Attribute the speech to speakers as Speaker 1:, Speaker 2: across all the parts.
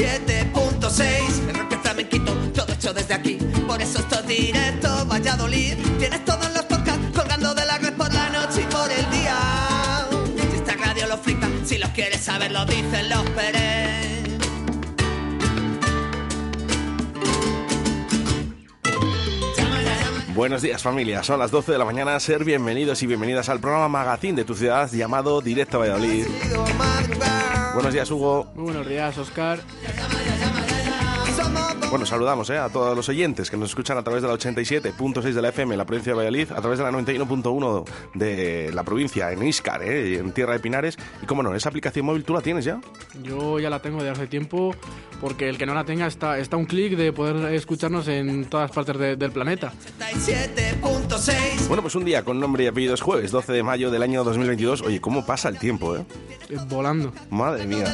Speaker 1: en el 87.6. El rock flamenquito, todo hecho desde aquí. Por eso esto es directo, Valladolid. Tienes todos los podcasts colgando de la red por la noche y por el día. Si esta radio lo flipa, si los quieres saber, lo dicen los Pérez.
Speaker 2: Buenos días familia, son las 12 de la mañana, ser bienvenidos y bienvenidas al programa Magazine de tu ciudad llamado Directo Valladolid. Buenos días Hugo.
Speaker 3: Muy buenos días Oscar.
Speaker 2: Bueno, saludamos eh, a todos los oyentes que nos escuchan a través de la 87.6 de la FM en la provincia de Valladolid, a través de la 91.1 de la provincia en Iscar, eh, en Tierra de Pinares. Y cómo no, esa aplicación móvil tú la tienes ya.
Speaker 3: Yo ya la tengo de hace tiempo porque el que no la tenga está, está un clic de poder escucharnos en todas partes de- del planeta.
Speaker 1: 87.6.
Speaker 2: Bueno, pues un día con nombre y apellidos jueves, 12 de mayo del año 2022. Oye, ¿cómo pasa el tiempo, eh?
Speaker 3: Volando.
Speaker 2: Madre mía.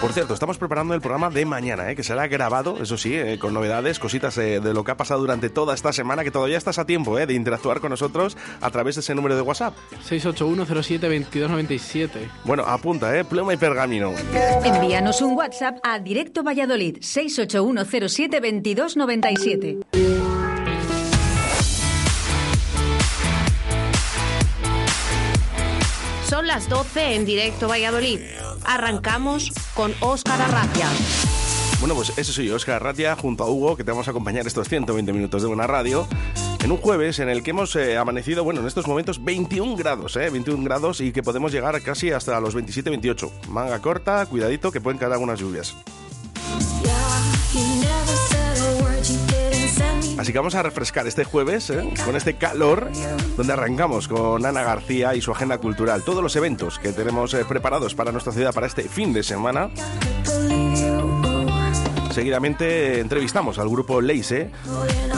Speaker 1: Por
Speaker 2: cierto, estamos preparando el programa de mañana, ¿eh? que será grabado, eso sí, eh, con novedades, cositas eh, de lo que ha pasado durante toda esta semana, que todavía estás a tiempo eh, de interactuar con nosotros a través de ese número de WhatsApp.
Speaker 3: 681072297.
Speaker 2: Bueno, apunta, ¿eh? Pluma y pergamino.
Speaker 4: Envíanos un WhatsApp a Directo Valladolid 681072297.
Speaker 5: Son las 12 en directo Valladolid. Arrancamos con Óscar Arracia.
Speaker 2: Bueno, pues eso soy yo, Oscar Ratia, junto a Hugo, que te vamos a acompañar estos 120 minutos de buena radio. En un jueves en el que hemos eh, amanecido, bueno, en estos momentos 21 grados, ¿eh? 21 grados y que podemos llegar casi hasta los 27-28. Manga corta, cuidadito, que pueden caer algunas lluvias. Así que vamos a refrescar este jueves ¿eh? con este calor, donde arrancamos con Ana García y su agenda cultural. Todos los eventos que tenemos eh, preparados para nuestra ciudad para este fin de semana. Seguidamente entrevistamos al grupo Leise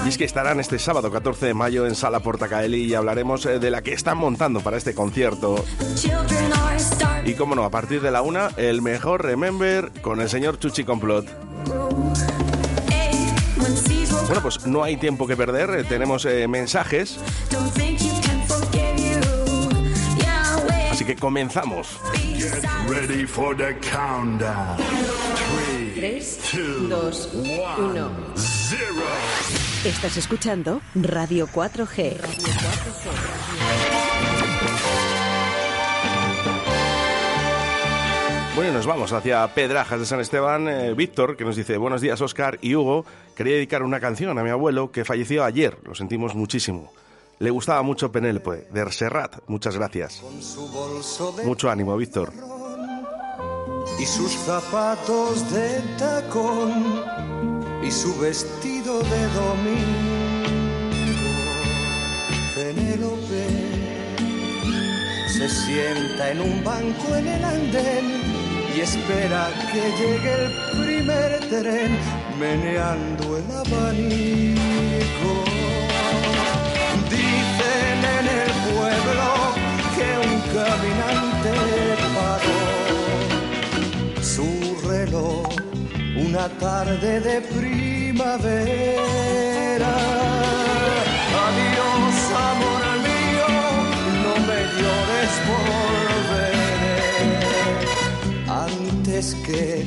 Speaker 2: y es que estarán este sábado 14 de mayo en Sala Portacaeli y hablaremos eh, de la que están montando para este concierto. Y como no, a partir de la una, el mejor Remember con el señor Chuchi Complot. Bueno, pues no hay tiempo que perder, eh, tenemos eh, mensajes, así que comenzamos.
Speaker 6: Ready for the countdown. Three,
Speaker 7: 3,
Speaker 6: two,
Speaker 7: 2,
Speaker 6: one,
Speaker 7: 1.
Speaker 6: zero.
Speaker 7: Estás escuchando Radio 4G.
Speaker 2: Bueno, y nos vamos hacia Pedrajas de San Esteban. Eh, Víctor, que nos dice, buenos días Oscar y Hugo, quería dedicar una canción a mi abuelo que falleció ayer, lo sentimos muchísimo. Le gustaba mucho Penélope, de Serrat, muchas gracias. Mucho ánimo, Víctor.
Speaker 1: y sus zapatos de tacón y su vestido de domingo. Penélope se sienta en un banco en el andén y espera que llegue el primer tren meneando el abanico. Dicen en el pueblo que un caminante paró su reloj una tarde de primavera. Antes que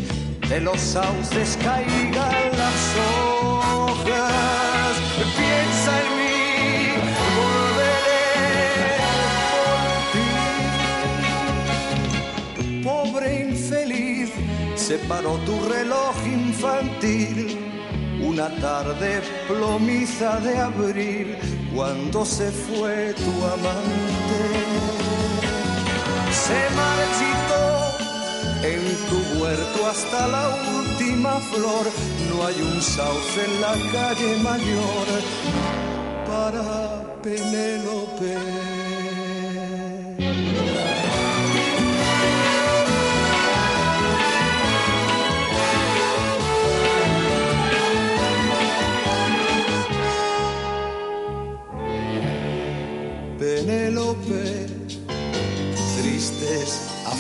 Speaker 1: de los sauces caigan las hojas. Piensa en mí, volveré por ti. Pobre infeliz, se paró tu reloj infantil. Una tarde plomiza de abril, cuando se fue tu amante se marchitó en tu huerto hasta la última flor. No hay un sauce en la calle mayor para Penélope.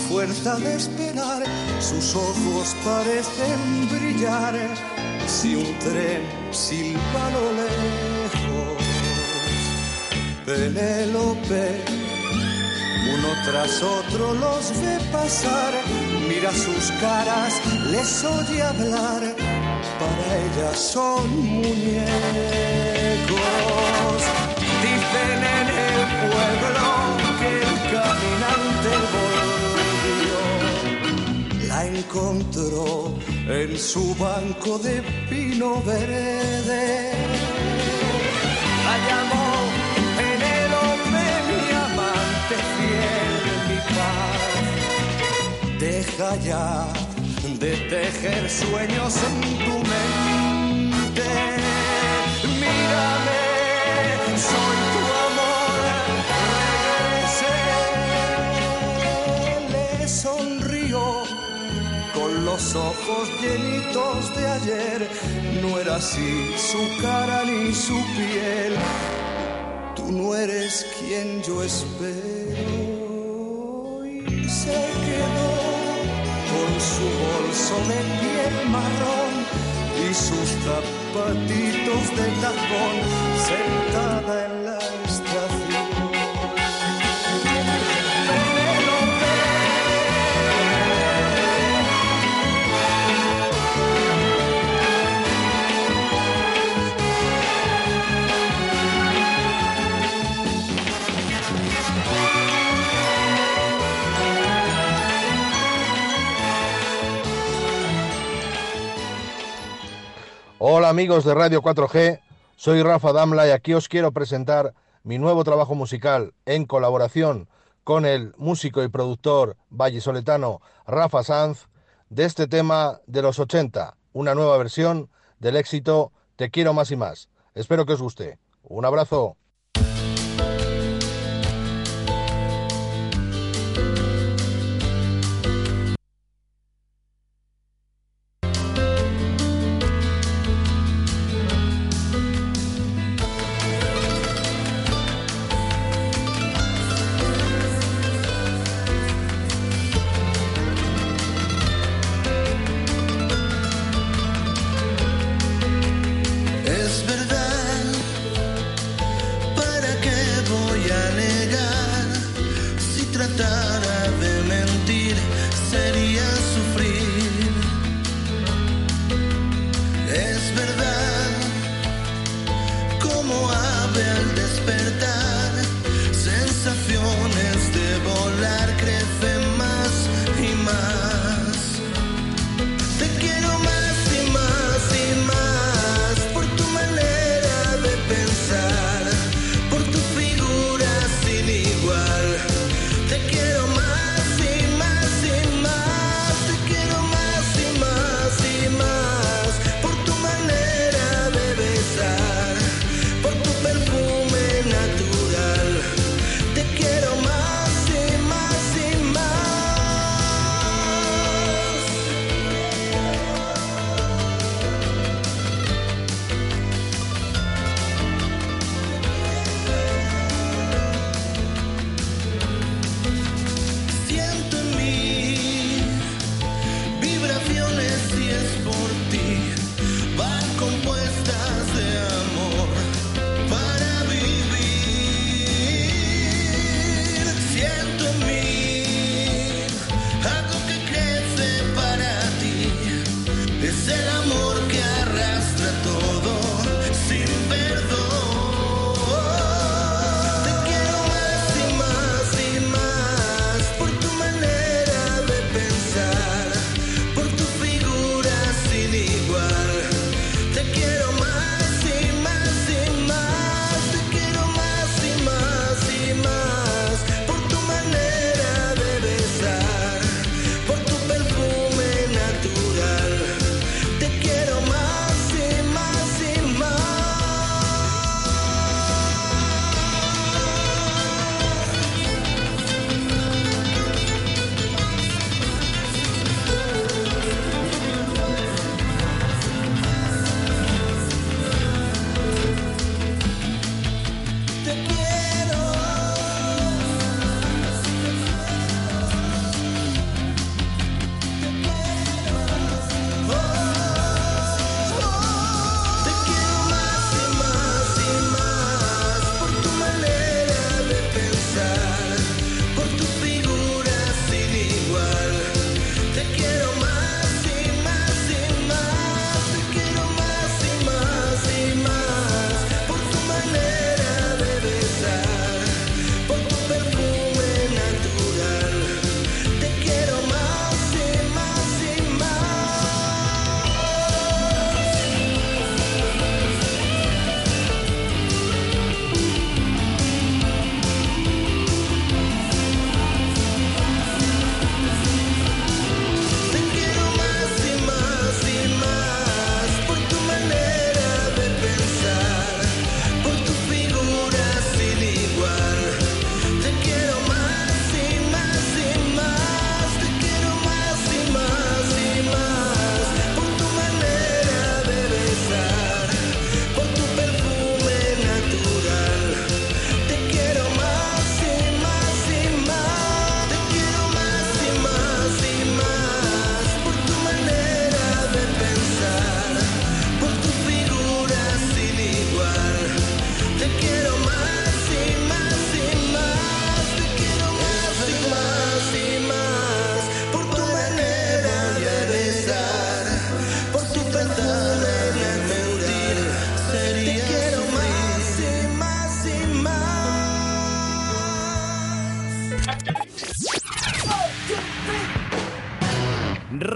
Speaker 1: Fuerza de esperar, sus ojos parecen brillar si un tren silba lo lejos. Penélope, uno tras otro los ve pasar, mira sus caras, les oye hablar, para ellas son muñecos. Dicen en el pueblo encontró en su banco de pino verde. La llamó Penélope, mi amante fiel, mi paz. Deja ya de tejer sueños en tu mente. Mírame, soy tu los ojos llenitos de ayer. No era así su cara ni su piel. Tú no eres quien yo espero. Y se quedó con su bolso de piel marrón y sus zapatitos de tacón sentada en la estación.
Speaker 8: Hola amigos de Radio 4G, soy Rafa Damla y aquí os quiero presentar mi nuevo trabajo musical en colaboración con el músico y productor vallisoletano Rafa Sanz de este tema de los 80, una nueva versión del éxito Te quiero más y más. Espero que os guste. Un abrazo.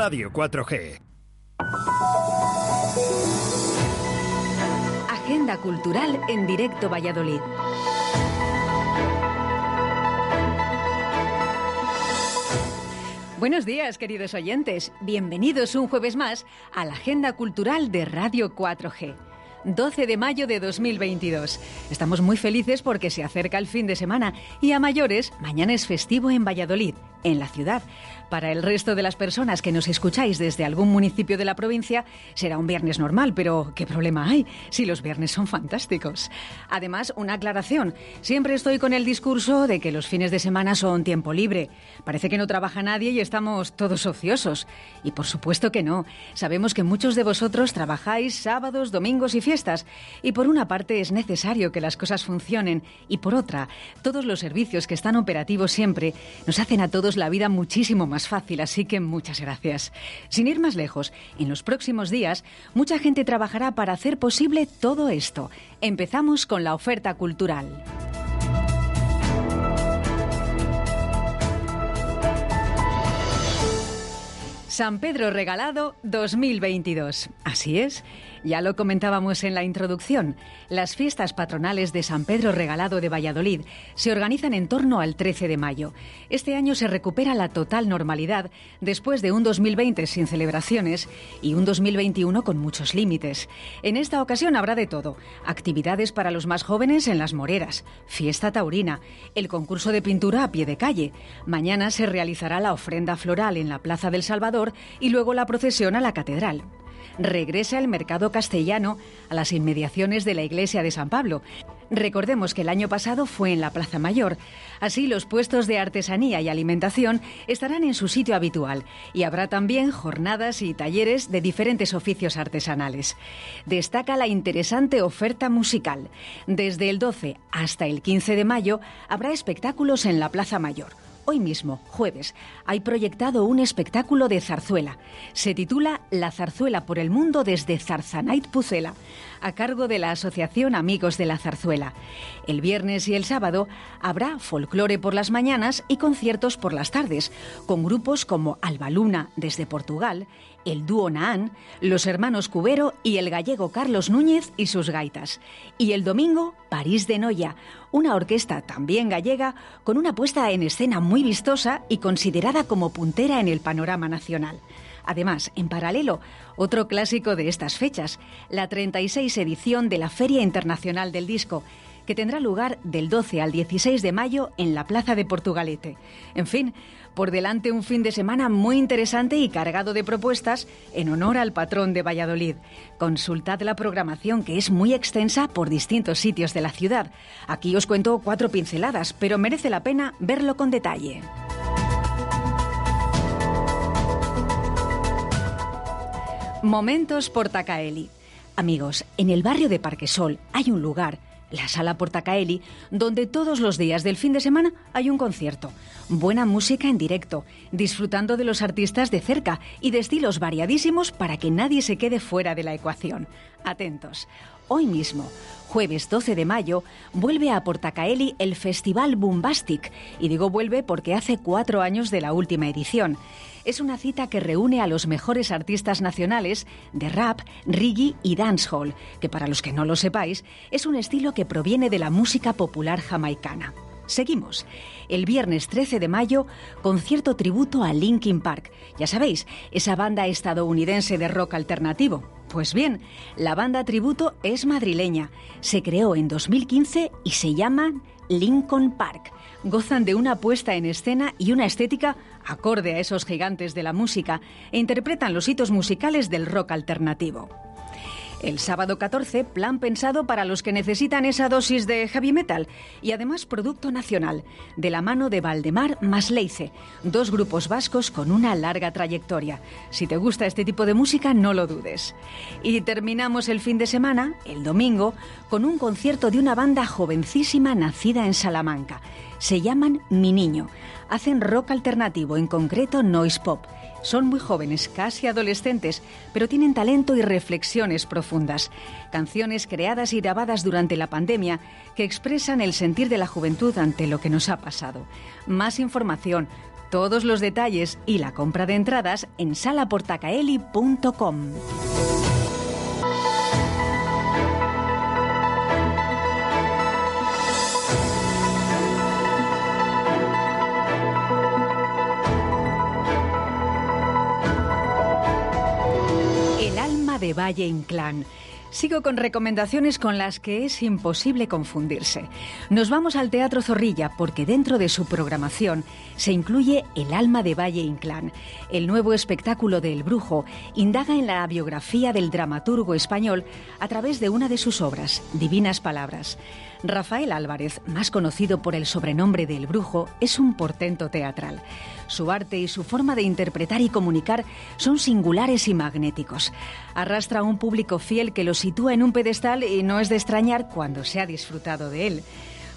Speaker 9: Radio 4G.
Speaker 4: Agenda cultural en directo Valladolid. Buenos días, queridos oyentes. Bienvenidos un jueves más a la Agenda Cultural de Radio 4G. 12 de mayo de 2022. Estamos muy felices porque se acerca el fin de semana y a mayores, mañana es festivo en Valladolid, en la ciudad. Para el resto de las personas que nos escucháis desde algún municipio de la provincia, será un viernes normal, pero ¿qué problema hay si los viernes son fantásticos? Además, una aclaración. Siempre estoy con el discurso de que los fines de semana son tiempo libre. Parece que no trabaja nadie y estamos todos ociosos. Y por supuesto que no. Sabemos que muchos de vosotros trabajáis sábados, domingos y fiestas. Y por una parte es necesario que las cosas funcionen y por otra, todos los servicios que están operativos siempre nos hacen a todos la vida muchísimo más fácil, así que muchas gracias. Sin ir más lejos, en los próximos días mucha gente trabajará para hacer posible todo esto. Empezamos con la oferta cultural. San Pedro Regalado 2022. Así es, ya lo comentábamos en la introducción. Las fiestas patronales de San Pedro Regalado de Valladolid se organizan en torno al 13 de mayo. Este año se recupera la total normalidad después de un 2020 sin celebraciones y un 2021 con muchos límites. En esta ocasión habrá de todo. Actividades para los más jóvenes en las moreras, fiesta taurina, el concurso de pintura a pie de calle. Mañana se realizará la ofrenda floral en la Plaza del Salvador y luego la procesión a la catedral regresa el mercado castellano a las inmediaciones de la iglesia de San Pablo. Recordemos que el año pasado fue en la Plaza Mayor. Así los puestos de artesanía y alimentación estarán en su sitio habitual y habrá también jornadas y talleres de diferentes oficios artesanales. Destaca la interesante oferta musical. Desde el 12 hasta el 15 de mayo habrá espectáculos en la Plaza Mayor. Hoy mismo, jueves, hay proyectado un espectáculo de zarzuela. Se titula La zarzuela por el mundo desde Zarzanait Pucela, a cargo de la Asociación Amigos de la Zarzuela. El viernes y el sábado habrá folclore por las mañanas y conciertos por las tardes, con grupos como Albaluna desde Portugal, el dúo Naan, los hermanos Cubero y el gallego Carlos Núñez y sus gaitas. Y el domingo, París de Noya, una orquesta también gallega con una puesta en escena muy vistosa y considerada como puntera en el panorama nacional. Además, en paralelo, otro clásico de estas fechas, la 36 edición de la Feria Internacional del Disco, que tendrá lugar del 12 al 16 de mayo en la Plaza de Portugalete. En fin, por delante un fin de semana muy interesante y cargado de propuestas en honor al patrón de Valladolid. Consultad la programación que es muy extensa por distintos sitios de la ciudad. Aquí os cuento cuatro pinceladas, pero merece la pena verlo con detalle. Momentos Portacaeli. Amigos, en el barrio de Parquesol hay un lugar la Sala Portacaeli, donde todos los días del fin de semana hay un concierto. Buena música en directo, disfrutando de los artistas de cerca y de estilos variadísimos para que nadie se quede fuera de la ecuación. Atentos. Hoy mismo, jueves 12 de mayo, vuelve a Portacaeli el Festival Bombastic. Y digo vuelve porque hace cuatro años de la última edición es una cita que reúne a los mejores artistas nacionales de rap, reggae y dancehall, que para los que no lo sepáis, es un estilo que proviene de la música popular jamaicana. Seguimos. El viernes 13 de mayo, concierto tributo a Linkin Park. Ya sabéis, esa banda estadounidense de rock alternativo. Pues bien, la banda tributo es madrileña. Se creó en 2015 y se llama Lincoln Park. Gozan de una puesta en escena y una estética acorde a esos gigantes de la música e interpretan los hitos musicales del rock alternativo. El sábado 14, plan pensado para los que necesitan esa dosis de heavy metal y además producto nacional, de la mano de Valdemar Masleice, dos grupos vascos con una larga trayectoria. Si te gusta este tipo de música, no lo dudes. Y terminamos el fin de semana, el domingo, con un concierto de una banda jovencísima nacida en Salamanca. Se llaman Mi Niño. Hacen rock alternativo, en concreto noise pop son muy jóvenes, casi adolescentes, pero tienen talento y reflexiones profundas. Canciones creadas y grabadas durante la pandemia que expresan el sentir de la juventud ante lo que nos ha pasado. Más información, Todos los detalles y la compra de entradas en salaportacaeli.com. de Valle Inclán. Sigo con recomendaciones con las que es imposible confundirse. Nos vamos al Teatro Zorrilla porque dentro de su programación se incluye El alma de Valle Inclán. El nuevo espectáculo de El Brujo indaga en la biografía del dramaturgo español a través de una de sus obras, Divinas Palabras. Rafael Álvarez, más conocido por el sobrenombre de El Brujo, es un portento teatral. Su arte y su forma de interpretar y comunicar son singulares y magnéticos. Arrastra a un público fiel que lo sitúa en un pedestal y no es de extrañar cuando se ha disfrutado de él.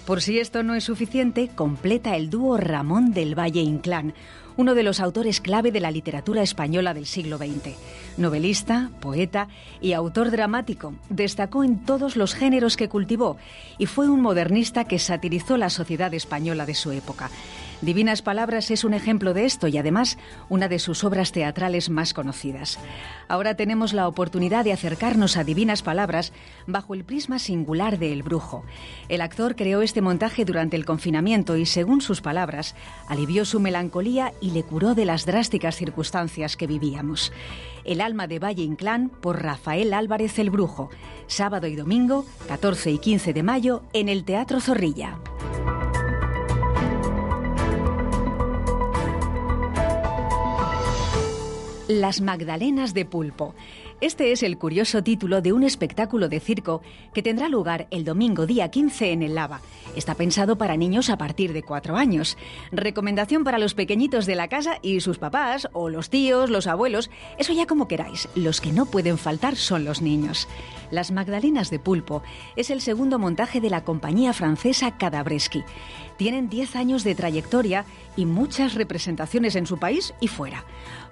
Speaker 4: Por si esto no es suficiente, completa el dúo Ramón del Valle Inclán, uno de los autores clave de la literatura española del siglo XX. Novelista, poeta y autor dramático, destacó en todos los géneros que cultivó y fue un modernista que satirizó la sociedad española de su época. Divinas Palabras es un ejemplo de esto y además una de sus obras teatrales más conocidas. Ahora tenemos la oportunidad de acercarnos a Divinas Palabras bajo el prisma singular de El Brujo. El actor creó este montaje durante el confinamiento y, según sus palabras, alivió su melancolía y le curó de las drásticas circunstancias que vivíamos. El alma de Valle Inclán por Rafael Álvarez el Brujo, sábado y domingo, 14 y 15 de mayo, en el Teatro Zorrilla. Las Magdalenas de Pulpo. Este es el curioso título de un espectáculo de circo que tendrá lugar el domingo día 15 en el Lava. Está pensado para niños a partir de cuatro años. Recomendación para los pequeñitos de la casa y sus papás, o los tíos, los abuelos, eso ya como queráis. Los que no pueden faltar son los niños. Las Magdalenas de Pulpo es el segundo montaje de la compañía francesa Cadabreschi. Tienen 10 años de trayectoria y muchas representaciones en su país y fuera.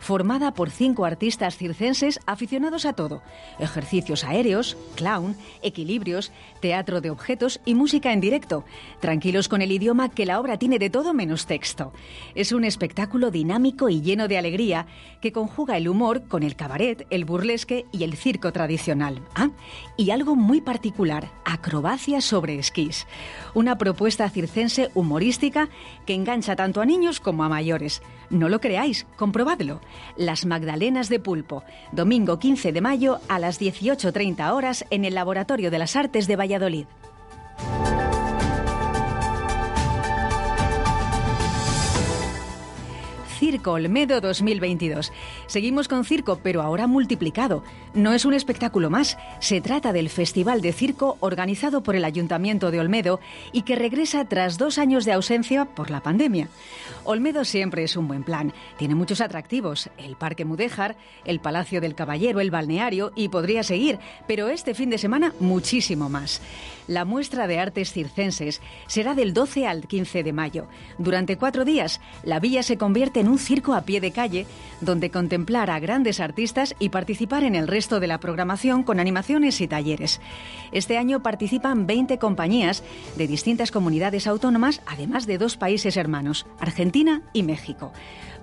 Speaker 4: Formada por cinco artistas circenses aficionados a todo: ejercicios aéreos, clown, equilibrios, teatro de objetos y música en directo. Tranquilos con el idioma que la obra tiene de todo menos texto. Es un espectáculo dinámico y lleno de alegría que conjuga el humor con el cabaret, el burlesque y el circo tradicional. Ah, y algo muy particular, acrobacia sobre esquís. Una propuesta circense humorística que engancha tanto a niños como a mayores. No lo creáis, comprobadlo. Las Magdalenas de Pulpo, domingo 15 de mayo a las 18.30 horas en el Laboratorio de las Artes de Valladolid. Circo Olmedo 2022. Seguimos con circo, pero ahora multiplicado. No es un espectáculo más, se trata del Festival de Circo organizado por el Ayuntamiento de Olmedo y que regresa tras dos años de ausencia por la pandemia. Olmedo siempre es un buen plan. Tiene muchos atractivos, el Parque Mudéjar, el Palacio del Caballero, el balneario y podría seguir, pero este fin de semana muchísimo más. La muestra de artes circenses será del 12 al 15 de mayo. Durante cuatro días, la villa se convierte en un circo a pie de calle, donde contemplar a grandes artistas y participar en el resto de la programación con animaciones y talleres. Este año participan 20 compañías de distintas comunidades autónomas, además de dos países hermanos, Argentina y México.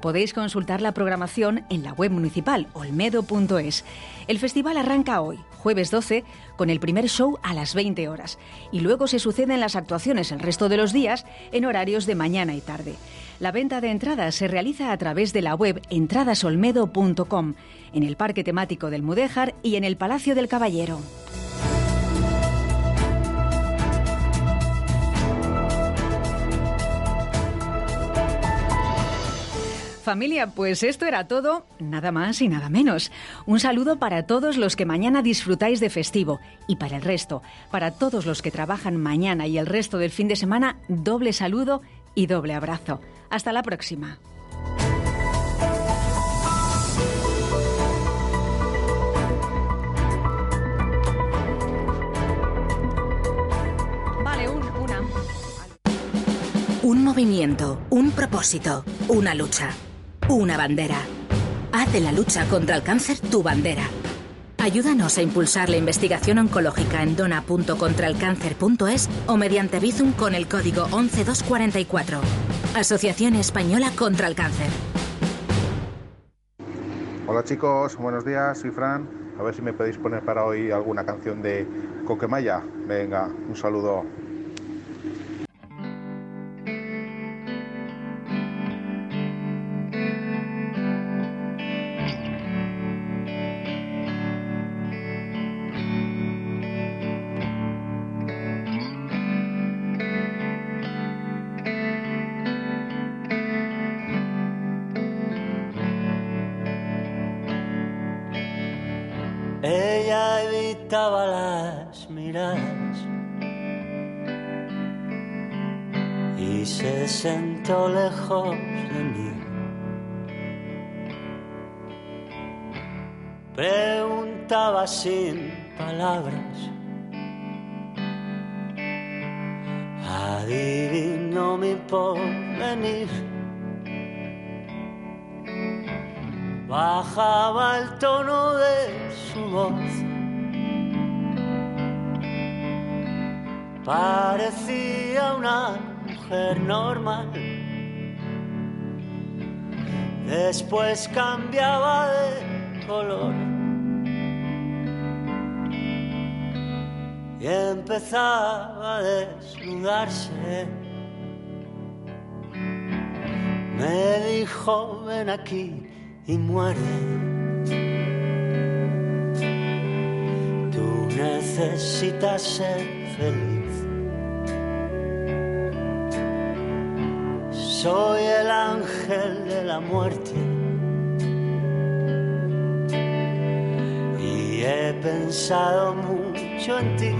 Speaker 4: Podéis consultar la programación en la web municipal olmedo.es. El festival arranca hoy, jueves 12, con el primer show a las 20 horas y luego se suceden las actuaciones el resto de los días en horarios de mañana y tarde. La venta de entradas se realiza a través de la web entradasolmedo.com, en el Parque Temático del Mudéjar y en el Palacio del Caballero. Familia, pues esto era todo, nada más y nada menos. Un saludo para todos los que mañana disfrutáis de festivo y para el resto, para todos los que trabajan mañana y el resto del fin de semana, doble saludo y doble abrazo. Hasta la próxima. Un
Speaker 9: movimiento, un propósito, una lucha, una bandera. Haz de la lucha contra el cáncer tu bandera. Ayúdanos a impulsar la investigación oncológica en dona.contralcáncer.es o mediante Bizum con el código 11244. Asociación Española contra el Cáncer.
Speaker 10: Hola chicos, buenos días, soy Fran. A ver si me podéis poner para hoy alguna canción de Coquemaya. Venga, un saludo.
Speaker 11: Sentó lejos de mí. Preguntaba sin palabras, adivinó mi porvenir. Bajaba el tono de su voz. Parecía una normal. Después cambiaba de color. Y empezaba a desnudarse. Me dijo, ven aquí y muere. Tú necesitas ser feliz. Soy el ángel de la muerte. Y he pensado mucho en ti.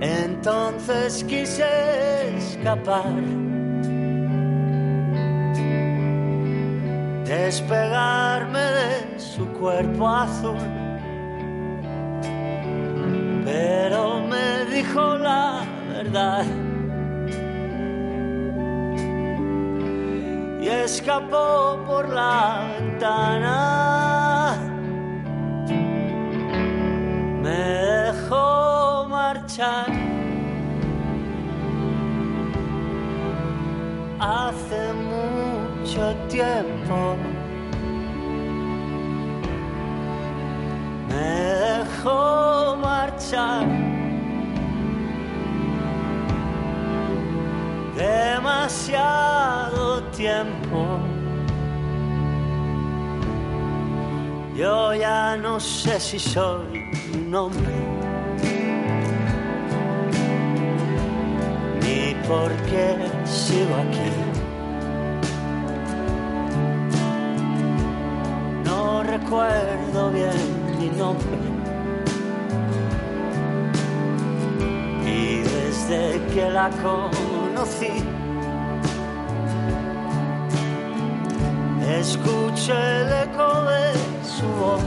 Speaker 11: Entonces quise escapar. despegarme de su cuerpo azul. Pero me dijo la verdad. Escapó por la ventana. Me dejó marchar. Hace mucho tiempo. Me dejó marchar. Demasiado tiempo. Yo ya no sé si soy un hombre. Ni por qué sigo aquí. No recuerdo bien mi nombre. Desde que la conocí, escucho el eco de su voz.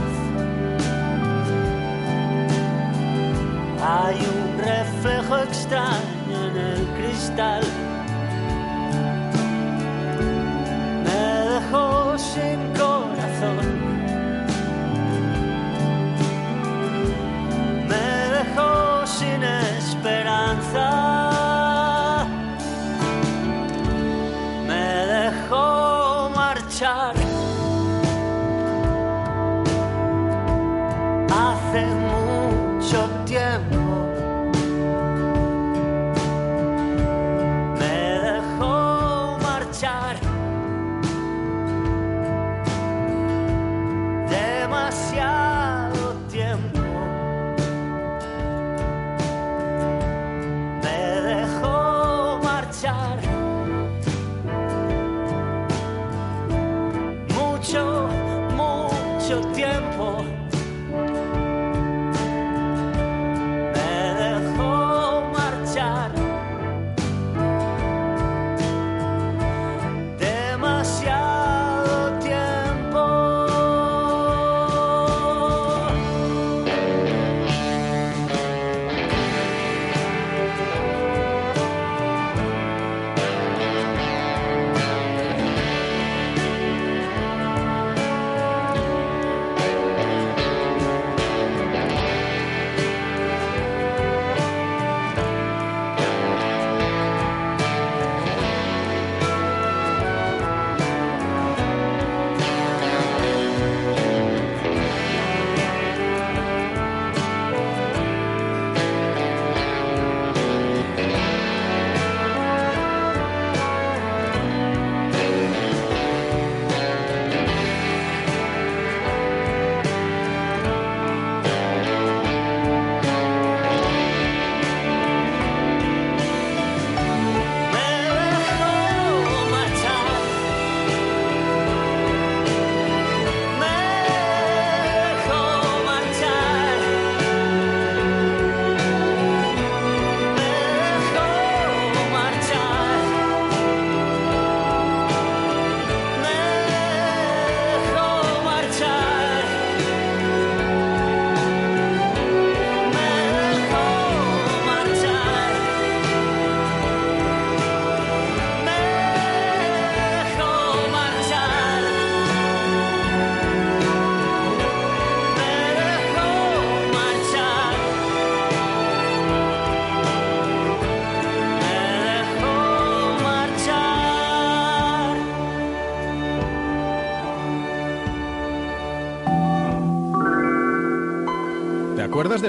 Speaker 11: Hay un reflejo extraño en el cristal. Me dejó sin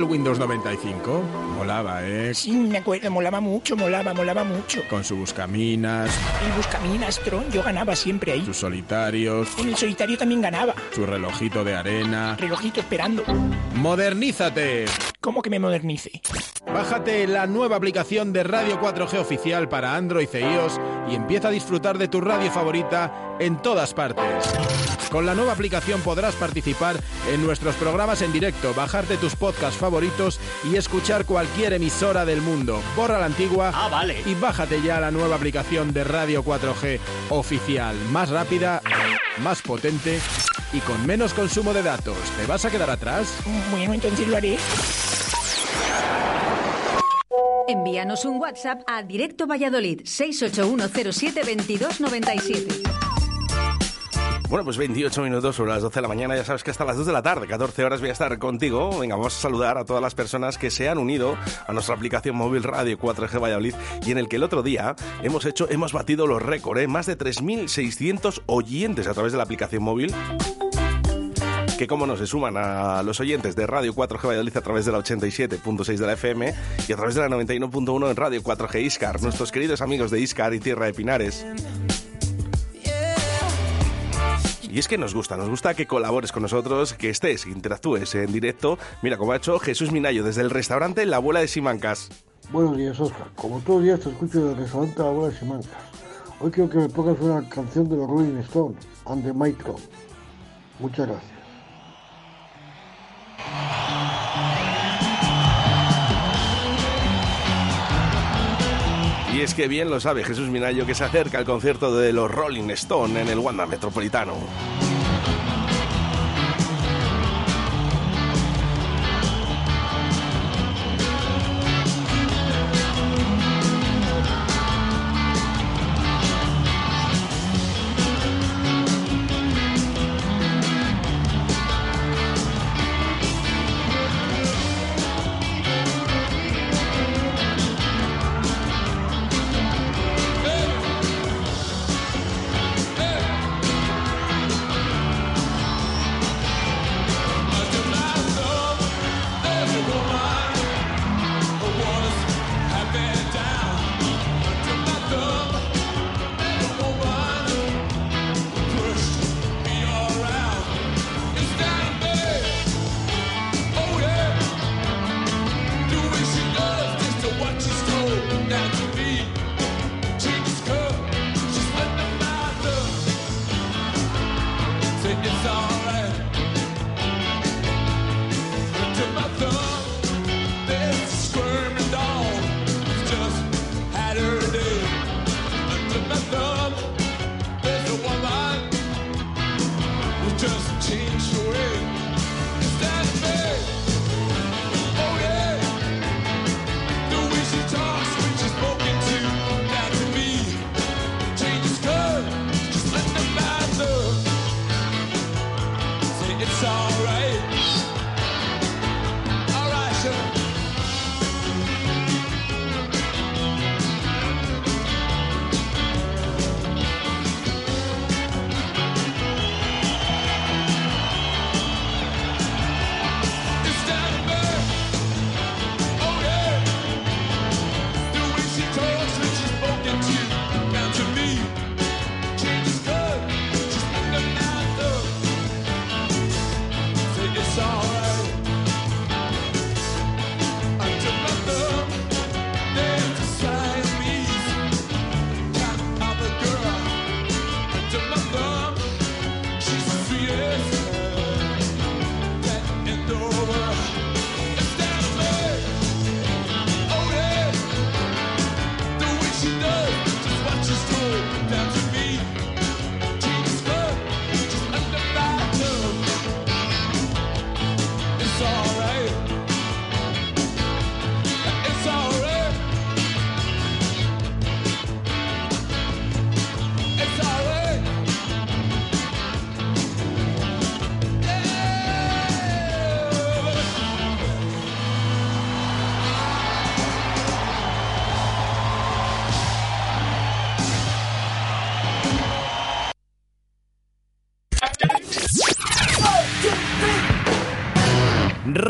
Speaker 12: Windows 95? Molaba, ¿eh?
Speaker 13: Sí, me acuerdo, molaba mucho, molaba, molaba mucho.
Speaker 12: Con su buscaminas,
Speaker 13: El buscaminas, Tron, yo ganaba siempre ahí.
Speaker 12: sus solitarios,
Speaker 13: En el solitario también ganaba.
Speaker 12: su relojito de arena.
Speaker 13: Relojito esperando.
Speaker 12: ¡Modernízate!
Speaker 13: ¿Cómo que me modernice?
Speaker 12: Bájate la nueva aplicación de Radio 4G oficial para Android e iOS y empieza a disfrutar de tu radio favorita en todas partes. Con la nueva aplicación podrás participar en nuestros programas en directo, bajarte tus podcasts favoritos y escuchar cualquier emisora del mundo. Borra la antigua y bájate ya la nueva aplicación de Radio 4G oficial, más rápida, más potente y con menos consumo de datos. ¿Te vas a quedar atrás?
Speaker 13: Bueno, entonces lo haré.
Speaker 4: Envíanos un WhatsApp a Directo Valladolid 681072297.
Speaker 2: Bueno, pues 28 minutos sobre las 12 de la mañana, ya sabes que hasta las 2 de la tarde, 14 horas voy a estar contigo. Venga, vamos a saludar a todas las personas que se han unido a nuestra aplicación móvil Radio 4G Valladolid y en el que el otro día hemos hecho, hemos batido los récords, ¿eh? más de 3.600 oyentes a través de la aplicación móvil que como no se suman a los oyentes de Radio 4G Valladolid a través de la 87.6 de la FM y a través de la 91.1 en Radio 4G Iscar, nuestros queridos amigos de Iscar y Tierra de Pinares. Y es que nos gusta, nos gusta que colabores con nosotros, que estés, interactúes en directo. Mira, como ha hecho Jesús Minayo desde el restaurante La Abuela de Simancas.
Speaker 14: Buenos días, Oscar. Como todos los días te escucho desde el restaurante La Abuela de Simancas. Hoy quiero que me pongas una canción de los Rolling Stones, And the Micro. Muchas gracias.
Speaker 2: Y es que bien lo sabe Jesús Minayo que se acerca al concierto de los Rolling Stone en el Wanda Metropolitano.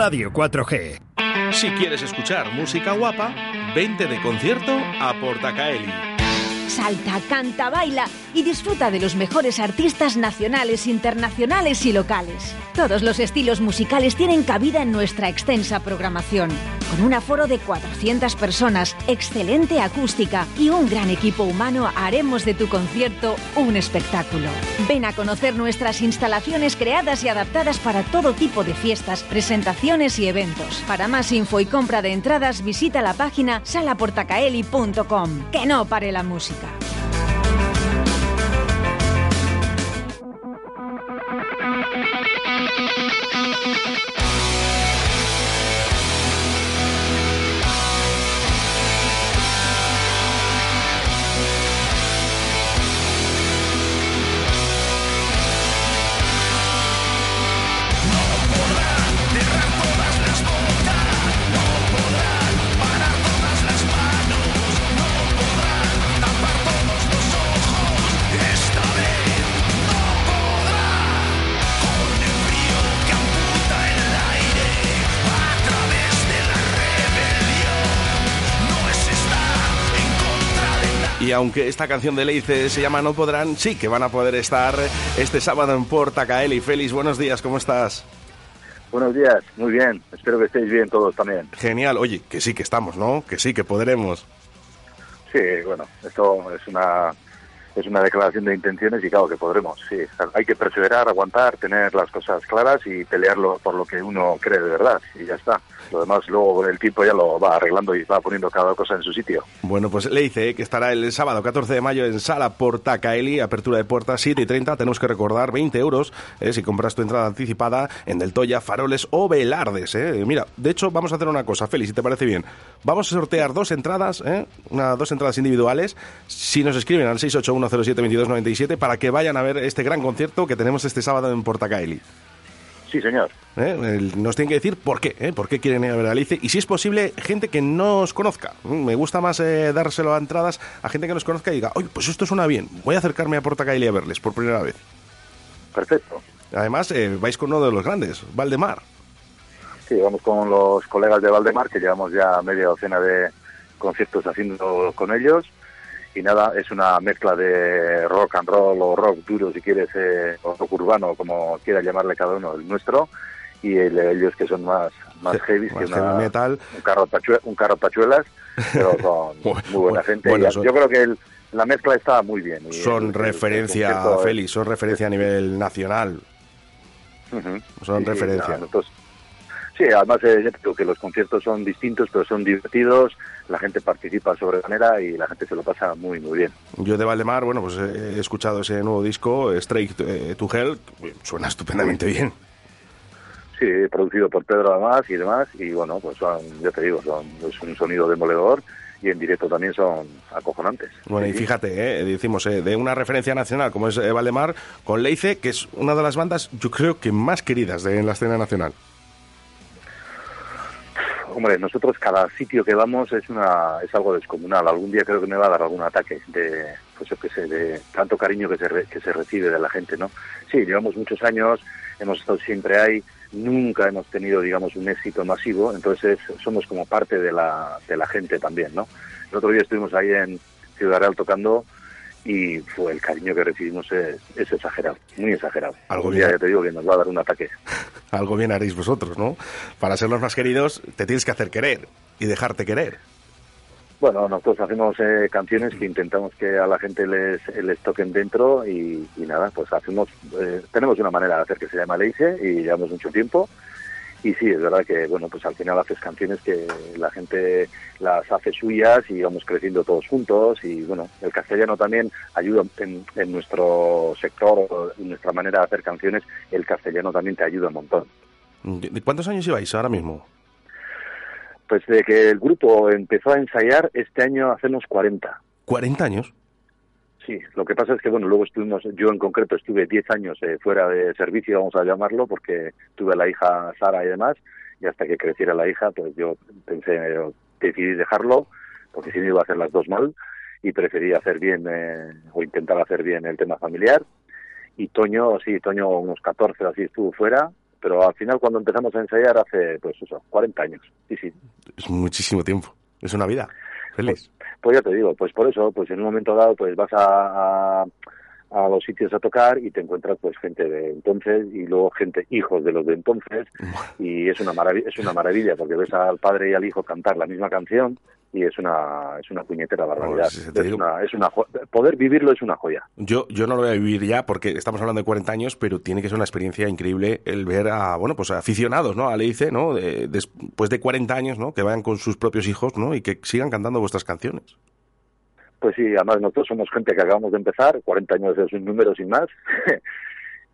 Speaker 15: Radio 4G.
Speaker 2: Si quieres escuchar música guapa, vente de concierto a Portacaeli.
Speaker 4: Salta, canta, baila y disfruta de los mejores artistas nacionales, internacionales y locales. Todos los estilos musicales tienen cabida en nuestra extensa programación. Con un aforo de 400 personas, excelente acústica y un gran equipo humano, haremos de tu concierto un espectáculo. Ven a conocer nuestras instalaciones creadas y adaptadas para todo tipo de fiestas, presentaciones y eventos. Para más info y compra de entradas, visita la página salaportacaeli.com. Que no pare la música.
Speaker 2: Aunque esta canción de Leice se llama No Podrán, sí que van a poder estar este sábado en Portacaeli. Félix, buenos días, ¿cómo estás?
Speaker 16: Buenos días, muy bien. Espero que estéis bien todos también.
Speaker 2: Genial, oye, que sí que estamos, ¿no? Que sí que podremos.
Speaker 16: Sí, bueno, esto es una es una declaración de intenciones y claro que podremos. Sí, hay que perseverar, aguantar, tener las cosas claras y pelearlo por lo que uno cree de verdad y ya está. Lo demás luego con el tiempo ya lo va arreglando y va poniendo cada cosa en su sitio.
Speaker 2: Bueno, pues le dice que estará el sábado 14 de mayo en Sala Portacaeli, apertura de puertas 7 y 30. Tenemos que recordar 20 euros eh, si compras tu entrada anticipada en Del Toya, Faroles o Velardes. Eh. Mira, de hecho, vamos a hacer una cosa, Félix, si te parece bien. Vamos a sortear dos entradas, eh, una, dos entradas individuales, si nos escriben al 681072297 para que vayan a ver este gran concierto que tenemos este sábado en Portacaeli.
Speaker 16: Sí, señor.
Speaker 2: ¿Eh? Nos tienen que decir por qué, ¿eh? por qué quieren ir a ver a Alice y si es posible, gente que no os conozca. Mm, Me gusta más eh, dárselo a entradas a gente que nos conozca y diga, oye, pues esto suena bien, voy a acercarme a Portacaeli a verles por primera vez.
Speaker 16: Perfecto.
Speaker 2: Además, vais con uno de los grandes, Valdemar.
Speaker 16: Sí, vamos con los colegas de Valdemar, que llevamos ya media docena de conciertos haciendo con ellos. Y nada, es una mezcla de rock and roll o rock duro, si quieres, eh, o rock urbano, como quiera llamarle cada uno, el nuestro. Y el ellos que son más, más heavy,
Speaker 2: más
Speaker 16: que
Speaker 2: heavy
Speaker 16: una-
Speaker 2: metal.
Speaker 16: Un carro, tachue- un carro tachuelas, pero son muy buena gente.
Speaker 2: bueno,
Speaker 16: Y
Speaker 2: son-
Speaker 16: Yo creo que el- la mezcla está muy bien. y
Speaker 2: Son
Speaker 16: el-
Speaker 2: referencia, Félix, son referencia a nivel nacional.
Speaker 16: Ujú.
Speaker 2: Son
Speaker 16: Sí, sí,
Speaker 2: referencia.
Speaker 16: nosotros- sí, además eh, digo que los conciertos son distintos, pero son divertidos, la gente participa sobremanera y la gente se lo pasa muy, muy bien.
Speaker 2: Yo de Valdemar, bueno, pues eh, he escuchado ese nuevo disco, Straight eh, to Hell, suena estupendamente bien.
Speaker 16: Sí, producido por Pedro además y demás, y bueno, pues son, ya te digo, son, es un sonido demoledor y en directo también son acojonantes.
Speaker 2: Bueno, y fíjate, eh, decimos, eh, de una referencia nacional como es Valdemar, con Leice, que es una de las bandas, yo creo que más queridas de, en la escena nacional.
Speaker 16: Hombre, nosotros cada sitio que vamos es una es algo descomunal. Algún día creo que me va a dar algún ataque de, pues qué sé, de tanto cariño que se, re- que se recibe de la gente, ¿no? Sí, llevamos muchos años, hemos estado siempre ahí, nunca hemos tenido, digamos, un éxito masivo, entonces somos como parte de la, de la gente también, ¿no? El otro día estuvimos ahí en Ciudad Real tocando y fue el cariño que recibimos es, es exagerado, muy exagerado.
Speaker 2: Algo bien.
Speaker 16: ya te digo que nos va a dar un ataque.
Speaker 2: Algo bien haréis vosotros, ¿no? Para ser los más queridos, te tienes que hacer querer y dejarte querer.
Speaker 16: Bueno, nosotros hacemos eh, canciones que intentamos que a la gente les, les toquen dentro y, y nada, pues hacemos, eh, tenemos una manera de hacer que se llama Leice y llevamos mucho tiempo y sí, es verdad que bueno, pues al final haces canciones que la gente las hace suyas y vamos creciendo todos juntos y bueno, el castellano también ayuda en, en nuestro sector, en nuestra manera de hacer canciones, el castellano también te ayuda un montón.
Speaker 2: ¿De cuántos años lleváis ahora mismo?
Speaker 16: Pues de que el grupo empezó a ensayar, este año hacemos 40.
Speaker 2: ¿40 años?
Speaker 16: Sí, lo que pasa es que, bueno, luego estuvimos, yo en concreto estuve 10 años eh, fuera de servicio, vamos a llamarlo, porque tuve a la hija Sara y demás, y hasta que creciera la hija, pues yo pensé, eh, decidí dejarlo, porque si no iba a hacer las dos mal, y preferí hacer bien, eh, o intentar hacer bien el tema familiar. Y Toño, sí, Toño unos 14 o así estuvo fuera, pero al final cuando empezamos a ensayar hace, pues eso, 40 años. Sí, sí.
Speaker 2: Es muchísimo tiempo. Es una vida. Feliz.
Speaker 16: Ya te digo, pues por eso, pues en un momento dado, pues vas a, a, a los sitios a tocar y te encuentras pues gente de entonces y luego gente hijos de los de entonces. Y es una maravilla, es una maravilla porque ves al padre y al hijo cantar la misma canción y es una es una puñetera barbaridad.
Speaker 2: Si
Speaker 16: es
Speaker 2: digo-
Speaker 16: una, es una poder vivirlo es una joya.
Speaker 2: Yo, yo no lo voy a vivir ya porque estamos hablando de 40 años, pero tiene que ser una experiencia increíble el ver a, bueno, pues a aficionados, ¿no? A Leice, ¿no? De- después de 40 años, ¿no? Que vayan con sus propios hijos, ¿no? Y que sigan cantando vuestras canciones.
Speaker 16: Pues sí, además nosotros somos gente que acabamos de empezar, 40 años es un número sin más.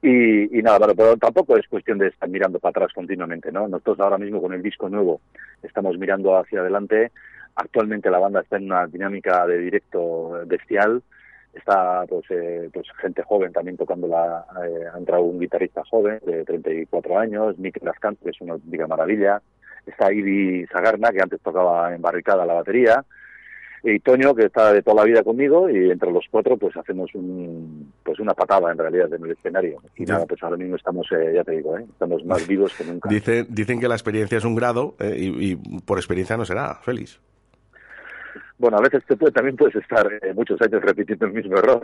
Speaker 16: y, y nada, pero, pero tampoco es cuestión de estar mirando para atrás continuamente, ¿no? Nosotros ahora mismo con el disco nuevo estamos mirando hacia adelante. Actualmente la banda está en una dinámica de directo bestial. Está pues, eh, pues gente joven también tocando la... eh, ha entrado un guitarrista joven de 34 años, Mick Lascant, que es una auténtica maravilla. Está Ivy Sagarna, que antes tocaba en barricada la batería y Toño que está de toda la vida conmigo y entre los cuatro pues hacemos un pues una patada en realidad en el escenario y
Speaker 2: Ya.
Speaker 16: nada pues ahora mismo estamos eh, ya te digo ¿eh? estamos más vivos que nunca
Speaker 2: Dicen, dicen que la experiencia es un grado eh, y, y por experiencia no será, Félix.
Speaker 16: Bueno a veces te puede, también puedes estar eh, muchos años repitiendo el mismo error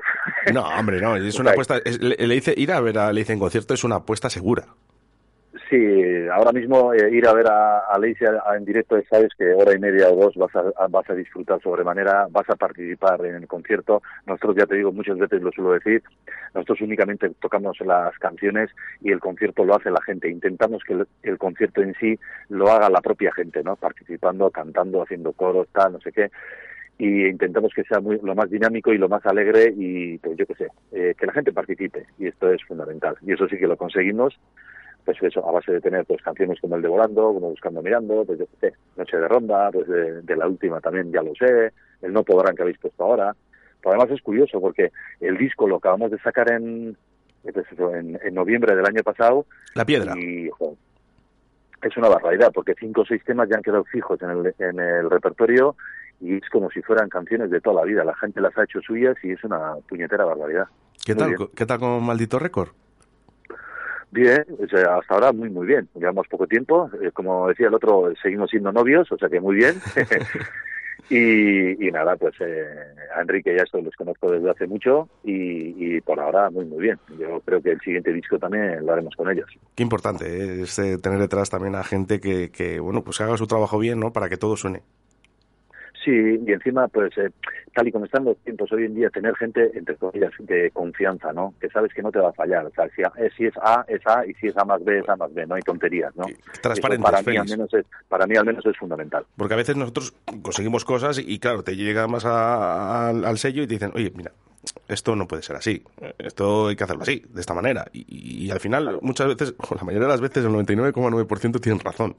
Speaker 2: No, hombre, no, es una apuesta. es- le, le dice, ir a ver a Leice en concierto es una apuesta segura.
Speaker 16: Sí ahora mismo eh, ir a ver a, a en directo sabes que hora y media o dos vas a, a- vas a disfrutar sobremanera vas a participar en el concierto. Nosotros ya te digo muchas veces lo suelo decir nosotros únicamente tocamos las canciones y el concierto lo hace la gente. Intentamos que el, el concierto en sí lo haga la propia gente no participando cantando haciendo coros tal no sé qué. Y intentamos que sea muy, lo más dinámico y lo más alegre y pues yo qué sé, eh, que la gente participe. Y esto es fundamental. Y eso sí que lo conseguimos pues eso, a base de tener pues canciones como el de Volando, como Buscando Mirando, pues yo qué sé, Noche de Ronda, pues de, de la última también ya lo sé, el No Podrán que habéis puesto ahora. Pero además es curioso porque el disco lo acabamos de sacar en, pues en, en noviembre del año pasado.
Speaker 2: La piedra.
Speaker 16: Y es una barbaridad porque cinco o seis temas ya han quedado fijos en el, en el repertorio y es como si fueran canciones de toda la vida. La gente las ha hecho suyas y es una puñetera barbaridad.
Speaker 2: ¿Qué
Speaker 16: Muy
Speaker 2: tal,
Speaker 16: bien.
Speaker 2: ¿Qué tal con Maldito Récord?
Speaker 16: Bien, hasta ahora muy muy bien. Llevamos poco tiempo, eh, como decía el otro, seguimos siendo novios, o sea que muy bien. y, y nada, pues eh, a Enrique ya esto los conozco desde hace mucho y, y por ahora muy muy bien. Yo creo que el siguiente disco también lo haremos con ellos.
Speaker 2: Qué importante ¿eh? es eh, tener detrás también a gente que, que, bueno, pues haga su trabajo bien, ¿no? Para que todo suene.
Speaker 16: Sí, y encima, pues, eh, tal y como están los tiempos hoy en día, tener gente, entre comillas, de confianza, ¿no? Que sabes que no te va a fallar. O sea, si, a- eh, si es A, es A, y si es A más B, es A más B. No hay tonterías, ¿no?
Speaker 2: transparentes,
Speaker 16: Eso para mí, al menos es, para mí, al menos, es fundamental.
Speaker 2: Porque a veces nosotros conseguimos cosas y, claro, te llegas más a- al- al sello y te dicen, oye, mira, esto no puede ser así, esto hay que hacerlo así, de esta manera. Y, y al final, muchas veces, o la mayoría de las veces, el 99,9% tienen razón.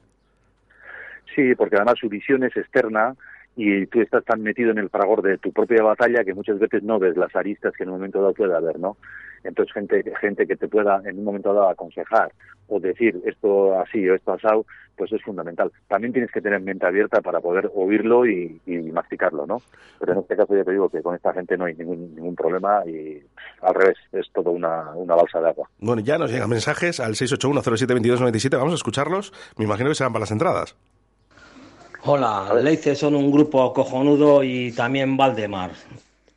Speaker 16: Sí, porque además su visión es externa y tú estás tan metido en el fragor de tu propia batalla que muchas veces no ves las aristas que en un momento dado pueda haber, ¿no? Entonces, gente, gente que te pueda en un momento dado aconsejar o decir esto así o esto asado, pues es fundamental. También tienes que tener mente abierta para poder oírlo y, y masticarlo, ¿no? Pero en este caso ya te digo que con esta gente no hay ningún, ningún problema y al revés, es todo una, una balsa de agua.
Speaker 2: Bueno, ya nos llegan mensajes al 681072297, vamos a escucharlos. Me imagino que serán para las entradas.
Speaker 15: Hola, Leice son un grupo cojonudo y también Valdemar.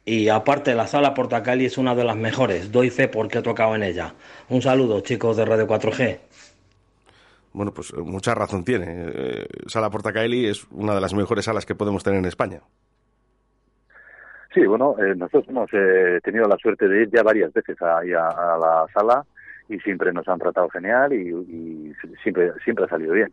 Speaker 15: Y aparte, la sala Portacali es una de las mejores. Doy fe porque he tocado en ella. Un saludo, chicos de Radio 4G.
Speaker 2: Bueno, pues eh, mucha razón tiene. Eh, Sala Portacaeli es una de las mejores salas que podemos tener en España.
Speaker 16: Sí, bueno, eh, nosotros hemos eh, tenido la suerte de ir ya varias veces ahí a, a la sala y siempre nos han tratado genial y, y siempre siempre ha salido bien.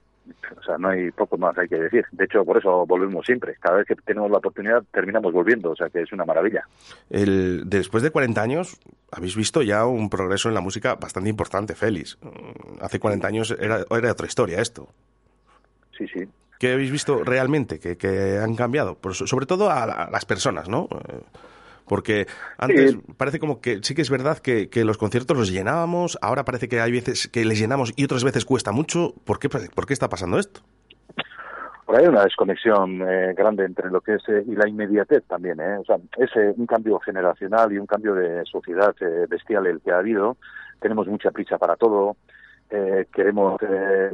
Speaker 16: O sea, no hay poco más hay que decir. De hecho, por eso volvemos siempre. Cada vez que tenemos la oportunidad terminamos volviendo, o sea que es una maravilla.
Speaker 2: El, después de 40 años, habéis visto ya un progreso en la música bastante importante, Félix. Mm, Hace 40 años era, era otra historia esto.
Speaker 16: Sí, sí.
Speaker 2: ¿Qué habéis visto realmente que, que han cambiado? So- sobre todo a, a las personas, ¿no? Porque antes
Speaker 16: Sí.
Speaker 2: parece como que sí que es verdad que, que los conciertos los llenábamos, ahora parece que hay veces que les llenamos y otras veces cuesta mucho. ¿Por qué, por qué está pasando esto?
Speaker 16: Por ahí hay una desconexión eh, grande entre lo que es eh, y la inmediatez también, ¿eh? O sea, es un cambio generacional y un cambio de sociedad eh, bestial el que ha habido. Tenemos mucha prisa para todo. eh, queremos... eh,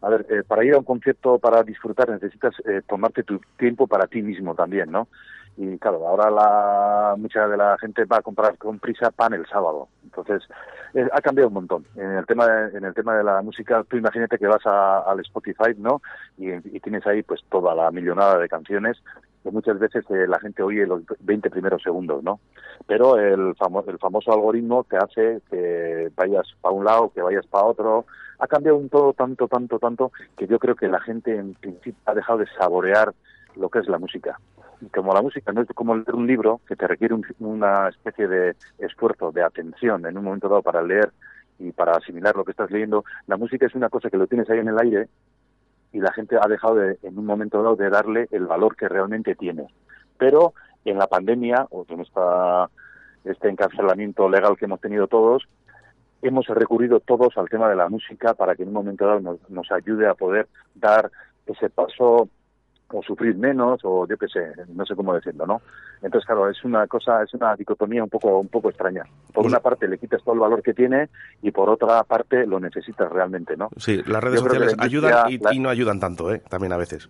Speaker 16: a ver, eh, para ir a un concierto, para disfrutar, necesitas eh, tomarte tu tiempo para ti mismo también, ¿no? Y claro, ahora la, mucha de la gente va a comprar con prisa pan el sábado. Entonces, eh, ha cambiado un montón. En el tema de, en el tema de la música, tú imagínate que vas a- al Spotify, ¿no? Y, tienes ahí pues toda la millonada de canciones que muchas veces eh, la gente oye los 20 primeros segundos, ¿no? Pero el, famo- el famoso algoritmo te hace que vayas para un lado, que vayas para otro. Ha cambiado un todo tanto, tanto, tanto, que yo creo que la gente en principio ha dejado de saborear lo que es la música. Como la música no es como leer un libro, que te requiere un- una especie de esfuerzo, de atención en un momento dado para leer y para asimilar lo que estás leyendo, la música es una cosa que lo tienes ahí en el aire y la gente ha dejado de, en un momento dado de darle el valor que realmente tiene. Pero en la pandemia, o en esta, este encarcelamiento legal que hemos tenido todos, hemos recurrido todos al tema de la música para que en un momento dado nos, nos ayude a poder dar ese paso o sufrir menos o yo qué sé, no sé cómo decirlo, ¿no? Entonces, claro, es una cosa, es una dicotomía un poco un poco extraña. Por una parte le quitas todo el valor que tiene y por otra parte lo necesitas realmente, ¿no?
Speaker 2: Sí, las redes
Speaker 16: Yo
Speaker 2: sociales
Speaker 16: la
Speaker 2: ayudan y,
Speaker 16: industria- la-
Speaker 2: y no ayudan tanto, ¿eh? También a veces.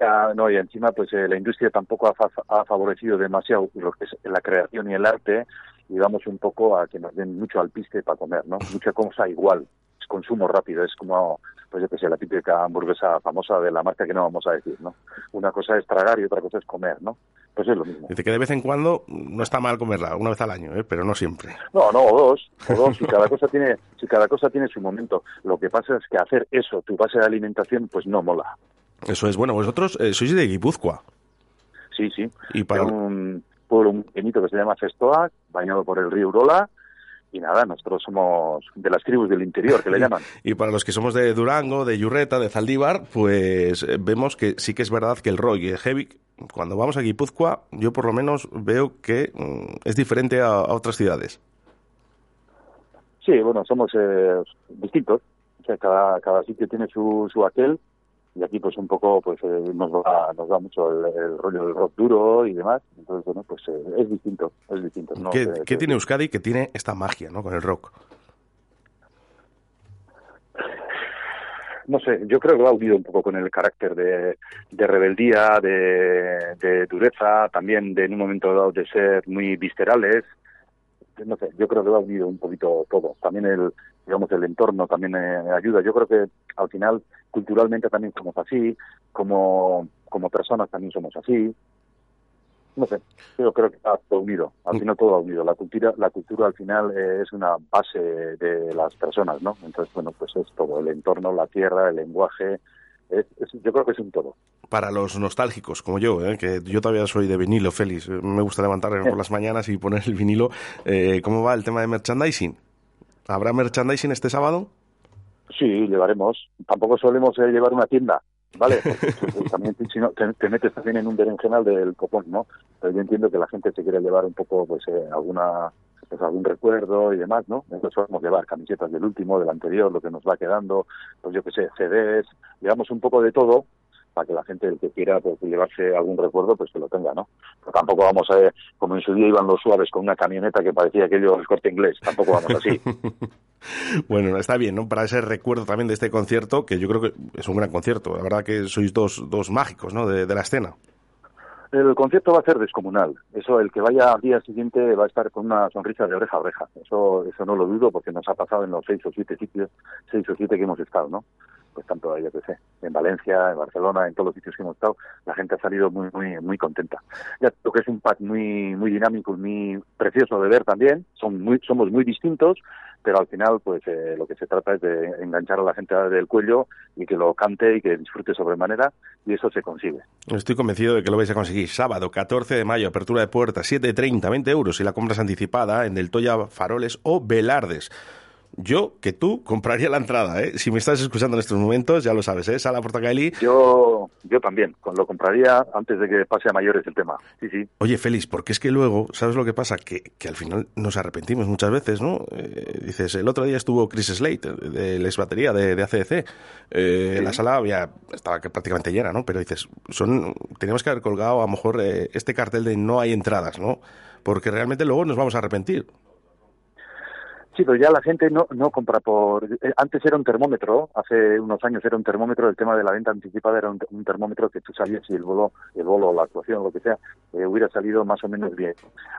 Speaker 16: Ah, no, y encima pues eh, la industria tampoco ha, fa- ha favorecido demasiado lo que es la creación y el arte y vamos un poco a que nos den mucho al piste para comer, ¿no? Mucha cosa igual, consumo rápido, es como, pues yo que sé, la típica hamburguesa famosa de la marca que no vamos a decir, ¿no? Una cosa es tragar y otra cosa es comer, ¿no? Pues es lo mismo.
Speaker 2: Dice que de vez en cuando no está mal comerla, una vez al año, ¿eh? Pero no siempre.
Speaker 16: No, no, o dos, o dos, si cada cosa tiene, si cada cosa tiene su momento. Lo que pasa es que hacer eso, tu base de alimentación, pues no mola.
Speaker 2: Eso es, bueno, vosotros eh, sois de Guipúzcoa.
Speaker 16: Sí, sí.
Speaker 2: Y para...
Speaker 16: De un pueblo muy pequeñito que se llama Festoa, bañado por el río Urola, y nada, nosotros somos de las tribus del interior, que le llaman.
Speaker 2: Y para los que somos de Durango, de Yurreta, de Zaldívar, pues eh, vemos que sí que es verdad que el rock y el heavy, cuando vamos a Guipúzcoa, yo por lo menos veo que mm, es diferente a, a otras ciudades.
Speaker 16: Sí, bueno, somos eh, distintos. O sea, cada, cada sitio tiene su, su aquel. Y aquí, pues, un poco, pues, eh, nos da, nos da mucho el, el rollo del rock duro y demás. Entonces, bueno, pues, eh, es distinto, es distinto. ¿no?
Speaker 2: ¿Qué, qué tiene Euskadi que tiene esta magia, ¿no? Con el rock.
Speaker 16: no sé, yo creo que va unido un poco con el carácter de, de rebeldía, de, de dureza, también de en un momento dado de ser muy viscerales. No sé, yo creo que va unido un poquito todo. También el, digamos, el entorno también eh, ayuda. Yo creo que al final, culturalmente también somos así, como, como personas también somos así. No sé, yo creo que está todo unido. Al final todo va unido. La cultura, la cultura al final eh, es una base de las personas, ¿no? Entonces, bueno, pues es todo. El entorno, la tierra, el lenguaje. Es, es- yo creo que es un todo.
Speaker 2: Para los nostálgicos, como yo, ¿eh? que yo todavía soy de vinilo, Félix. Me gusta levantarme por las mañanas y poner el vinilo. Eh, ¿Cómo va el tema de merchandising? ¿Habrá merchandising este sábado?
Speaker 16: Sí, llevaremos. Tampoco solemos eh, llevar una tienda, ¿vale? Porque, también si no, te, te metes también en un berenjenal del copón, ¿no? Pero yo entiendo que la gente se quiere llevar un poco, pues, eh, alguna pues algún recuerdo y demás, ¿no? Entonces solemos llevar camisetas del último, del anterior, lo que nos va quedando, pues yo qué sé, CDs, llevamos un poco de todo para que la gente, el que quiera pues, llevarse algún recuerdo, pues que lo tenga, ¿no? Pero tampoco vamos a, como en su día iban los suaves con una camioneta que parecía aquello el corte inglés, tampoco vamos así.
Speaker 2: Bueno, está bien, ¿no? Para ese recuerdo también de este concierto, que yo creo que es un gran concierto. La verdad que sois dos, dos mágicos, ¿no? De, de la escena.
Speaker 16: El concierto va a ser descomunal. Eso, el que vaya al día siguiente va a estar con una sonrisa de oreja a oreja. Eso, eso no lo dudo porque nos ha pasado en los seis o siete sitios, seis o siete que hemos estado, ¿no? Pues tanto, yo qué sé, en Valencia, en Barcelona, en todos los sitios que hemos estado, la gente ha salido muy, muy, muy contenta. Ya creo que es un pack muy, muy dinámico y muy precioso de ver también. Son muy, somos muy distintos, pero al final, pues eh, lo que se trata es de enganchar a la gente del cuello y que lo cante y que disfrute sobremanera, y eso se consigue.
Speaker 2: Estoy convencido de que lo vais a conseguir. Sábado, 14 de mayo, apertura de puertas, 7.30, 20 euros si la compras anticipada en Del Toya Faroles o Velardes. Yo, que tú, compraría la entrada, ¿eh? Si me estás escuchando en estos momentos, ya lo sabes, ¿eh? Sala Portacali.
Speaker 16: Yo, yo también, lo compraría antes de que pase a mayores el tema. Sí, sí.
Speaker 2: Oye, Félix, porque es que luego, ¿sabes lo que pasa? Que, que al final nos arrepentimos muchas veces, ¿no? Eh, dices, el otro día estuvo Chris Slate, de la ex batería de, de ACDC. Eh, La sala había, estaba prácticamente llena, ¿no? Pero dices, son, teníamos que haber colgado a lo mejor eh, este cartel de no hay entradas, ¿no? Porque realmente luego nos vamos a arrepentir.
Speaker 16: Sí, pero ya la gente no, no compra por... eh, Antes era un termómetro, hace unos años era un termómetro, el tema de la venta anticipada era un, un termómetro que tú sabías si el bolo, el bolo, la actuación, lo que sea, eh, hubiera salido más o menos bien.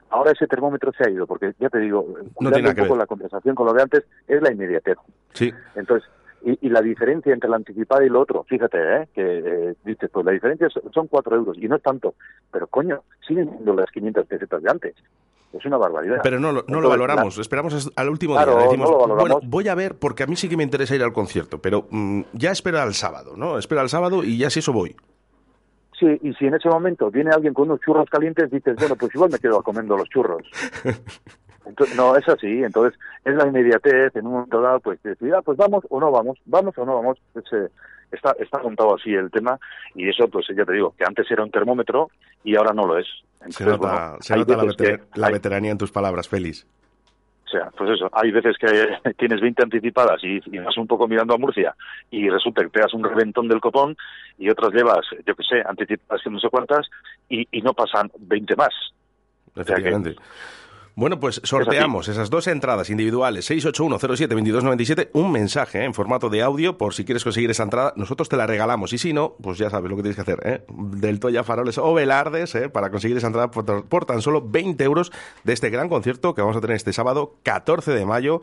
Speaker 16: Ahora ese termómetro se ha ido, porque ya te digo,
Speaker 2: No
Speaker 16: dando
Speaker 2: tiene
Speaker 16: un poco
Speaker 2: ver.
Speaker 16: la conversación con lo de antes, es la inmediatez.
Speaker 2: Sí.
Speaker 16: Entonces, y, y la diferencia entre la anticipada y lo otro, fíjate, ¿eh? que eh, dices, pues la diferencia son- son cuatro euros, y no es tanto, pero coño, siguen siendo las 500 pesetas de antes. Es una barbaridad.
Speaker 2: Pero no, lo- no lo valoramos,
Speaker 16: la-
Speaker 2: esperamos al último
Speaker 16: Claro,
Speaker 2: día. Decimos,
Speaker 16: no
Speaker 2: bueno, voy a ver, porque a mí sí que me interesa ir al concierto, pero mm, ya espera al sábado, ¿no? Espera al sábado y ya si eso voy.
Speaker 16: Sí, y si en ese momento viene alguien con unos churros calientes, dices, bueno, pues igual me quedo comiendo los churros. Entonces, no, es así. Entonces, es la inmediatez. En un momento dado, pues decir, ah, pues vamos o no vamos, vamos o no vamos. Es, eh, está, está montado así el tema. Y eso, pues ya te digo, que antes era un termómetro y ahora no lo es.
Speaker 2: Se
Speaker 16: Entonces,
Speaker 2: nota,
Speaker 16: bueno,
Speaker 2: se nota la,
Speaker 16: veces que-
Speaker 2: veter- la
Speaker 16: hay-
Speaker 2: veteranía en tus palabras, Félix.
Speaker 16: o sea, pues eso, hay veces que tienes 20 anticipadas y, y vas un poco mirando a Murcia y resulta que te das un reventón del copón y otras llevas, yo qué sé, anticipadas que no sé cuántas y, y no pasan 20 más. sea que-
Speaker 2: Efectivamente. Bueno, pues sorteamos esas dos entradas individuales, 681072297, un mensaje ¿eh? en formato de audio por si quieres conseguir esa entrada, nosotros te la regalamos y si no, pues ya sabes lo que tienes que hacer, ¿eh? del Toya Faroles o Velardes, ¿eh? para conseguir esa entrada por, tan- por tan solo 20 euros de este gran concierto que vamos a tener este sábado 14 de mayo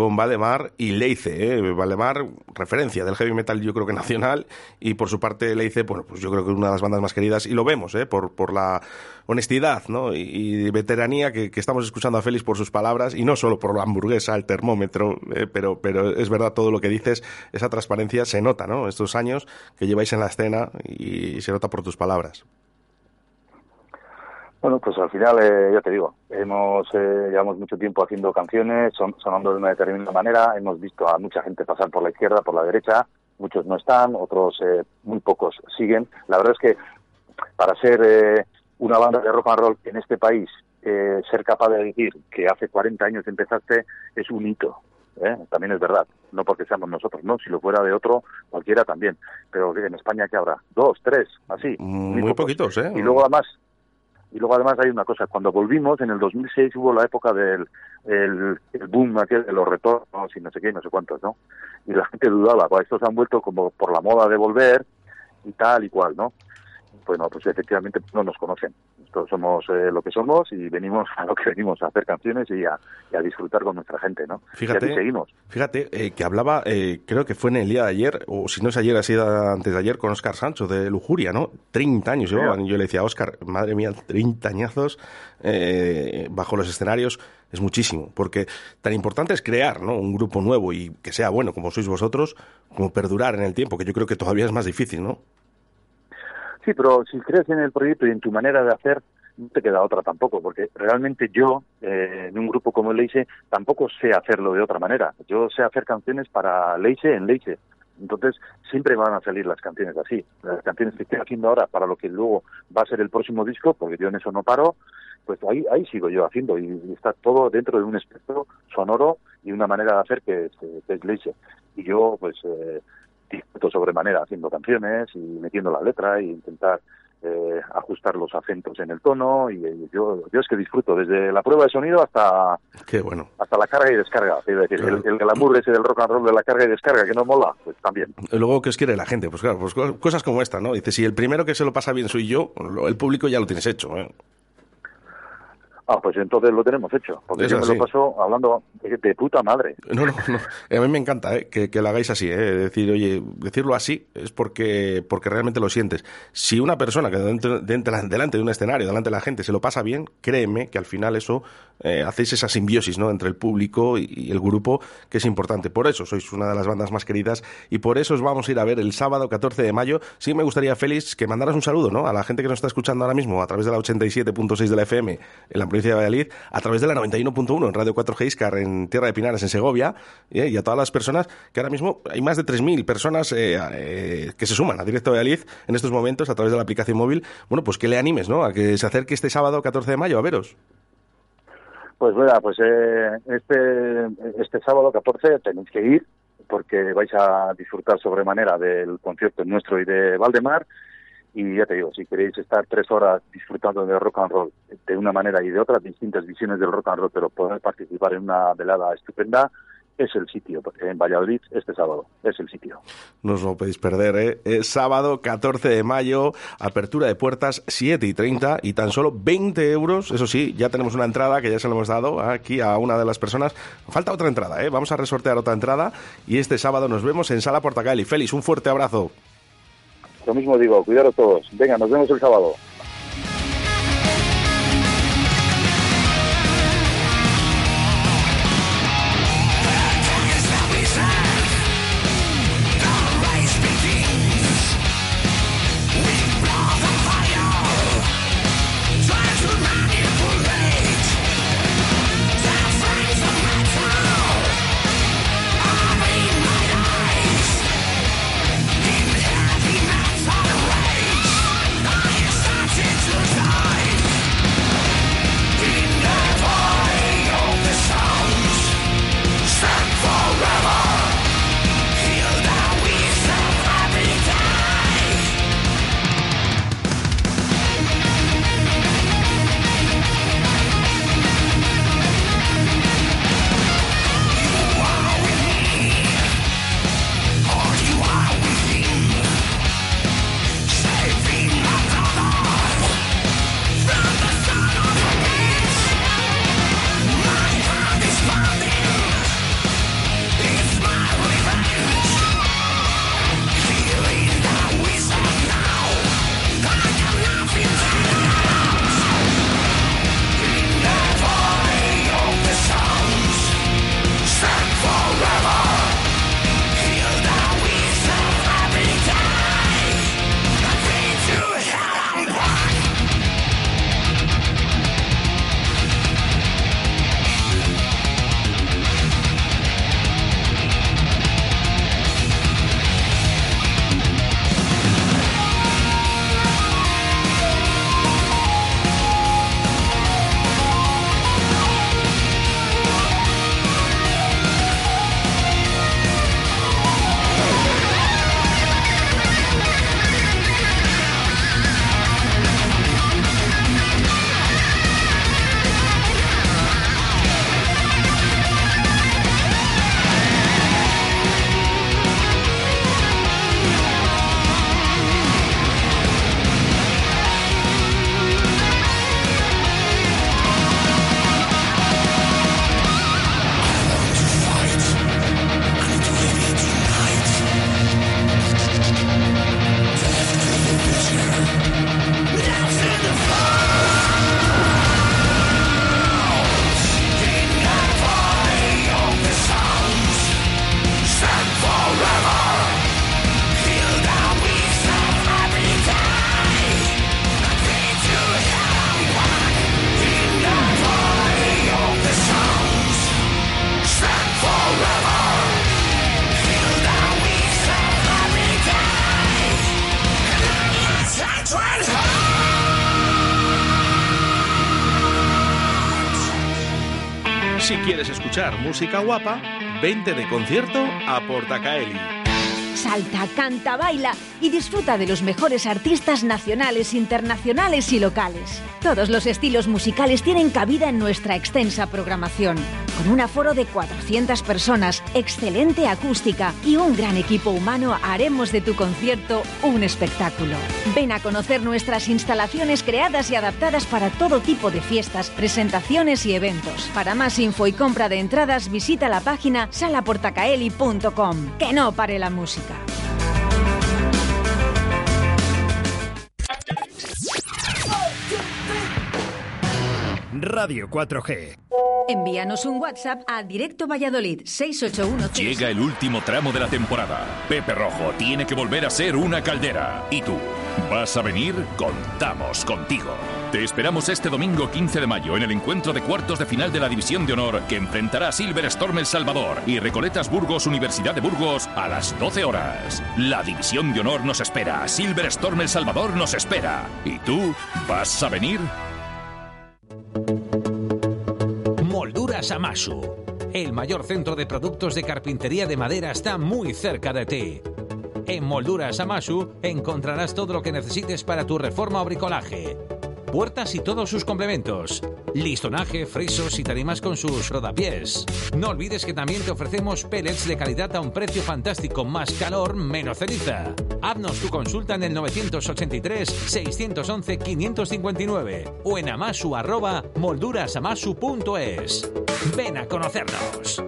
Speaker 2: con Valdemar y Leice. ¿eh? Valdemar, referencia del heavy metal yo creo que nacional, y por su parte Leice, bueno, pues yo creo que es una de las bandas más queridas, y lo vemos, ¿eh? por, la honestidad y, veteranía que, que estamos escuchando a Félix por sus palabras, y no solo por la hamburguesa, el termómetro, ¿eh? pero, pero es verdad todo lo que dices, esa transparencia se nota, ¿no? Estos años que lleváis en la escena y se nota por tus palabras.
Speaker 16: Bueno, pues al final, eh, ya te digo, hemos eh, llevamos mucho tiempo haciendo canciones, son, sonando de una determinada manera, hemos visto a mucha gente pasar por la izquierda, por la derecha, muchos no están, otros eh, muy pocos siguen. La verdad es que para ser eh, una banda de rock and roll en este país, eh, ser capaz de decir que hace 40 años empezaste es un hito. ¿eh? También es verdad, no porque seamos nosotros, no, si lo fuera de otro, cualquiera también. Pero en España, ¿qué habrá? Dos, tres, así.
Speaker 2: Muy,
Speaker 16: pocos.
Speaker 2: poquitos, ¿eh?
Speaker 16: Y luego además, y luego además hay una cosa, cuando volvimos en el 2006 hubo la época del el, boom aquel de los retornos y no sé qué, no sé cuántos, ¿no? Y la gente dudaba, "Buah, estos han vuelto como por la moda de volver y tal y cual, ¿no? Bueno, pues efectivamente no nos conocen. Nosotros somos eh, lo que somos y venimos a lo que venimos, a hacer canciones y a, y a disfrutar con nuestra gente, ¿no?
Speaker 2: Fíjate,
Speaker 16: seguimos.
Speaker 2: fíjate eh, que hablaba, eh, creo que fue en el día de ayer, o si no es ayer, ha sido antes de ayer, con Oscar Sancho de Lujuria, ¿no? 30 años llevaban. Y yo le decía, Oscar, madre mía, 30 añazos eh, bajo los escenarios es muchísimo. Porque tan importante es crear, ¿no? Un grupo nuevo y que sea bueno, como sois vosotros, como perdurar en el tiempo, que yo creo que todavía es más difícil, ¿no?
Speaker 16: Sí, pero si crees en el proyecto y en tu manera de hacer, no te queda otra tampoco, porque realmente yo, eh, en un grupo como Leise, tampoco sé hacerlo de otra manera. Yo sé hacer canciones para Leise en Leise. Entonces, siempre van a salir las canciones así. Las canciones que estoy haciendo ahora para lo que luego va a ser el próximo disco, porque yo en eso no paro, pues ahí, ahí sigo yo haciendo y, y está todo dentro de un espectro sonoro y una manera de hacer que, es- que es Leise. Y yo, pues, eh, disfruto sobremanera haciendo canciones y metiendo la letra e intentar eh, ajustar los acentos en el tono y, eh, yo, yo es que disfruto desde la prueba de sonido hasta
Speaker 2: Qué bueno.
Speaker 16: hasta la carga y descarga es decir el, el glamour ese del rock and roll de la carga y descarga que no mola pues también
Speaker 2: Luego, ¿qué os quiere la gente? Pues claro, pues co- cosas como esta, ¿no? Dice, si el primero que se lo pasa bien soy yo, el público ya lo tienes hecho, ¿eh?
Speaker 16: Ah pues entonces lo tenemos hecho porque
Speaker 2: Es
Speaker 16: yo me lo paso hablando de, de puta madre
Speaker 2: No, no, no. A mí me encanta ¿eh? que, que lo hagáis así, ¿eh? decir, oye, decirlo así es porque, porque realmente lo sientes. Si una persona que dentro- dentro- delante de un escenario, delante de la gente, se lo pasa bien, créeme que al final eso eh, hacéis esa simbiosis ¿no? entre el público y, y el grupo, que es importante. Por eso sois una de las bandas más queridas y por eso os vamos a ir a ver el sábado 14 de mayo. Sí me gustaría, Félix, que mandaras un saludo ¿no? a la gente que nos está escuchando ahora mismo a través de la 87.6 de la FM en la provincia de Valladolid, a través de la 91.1 en Radio 4G Iscar en Tierra de Pinares, en Segovia, ¿eh? y a todas las personas que ahora mismo hay más de 3.000 personas eh, eh, que se suman a Directo Valladolid en estos momentos a través de la aplicación móvil. Bueno, pues que le animes ¿no? a que se acerque este sábado 14 de mayo a veros.
Speaker 16: Pues bueno, pues eh, este, este sábado 14 tenéis que ir porque vais a disfrutar sobremanera del concierto nuestro y de Valdemar Y ya te digo, si queréis estar tres horas disfrutando del rock and roll de una manera y de otra, distintas visiones del rock and roll, pero poder participar en una velada estupenda, es el sitio. En Valladolid, este sábado, es el sitio.
Speaker 2: No os lo podéis perder, ¿eh? Es sábado 14 de mayo, apertura de puertas 7 y 30 y tan solo 20 euros. Eso sí, ya tenemos una entrada que ya se la hemos dado aquí a una de las personas. Falta otra entrada, ¿eh? Vamos a resortear otra entrada y este sábado nos vemos en Sala Portacali. Félix, un fuerte abrazo.
Speaker 16: Lo mismo digo, cuidaros todos. Venga, nos vemos el sábado.
Speaker 2: Música guapa, vente de concierto a Portacaeli.
Speaker 4: Salta, canta, baila y disfruta de los mejores artistas nacionales, internacionales y locales. Todos los estilos musicales tienen cabida en nuestra extensa programación. Con un aforo de 400 personas, excelente acústica y un gran equipo humano, haremos de tu concierto un espectáculo. Ven a conocer nuestras instalaciones creadas y adaptadas para todo tipo de fiestas, presentaciones y eventos. Para más info y compra de entradas, visita la página salaportacaeli.com. Que no pare la música.
Speaker 17: Radio 4G.
Speaker 4: Envíanos un WhatsApp a Directo Valladolid 681
Speaker 18: Llega el último tramo de la temporada. Pepe Rojo tiene que volver a ser una caldera. ¿Y tú? ¿Vas a venir? Contamos contigo. Te esperamos este domingo 15 de mayo en el encuentro de cuartos de final de la División de Honor que enfrentará a Silver Storm El Salvador y Recoletas Burgos Universidad de Burgos a las 12 horas. La División de Honor nos espera. Silver Storm El Salvador nos espera. ¿Y tú? ¿Vas a venir?
Speaker 19: Molduras Amasu. El mayor centro de productos de carpintería de madera está muy cerca de ti. En Molduras Amasu encontrarás todo lo que necesites para tu reforma o bricolaje. Puertas y todos sus complementos. Listonaje, frisos y tarimas con sus rodapiés. No olvides que también te ofrecemos pellets de calidad a un precio fantástico, más calor, menos ceniza. Haznos tu consulta en el 983-611-559 o en amasu arroba moldurasamasu.es. Ven a conocernos.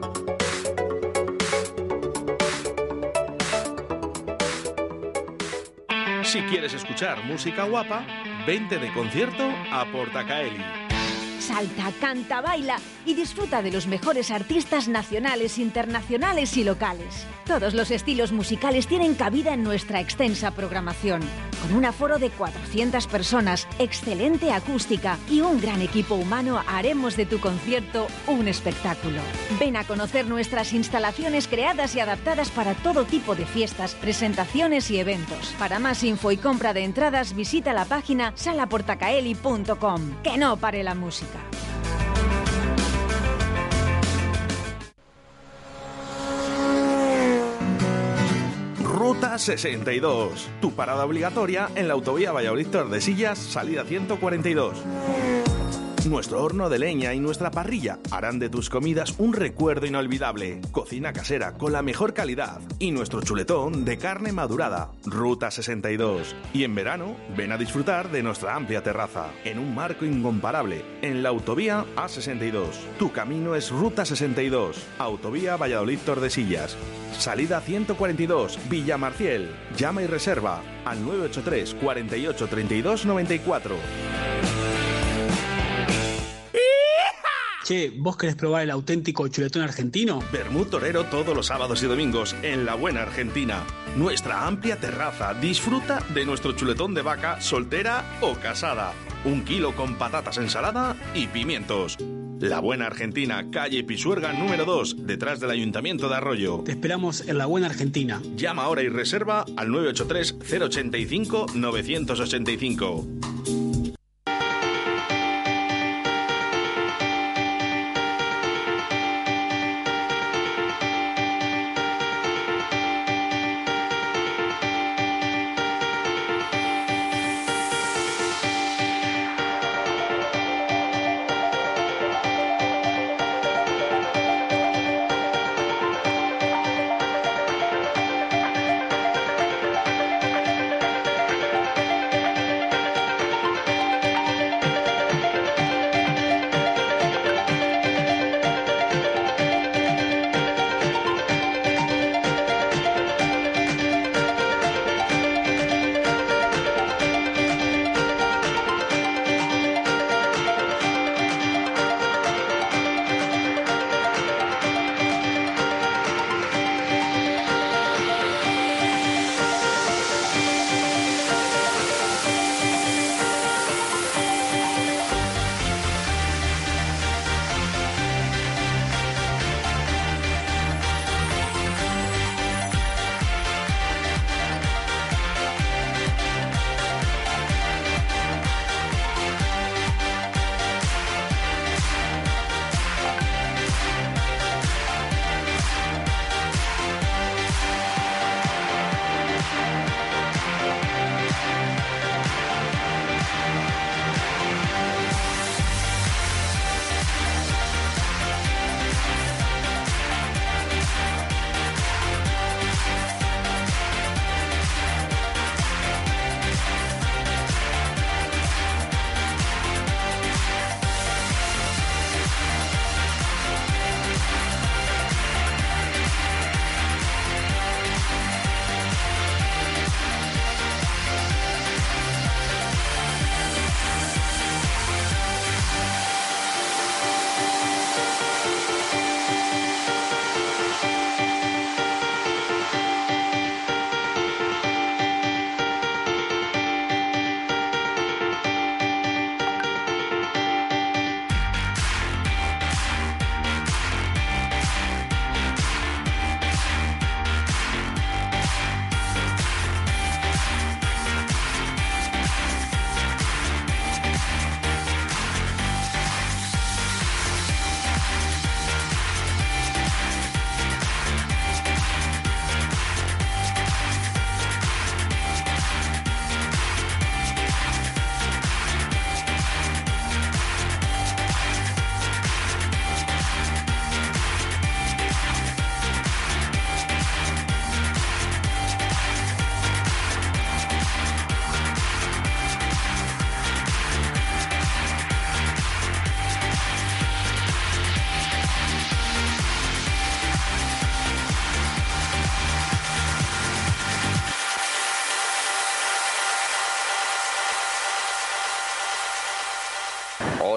Speaker 2: Si quieres escuchar música guapa, vente de concierto a Portacaeli.
Speaker 4: Salta, canta, baila y disfruta de los mejores artistas nacionales, internacionales y locales. Todos los estilos musicales tienen cabida en nuestra extensa programación. Con un aforo de 400 personas, excelente acústica y un gran equipo humano, haremos de tu concierto un espectáculo. Ven a conocer nuestras instalaciones creadas y adaptadas para todo tipo de fiestas, presentaciones y eventos. Para más info y compra de entradas, visita la página salaportacaeli.com. Que no pare la música.
Speaker 2: Ruta 62, tu parada obligatoria en la autovía Valladolid-Tordesillas, salida 142. Nuestro horno de leña y nuestra parrilla harán de tus comidas un recuerdo inolvidable. Cocina casera con la mejor calidad y nuestro chuletón de carne madurada. Ruta 62. Y en verano, ven a disfrutar de nuestra amplia terraza, en un marco incomparable, en la autovía A62. Tu camino es Ruta 62, Autovía Valladolid-Tordesillas. Salida 142, Villa Marciel. Llama y reserva al 983 48 32 94.
Speaker 20: Che, ¿vos querés probar el auténtico chuletón argentino?
Speaker 2: Bermú Torero todos los sábados y domingos en La Buena Argentina. Nuestra amplia terraza. Disfruta de nuestro chuletón de vaca soltera o casada. Un kilo con patatas ensalada y pimientos. La Buena Argentina, calle Pisuerga número 2, detrás del Ayuntamiento de Arroyo.
Speaker 20: Te esperamos en La Buena Argentina.
Speaker 2: Llama ahora y reserva al 983 085 985.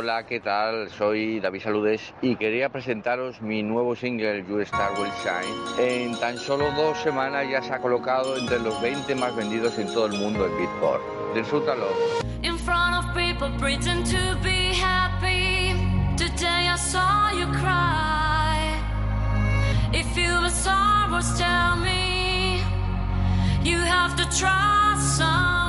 Speaker 21: Hola, ¿qué tal? Soy David Saludes y quería presentaros mi nuevo single You Star Will Shine. En tan solo dos semanas ya se ha colocado entre los 20 más vendidos en todo el mundo en Beatport. Disfrútalo.
Speaker 22: In front of people pretend to be happy. Today I saw you cry. If you were sorrows, tell me. You have to trust someone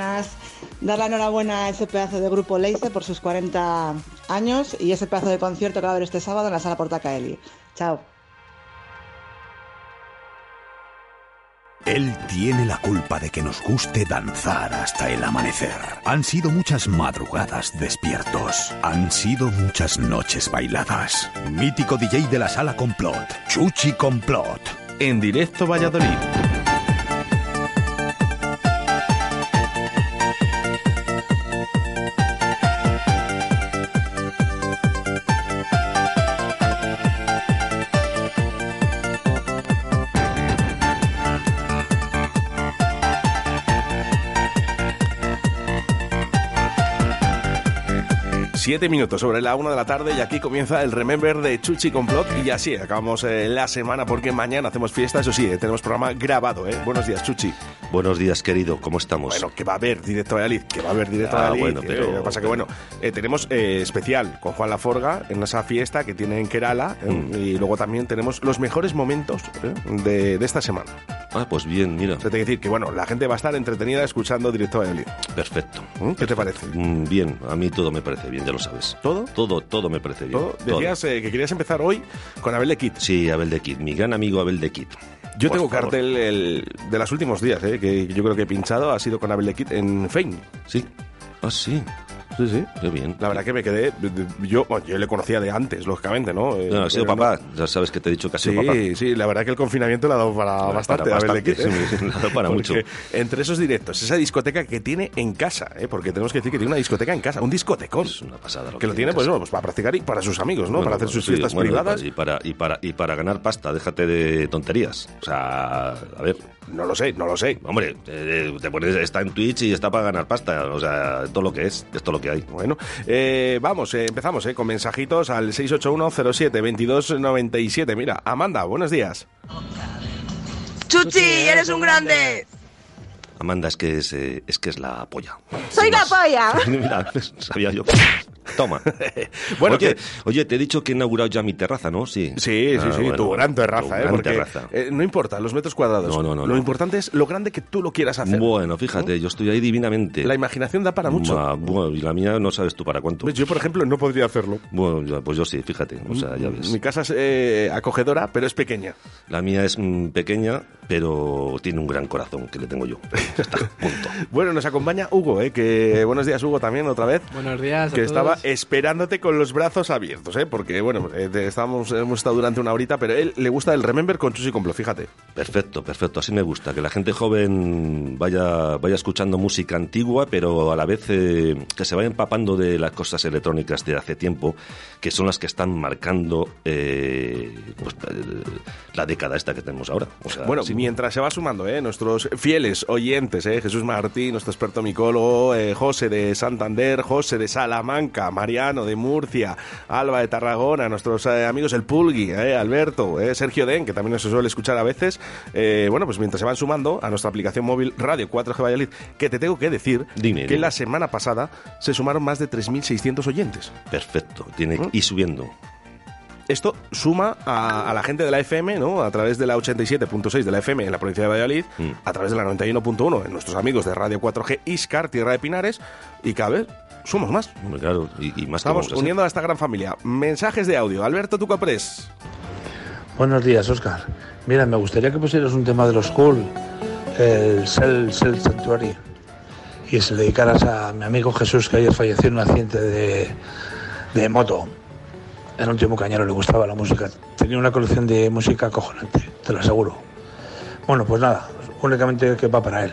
Speaker 23: Buenas. Dar la enhorabuena a ese pedazo de grupo Leice por sus 40 años y ese pedazo de concierto que va a haber este sábado en la sala Portacaeli. Chao.
Speaker 24: Él tiene la culpa de que nos guste danzar hasta el amanecer. Han sido muchas madrugadas despiertos. Han sido muchas noches bailadas. Mítico DJ de la sala Complot, Chuchi Complot.
Speaker 2: En directo Valladolid. Siete minutos sobre la una de la tarde y aquí comienza el Remember de Chuchi Complot y así acabamos eh, la semana porque mañana hacemos fiesta, eso sí, eh, tenemos programa grabado, ¿eh? Buenos días, Chuchi.
Speaker 25: Buenos días, querido, ¿cómo estamos?
Speaker 2: Bueno, que va a haber directo Valladolid, que va a haber directo
Speaker 25: Ah,
Speaker 2: Valladolid.
Speaker 25: bueno,
Speaker 2: eh,
Speaker 25: pero-
Speaker 2: Lo que pasa que, bueno, eh, tenemos eh, especial con Juan Laforga en esa fiesta que tiene en Kerala eh,
Speaker 25: Mm.
Speaker 2: y luego también tenemos los mejores momentos eh, de, de esta semana.
Speaker 25: Ah, pues bien, mira.
Speaker 2: Te que decir que, bueno, la gente va a estar entretenida escuchando directo Valladolid.
Speaker 25: Perfecto.
Speaker 2: ¿Qué te parece?
Speaker 25: Mm, Bien, a mí todo me parece bien, ya lo sabes.
Speaker 2: ¿Todo?
Speaker 25: Todo, todo me parece bien.
Speaker 2: ¿Todo? Decías eh, que querías empezar hoy con Abel de Kid.
Speaker 25: Sí, Abel de Kid, mi gran amigo Abel de Kid.
Speaker 2: Yo
Speaker 25: Por
Speaker 2: tengo
Speaker 25: favor.
Speaker 2: cartel el- de los últimos días, eh, que yo creo que he pinchado, ha sido con Abel de Kid en Fein.
Speaker 25: Sí. Ah, sí.
Speaker 2: Sí, sí.
Speaker 25: Qué bien.
Speaker 2: La verdad que me quedé. Yo, bueno, yo le conocía de antes, lógicamente, ¿no? Eh,
Speaker 25: No, ha sido papá. Ya sabes que te he dicho que ha sido
Speaker 2: Sí,
Speaker 25: papá.
Speaker 2: sí, la verdad que el confinamiento le ha dado para bastante.
Speaker 25: para bastante,
Speaker 2: ¿eh?
Speaker 25: sí, le ha dado para mucho.
Speaker 2: Entre esos directos, esa discoteca que tiene en casa, ¿eh? porque tenemos que decir que tiene una discoteca en casa, un discotecón. Es
Speaker 25: una pasada.
Speaker 2: que lo tiene, pues, bueno, pues para practicar y para sus amigos, ¿no?
Speaker 25: Bueno,
Speaker 2: para hacer sus
Speaker 25: sí,
Speaker 2: fiestas
Speaker 25: bueno,
Speaker 2: privadas.
Speaker 25: Y para, y, para, y para ganar pasta, déjate de tonterías. O sea, a ver.
Speaker 2: No lo sé, no lo sé.
Speaker 25: Hombre, eh, te pones, está en Twitch y está para ganar pasta. O sea, todo lo que es, es todo lo que hay.
Speaker 2: Bueno, eh, vamos, eh, empezamos eh, con mensajitos al 681-07-2297. Mira, Amanda, buenos días.
Speaker 26: Chuchi, eres un grande.
Speaker 25: Amanda, es que es, eh, es que es la polla.
Speaker 26: Soy la polla.
Speaker 25: Mira, sabía yo. Toma.
Speaker 2: Bueno,
Speaker 25: oye,
Speaker 2: que-
Speaker 25: oye, te he dicho que he inaugurado ya mi terraza, ¿no? Sí.
Speaker 2: Sí, sí,
Speaker 25: Ah,
Speaker 2: sí,
Speaker 25: bueno,
Speaker 2: tu gran
Speaker 25: tu
Speaker 2: terraza, ¿eh?
Speaker 25: gran
Speaker 2: Porque
Speaker 25: terraza.
Speaker 2: eh, no importa los metros cuadrados.
Speaker 25: No, no, no,
Speaker 2: Lo
Speaker 25: no.
Speaker 2: importante es lo grande que tú lo quieras hacer.
Speaker 25: Bueno, fíjate, yo estoy ahí divinamente.
Speaker 2: La imaginación da para mucho.
Speaker 25: Ma- bueno, y la mía no sabes tú para cuánto.
Speaker 2: Yo, por ejemplo, no podría hacerlo.
Speaker 25: Bueno, pues yo sí, fíjate. O sea, ya ves.
Speaker 2: Mi casa es eh, acogedora, pero es pequeña.
Speaker 25: La mía es mm, pequeña, pero tiene un gran corazón que le tengo yo. Ya está, punto.
Speaker 2: Bueno, nos acompaña Hugo, ¿eh? que buenos días Hugo también otra vez.
Speaker 27: Buenos días a
Speaker 2: Que estaba
Speaker 27: todos.
Speaker 2: esperándote con los brazos abiertos, ¿eh? porque bueno, eh, estábamos, hemos estado durante una horita, pero él le gusta el Remember con Chus y Complo, fíjate.
Speaker 25: Perfecto, perfecto. Así me gusta. Que la gente joven vaya, vaya escuchando música antigua, pero a la vez eh, que se vaya empapando de las cosas electrónicas de hace tiempo, que son las que están marcando eh, pues, la década esta que tenemos ahora. O sea,
Speaker 2: Bueno,
Speaker 25: sí.
Speaker 2: Mientras se va sumando, ¿eh? nuestros fieles oyentes, ¿eh? Jesús Martín, nuestro experto micólogo, eh, José de Santander, José de Salamanca, Mariano de Murcia, Alba de Tarragona, nuestros eh, amigos el Pulgui, ¿eh? Alberto, ¿eh? Sergio Den, que también nos suele escuchar a veces. Bueno, pues mientras se van sumando a nuestra aplicación móvil Radio 4G Valladolid, que te tengo que decir
Speaker 25: Dime,
Speaker 2: que la semana pasada se sumaron más de 3.600 oyentes.
Speaker 25: Perfecto. Tiene,
Speaker 2: ¿Mm?
Speaker 25: Y subiendo.
Speaker 2: Esto suma a, a la gente de la FM, ¿no? A través de la 87.6 de la FM en la provincia de Valladolid,
Speaker 25: Mm.
Speaker 2: a través de la 91.1 en nuestros amigos de Radio 4G Iscar, Tierra de Pinares, y cada vez somos más.
Speaker 25: Claro, y, y más que
Speaker 2: Estamos
Speaker 25: ser.
Speaker 2: uniendo a esta gran familia. Mensajes de audio. Alberto Tucapres.
Speaker 28: Buenos días, Oscar. Mira, me gustaría que pusieras un tema de los cool, el Cell, Cell Sanctuary, y se le dedicaras a mi amigo Jesús, que ayer falleció en un accidente de, de moto. Era un tío muy cañero, le gustaba la música. Tenía una colección de música acojonante, te lo aseguro. Bueno, pues nada, únicamente que va para él.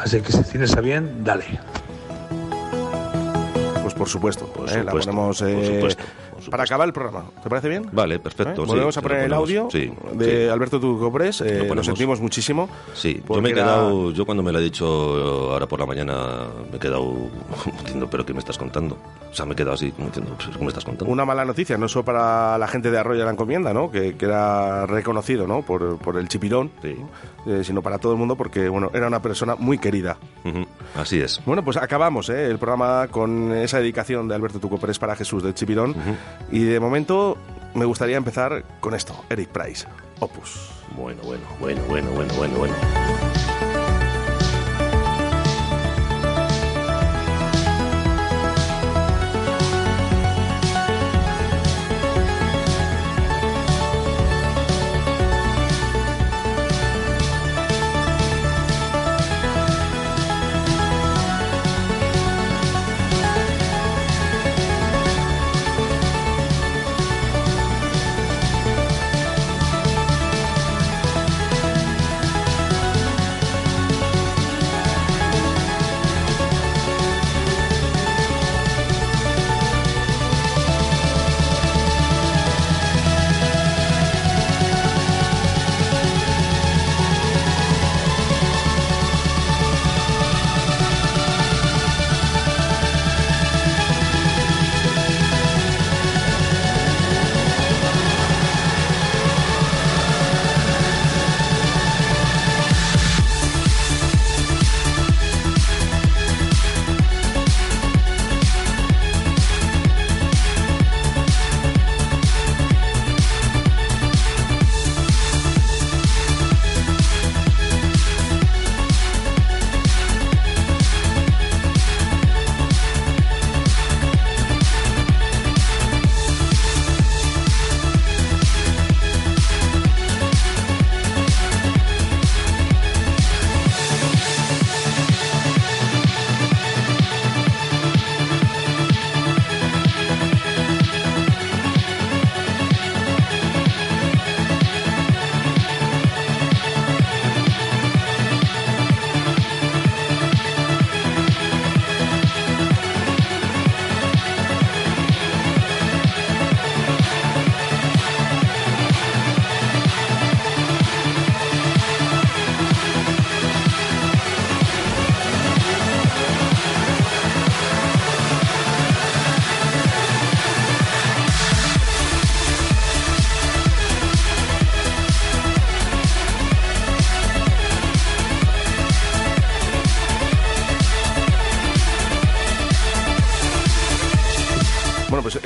Speaker 28: Así que si tienes a bien, dale.
Speaker 2: Pues por supuesto.
Speaker 25: Por
Speaker 2: ¿eh? La ponemos
Speaker 25: por
Speaker 2: eh,
Speaker 25: supuesto,
Speaker 2: para acabar el programa. ¿Te parece bien?
Speaker 25: Vale, perfecto.
Speaker 2: ¿Eh?
Speaker 25: sí,
Speaker 2: Volvemos a
Speaker 25: te lo
Speaker 2: poner el audio
Speaker 25: Sí,
Speaker 2: de
Speaker 25: sí.
Speaker 2: Alberto Tucapres. eh,
Speaker 25: Lo
Speaker 2: lo sentimos muchísimo.
Speaker 25: Sí, yo me he quedado, yo cuando me lo he dicho ahora por la mañana, me he quedado diciendo, pero ¿qué me estás contando? O sea, me he quedado así, como diciendo, ¿qué me estás contando?
Speaker 2: Una mala noticia, no solo para la gente de Arroyo de la Encomienda, ¿no? que, que era reconocido ¿no? por, por el chipirón, eh, sino para todo el mundo porque bueno, era una persona muy querida.
Speaker 25: Ujú, Así es.
Speaker 2: Bueno, pues acabamos ¿eh? el programa con esa dedicación de Alberto Tuco Pérez para Jesús del Chipirón. Y de momento me gustaría empezar con esto, Eric Price, Opus.
Speaker 25: Bueno, bueno, bueno, bueno, bueno, bueno, bueno.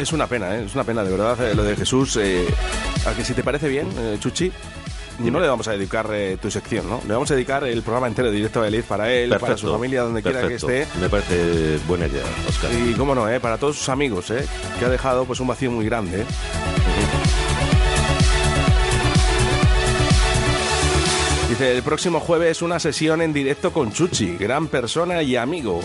Speaker 2: Es una pena, ¿eh? es una pena, de verdad, eh, lo de Jesús. Eh, a que si te parece bien, Chuchi, no le vamos a dedicar eh, tu sección, ¿no? Le vamos a dedicar el programa entero directo a Eliz para él, para su familia, donde quiera que esté.
Speaker 25: Me parece buena idea, Oscar.
Speaker 2: Y cómo no, ¿eh? para todos sus amigos, ¿eh? que ha dejado pues un vacío muy grande. ¿eh? Dice, el próximo jueves una sesión en directo con Chuchi, gran persona y amigo.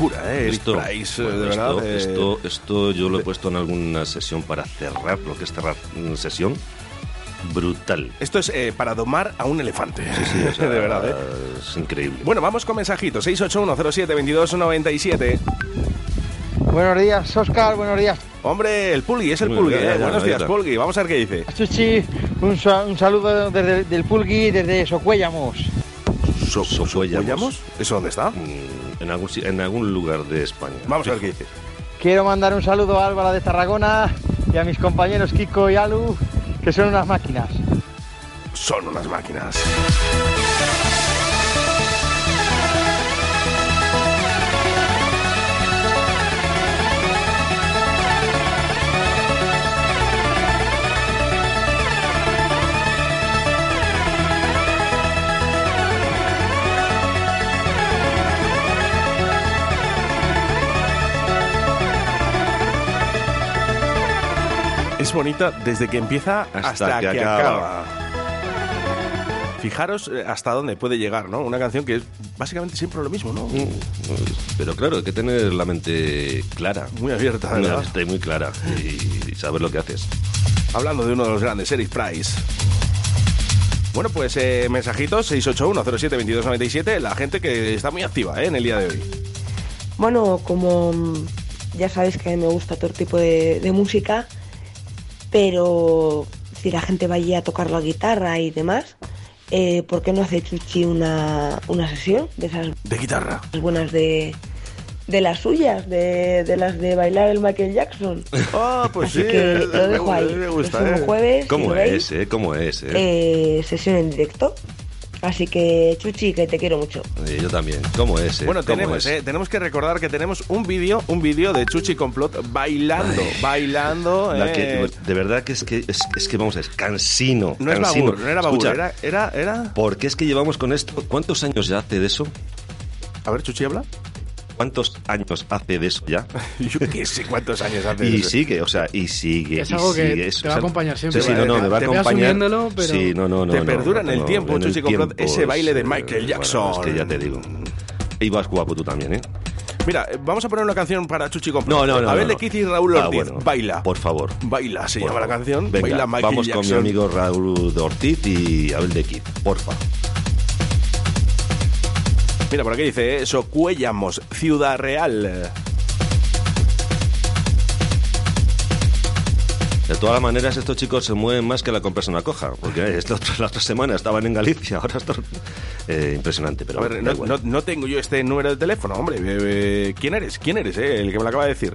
Speaker 2: Locura, ¿eh? Eric
Speaker 25: Esto,
Speaker 2: Price, eh,
Speaker 25: bueno,
Speaker 2: de
Speaker 25: esto,
Speaker 2: verdad. eh,
Speaker 25: esto, esto yo lo he puesto en alguna sesión para cerrar, lo que es cerrar una sesión. Brutal.
Speaker 2: Esto es eh, para domar a un elefante.
Speaker 25: Sí, sí, o sea,
Speaker 2: de verdad, ¿eh?
Speaker 25: Es increíble.
Speaker 2: Bueno, vamos con mensajitos. 681072297.
Speaker 29: Buenos días, Oscar, buenos días.
Speaker 2: Hombre, el Pulgui, es el Pulgui.
Speaker 25: bien,
Speaker 2: ¿eh?
Speaker 25: ya, ya,
Speaker 2: Buenos días. Pulgui. Vamos a ver qué dice.
Speaker 29: Chuchi, un, un saludo desde del Pulgui desde Socuéllamos.
Speaker 2: So-
Speaker 25: Socuéllamos.
Speaker 2: ¿Eso dónde está?
Speaker 25: Mm, En algún, si- en algún lugar de España.
Speaker 2: Vamos a ver qué dice.
Speaker 29: Quiero mandar un saludo a Álvaro de Tarragona y a mis compañeros Kiko y Alu, que son unas máquinas.
Speaker 2: Son unas máquinas. Es bonita desde que empieza hasta,
Speaker 25: Hasta que
Speaker 2: que,
Speaker 25: acaba.
Speaker 2: acaba. Fijaros eh, hasta dónde puede llegar, ¿no? Una canción que es básicamente siempre lo mismo, ¿no?
Speaker 25: Mm, Pero claro, hay que tener la mente clara.
Speaker 2: Muy abierta, ¿verdad?
Speaker 25: muy clara. Y, saber lo que haces.
Speaker 2: Hablando de uno de los grandes, Eric Price. Bueno, pues eh, mensajitos 681-07-2297, la gente que está muy activa ¿eh? en el día de hoy.
Speaker 26: Bueno, como mm, ya sabéis que me gusta todo tipo de, de música, pero si la gente va allí a tocar la guitarra y demás, eh, ¿por qué no hace Chuchi una, una sesión de esas
Speaker 2: De guitarra.
Speaker 26: buenas de, de las suyas, de, de las de bailar el Michael Jackson?
Speaker 2: Ah, pues
Speaker 26: Así
Speaker 2: sí,
Speaker 26: que lo dejo ahí.
Speaker 2: me gusta,
Speaker 26: El
Speaker 2: ¿eh?
Speaker 26: jueves, si
Speaker 25: ¿Cómo
Speaker 26: lo veis,
Speaker 25: es, eh? ¿Cómo es, eh?
Speaker 26: eh, sesión en directo. Así que, Chuchi, que te quiero mucho.
Speaker 25: Yo también. ¿Cómo es, eh?
Speaker 2: Bueno,
Speaker 25: ¿Cómo
Speaker 2: tenemos,
Speaker 25: es?
Speaker 2: eh, tenemos que recordar que tenemos un vídeo, un vídeo de Chuchi Complot bailando, bailando.
Speaker 25: La
Speaker 2: eh.
Speaker 25: que- de verdad que es que es, es que vamos a ver, cansino.
Speaker 2: no es babur, no era babur,
Speaker 25: Escucha,
Speaker 2: era, era, era...
Speaker 25: Porque es que llevamos con esto. ¿Cuántos años ya hace de eso?
Speaker 2: A ver, Chuchi habla.
Speaker 25: ¿Cuántos años hace de eso ya?
Speaker 2: Yo qué sé cuántos años hace.
Speaker 25: Y
Speaker 2: eso.
Speaker 25: sigue, o sea, y sigue.
Speaker 13: Es
Speaker 25: y
Speaker 13: algo que
Speaker 25: sigue.
Speaker 13: te va a acompañar siempre.
Speaker 25: Sí, sí, no, no, me va a acompañar.
Speaker 13: pero-
Speaker 25: Sí, no, no, no.
Speaker 2: Te
Speaker 25: no,
Speaker 2: perdura en
Speaker 25: no,
Speaker 2: el
Speaker 25: no,
Speaker 2: tiempo,
Speaker 25: en el
Speaker 2: Chuchi
Speaker 25: tiempo,
Speaker 2: ese baile de Michael Jackson.
Speaker 25: Bueno, es que ya te digo. Y vas guapo tú también, ¿eh?
Speaker 2: Mira, vamos a poner una canción para Chuchi Complot.
Speaker 25: No, no, no.
Speaker 2: Abel
Speaker 25: no,
Speaker 2: de
Speaker 25: no.
Speaker 2: Keith y Raúl
Speaker 25: Ah,
Speaker 2: Ortiz.
Speaker 25: bueno,
Speaker 2: Baila.
Speaker 25: Por favor.
Speaker 2: Baila, se
Speaker 25: Por
Speaker 2: llama la
Speaker 25: favor.
Speaker 2: canción.
Speaker 25: Venga,
Speaker 2: Baila Michael
Speaker 25: vamos
Speaker 2: Jackson.
Speaker 25: con mi amigo Raúl de Ortiz y Abel de Kid, porfa.
Speaker 2: Mira, por aquí dice, eh, Socuéllamos, Ciudad Real.
Speaker 25: De todas maneras, estos chicos se mueven más que la persona coja, porque eh, esta otra- la otra semana estaban en Galicia, ahora están... eh, impresionante, pero
Speaker 2: A ver,
Speaker 25: da
Speaker 2: no, no- no tengo yo este número de teléfono, hombre. Eh, ¿Quién eres? ¿Quién eres, eh? El que me lo acaba de decir.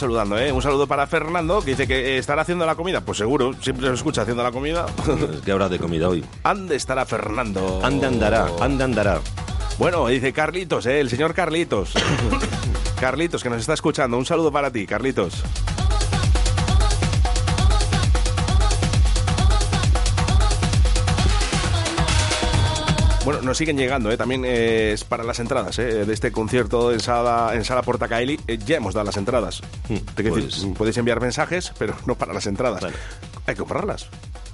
Speaker 2: Saludando, ¿eh? Un saludo para Fernando, que dice que estará haciendo la comida. Pues seguro, siempre se escucha haciendo la comida.
Speaker 25: ¿Qué habrá de comida hoy?
Speaker 2: ¿Ande estará Fernando?
Speaker 25: Ande andará, ande andará.
Speaker 2: Bueno, dice Carlitos, ¿eh? El señor Carlitos. Carlitos, que nos está escuchando. Un saludo para ti, Carlitos. Bueno, nos siguen llegando, ¿eh? también eh, es para las entradas ¿eh? de este concierto en Sala, en sala Portacaeli. Eh, ya hemos dado las entradas. Te quiero
Speaker 25: Pues-
Speaker 2: decir, podéis enviar mensajes, pero no para las entradas. Hay que comprarlas.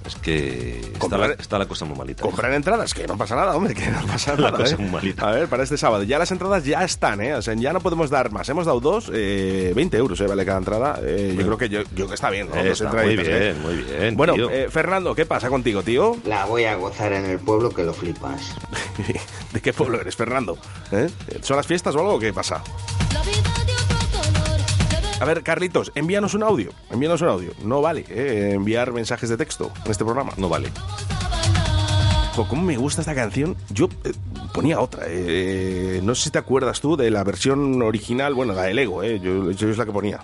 Speaker 25: Es que está la, está la cosa muy malita.
Speaker 2: Comprar entradas, que no pasa nada, hombre, que no pasa
Speaker 25: La
Speaker 2: nada.
Speaker 25: cosa
Speaker 2: ¿eh?
Speaker 25: muy malita.
Speaker 2: A ver, para este sábado. Ya las entradas ya están, ¿eh? O sea, ya no podemos dar más. Hemos dado dos, eh, 20 euros, ¿eh? Vale cada entrada. Eh, yo creo que yo, yo que está bien, ¿no?
Speaker 25: Eh,
Speaker 2: Dos
Speaker 25: está muy
Speaker 2: ¿eh?
Speaker 25: bien, muy bien,
Speaker 2: Bueno,
Speaker 25: tío.
Speaker 2: eh, Fernando, ¿qué pasa contigo, tío?
Speaker 30: La voy a gozar en el pueblo que lo flipas.
Speaker 2: ¿De qué pueblo eres, Fernando? ¿Eh? ¿Son las fiestas o algo? ¿Qué pasa? A ver, Carlitos, envíanos un audio. Envíanos un audio. No vale ¿eh? enviar mensajes de texto en este programa.
Speaker 25: No vale.
Speaker 2: ¿Cómo me gusta esta canción? Yo eh, ponía otra. eh, no sé si te acuerdas tú de la versión original, bueno, la del Ego, eh, yo, yo es la que ponía.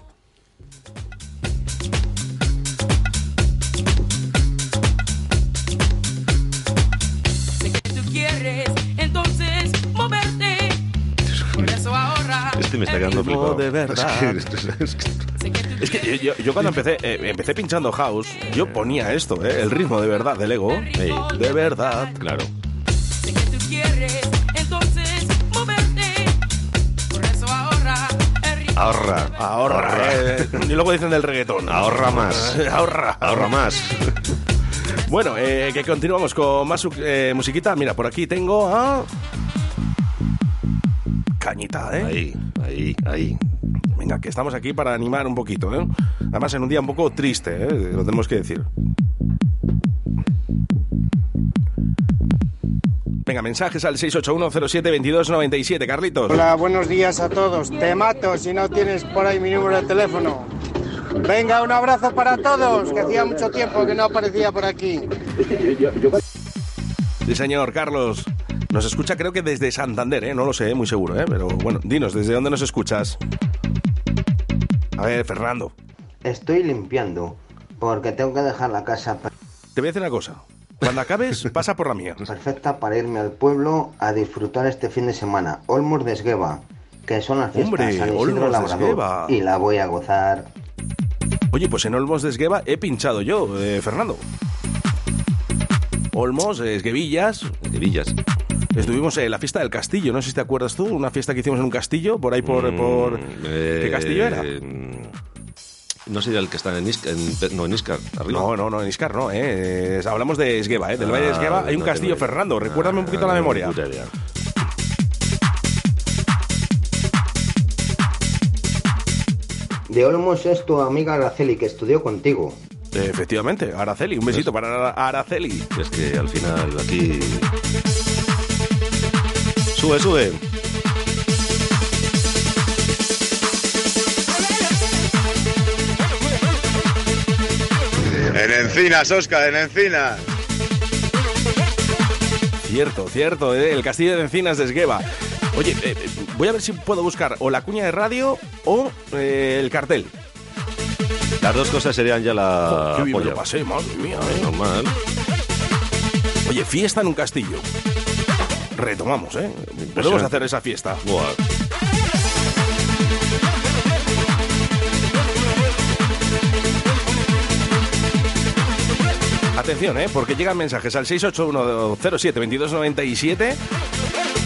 Speaker 25: Este me está quedando flipado.
Speaker 2: de verdad. Es que yo, yo cuando empecé, eh, empecé pinchando house, yo ponía esto, eh, el ritmo de verdad del Ego. de verdad.
Speaker 25: Claro.
Speaker 22: ahorra.
Speaker 25: Ahorra.
Speaker 2: Ahorra. eh, y luego dicen del reggaetón.
Speaker 25: Ahorra más.
Speaker 2: ahorra.
Speaker 25: Ahorra más.
Speaker 2: Bueno, eh, que continuamos con más eh, musiquita. Mira, por aquí tengo a... Cañita, ¿eh?
Speaker 25: Ahí, ahí, ahí.
Speaker 2: Venga, que estamos aquí para animar un poquito, ¿eh? Además, en un día un poco triste, ¿eh? Lo tenemos que decir. Venga, mensajes al 681072297, Carlitos.
Speaker 31: Hola, buenos días a todos. Te mato si no tienes por ahí mi número de teléfono. Venga, un abrazo para todos, que hacía mucho tiempo que no aparecía por aquí.
Speaker 2: Sí, señor, Carlos. Nos escucha creo que desde Santander, ¿eh? No lo sé, muy seguro, ¿eh? Pero bueno, dinos, ¿desde dónde nos escuchas? A ver, Fernando,
Speaker 30: Estoy limpiando porque tengo que dejar la casa
Speaker 2: te voy a decir una cosa. Cuando acabes, pasa por la mía.
Speaker 30: perfecta para irme al pueblo a disfrutar este fin de semana. Olmos de Esgueva, que son las fiestas
Speaker 2: Hombre,
Speaker 30: San Isidro
Speaker 2: Olmos de
Speaker 30: Labrador.
Speaker 2: Esgueva.
Speaker 30: Y la voy a gozar.
Speaker 2: Oye, pues en Olmos de Esgueva he pinchado yo, eh, Fernando. Olmos, Esguevillas.
Speaker 25: Esguevillas.
Speaker 2: Estuvimos en la fiesta del castillo, no sé si te acuerdas tú, una fiesta que hicimos en un castillo, por ahí por... por... ¿Qué castillo era?
Speaker 25: Eh, No sería el que está en, Iscar, en, no, en Iscar, arriba.
Speaker 2: No, no, no, en Iscar no, eh. Hablamos de Esgueva, eh. Del Valle de
Speaker 25: Ah,
Speaker 2: Esgueva hay un
Speaker 25: no
Speaker 2: castillo. Fernando. Recuérdame un poquito
Speaker 25: Ah,
Speaker 2: la memoria.
Speaker 30: De Olmos es tu amiga Araceli, que estudió contigo.
Speaker 2: Eh, Efectivamente, Araceli, un besito para Araceli.
Speaker 25: Es que al final aquí... Sube, sube.
Speaker 32: En Encinas, Oscar, en Encinas.
Speaker 2: Cierto, cierto, eh, el castillo de Encinas de Esgueva. Oye, eh, eh, voy a ver si puedo buscar o la cuña de radio o eh, el cartel.
Speaker 25: Las dos cosas serían ya la
Speaker 2: Qué bien me lo pasé, madre mía. eh.
Speaker 25: Normal.
Speaker 2: Oye, fiesta en un castillo. Retomamos, ¿eh? Podemos
Speaker 25: Impresionante.
Speaker 2: hacer esa fiesta.
Speaker 25: Buah.
Speaker 2: Atención, ¿eh? Porque llegan mensajes al 681072297.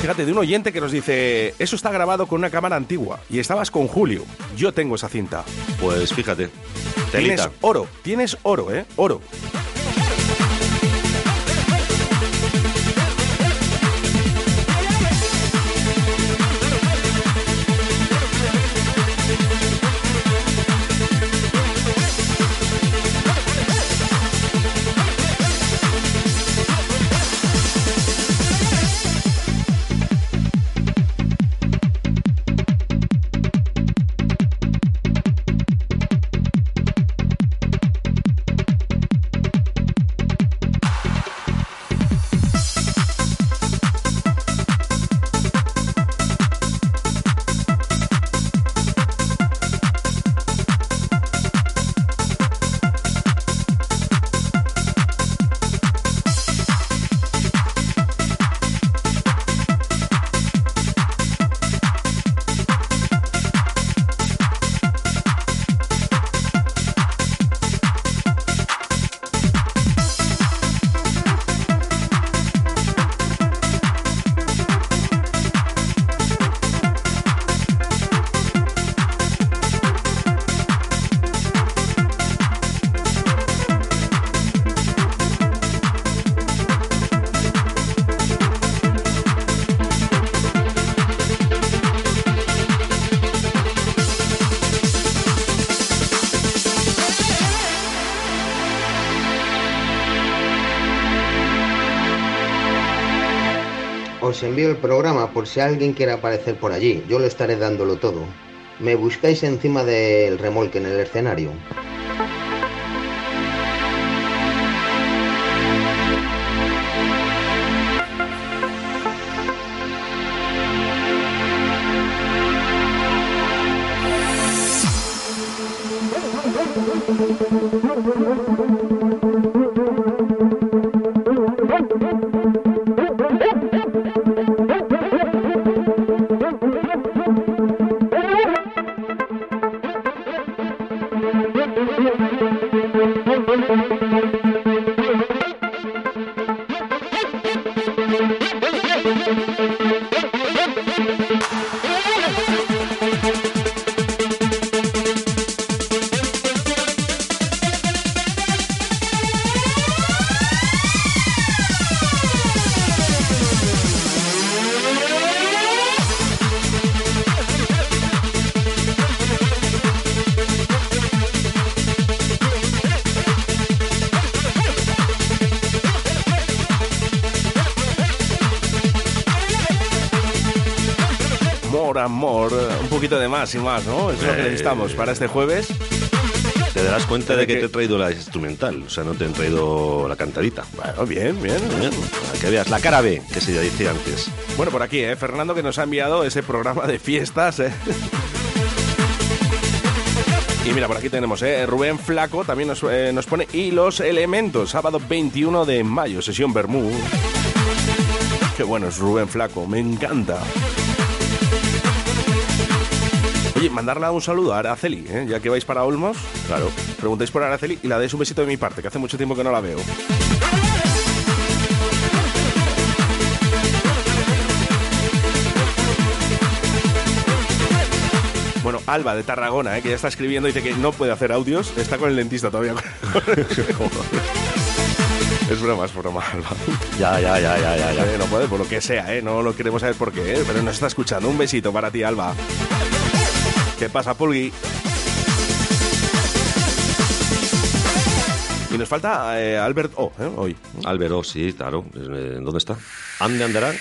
Speaker 2: Fíjate, de un oyente que nos dice, eso está grabado con una cámara antigua y estabas con Julio. Yo tengo esa cinta.
Speaker 25: Pues fíjate.
Speaker 2: Tienes oro, tienes oro, ¿eh? Oro.
Speaker 30: Os envío el programa por si alguien quiere aparecer por allí. Yo le estaré dándolo todo. Me buscáis encima del remolque en el escenario.
Speaker 2: Necesitamos para este jueves.
Speaker 25: Te darás cuenta de que
Speaker 2: que-
Speaker 25: te he traído la instrumental, o sea, no te he traído la cantadita.
Speaker 2: Bueno, bien, bien.
Speaker 25: Para que veas la cara B, que se ya dice antes.
Speaker 2: Bueno, por aquí, ¿eh? Fernando que nos ha enviado ese programa de fiestas, ¿eh? Y mira, por aquí tenemos, ¿eh? Rubén Flaco también nos, eh, nos pone y los elementos, sábado 21 de mayo, sesión Bermú. Qué bueno es Rubén Flaco, me encanta. Oye, mandarle un saludo a Araceli, ¿eh? ya que vais para Olmos. Claro. Preguntáis por Araceli y la deis un besito de mi parte, que hace mucho tiempo que no la veo. Bueno, Alba de Tarragona, ¿eh? que ya está escribiendo, dice que no puede hacer audios, está con el dentista todavía. es broma, es broma, Alba.
Speaker 25: Ya, ya, ya, ya, ya. ya.
Speaker 2: Eh, no puede, por lo que sea, ¿eh? no lo queremos saber por qué, ¿eh? pero nos está escuchando. Un besito para ti, Alba. ¿Qué pasa, Pulgui? Y nos falta eh, Albert O, ¿eh? hoy.
Speaker 25: Albert O, sí, claro. Eh, ¿Dónde está? ¿Ande andará?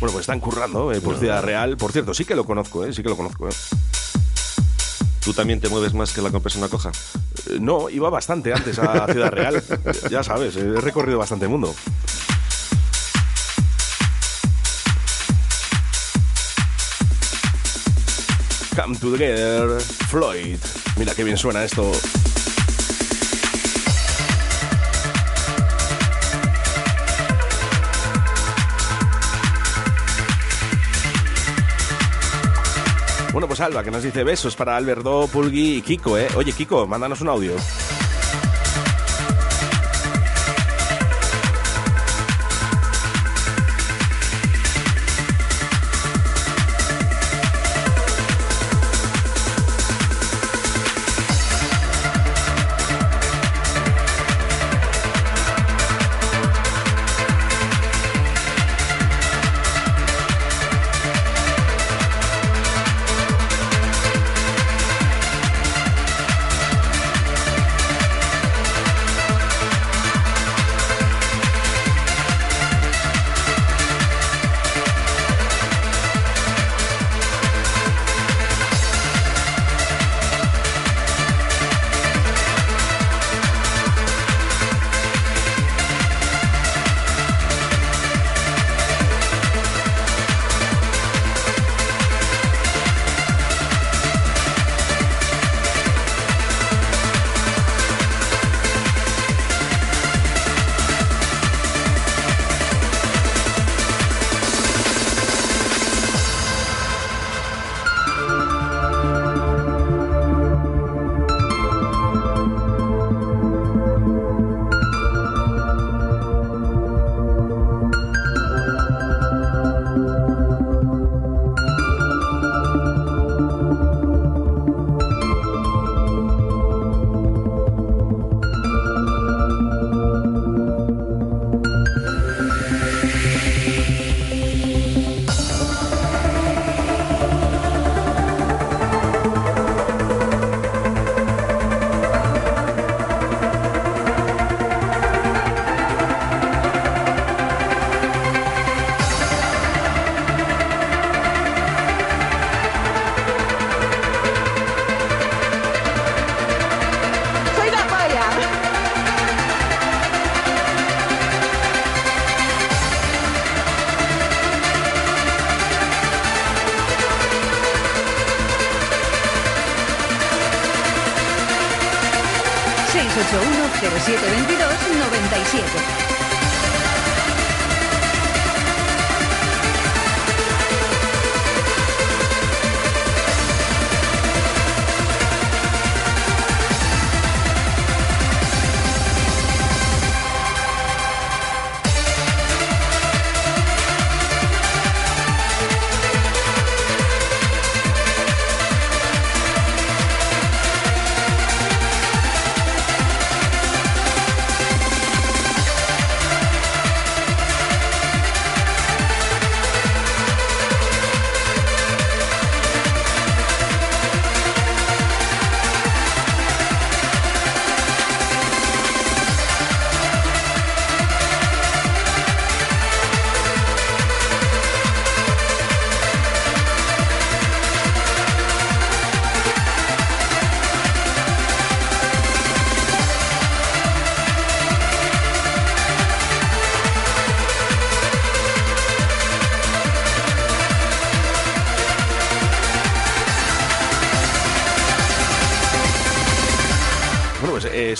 Speaker 2: Bueno, pues están currando eh, por Ciudad Real. Por cierto, sí que lo conozco, ¿eh? sí que lo conozco. ¿eh?
Speaker 25: ¿Tú también te mueves más que la persona coja?
Speaker 2: No, iba bastante antes a Ciudad Real. ya sabes, he recorrido bastante mundo. Come Together, Floyd. Mira qué bien suena esto. Bueno, pues Alba, que nos dice besos para Alberto, Pulgui y Kiko, ¿eh? Oye, Kiko, mándanos un audio.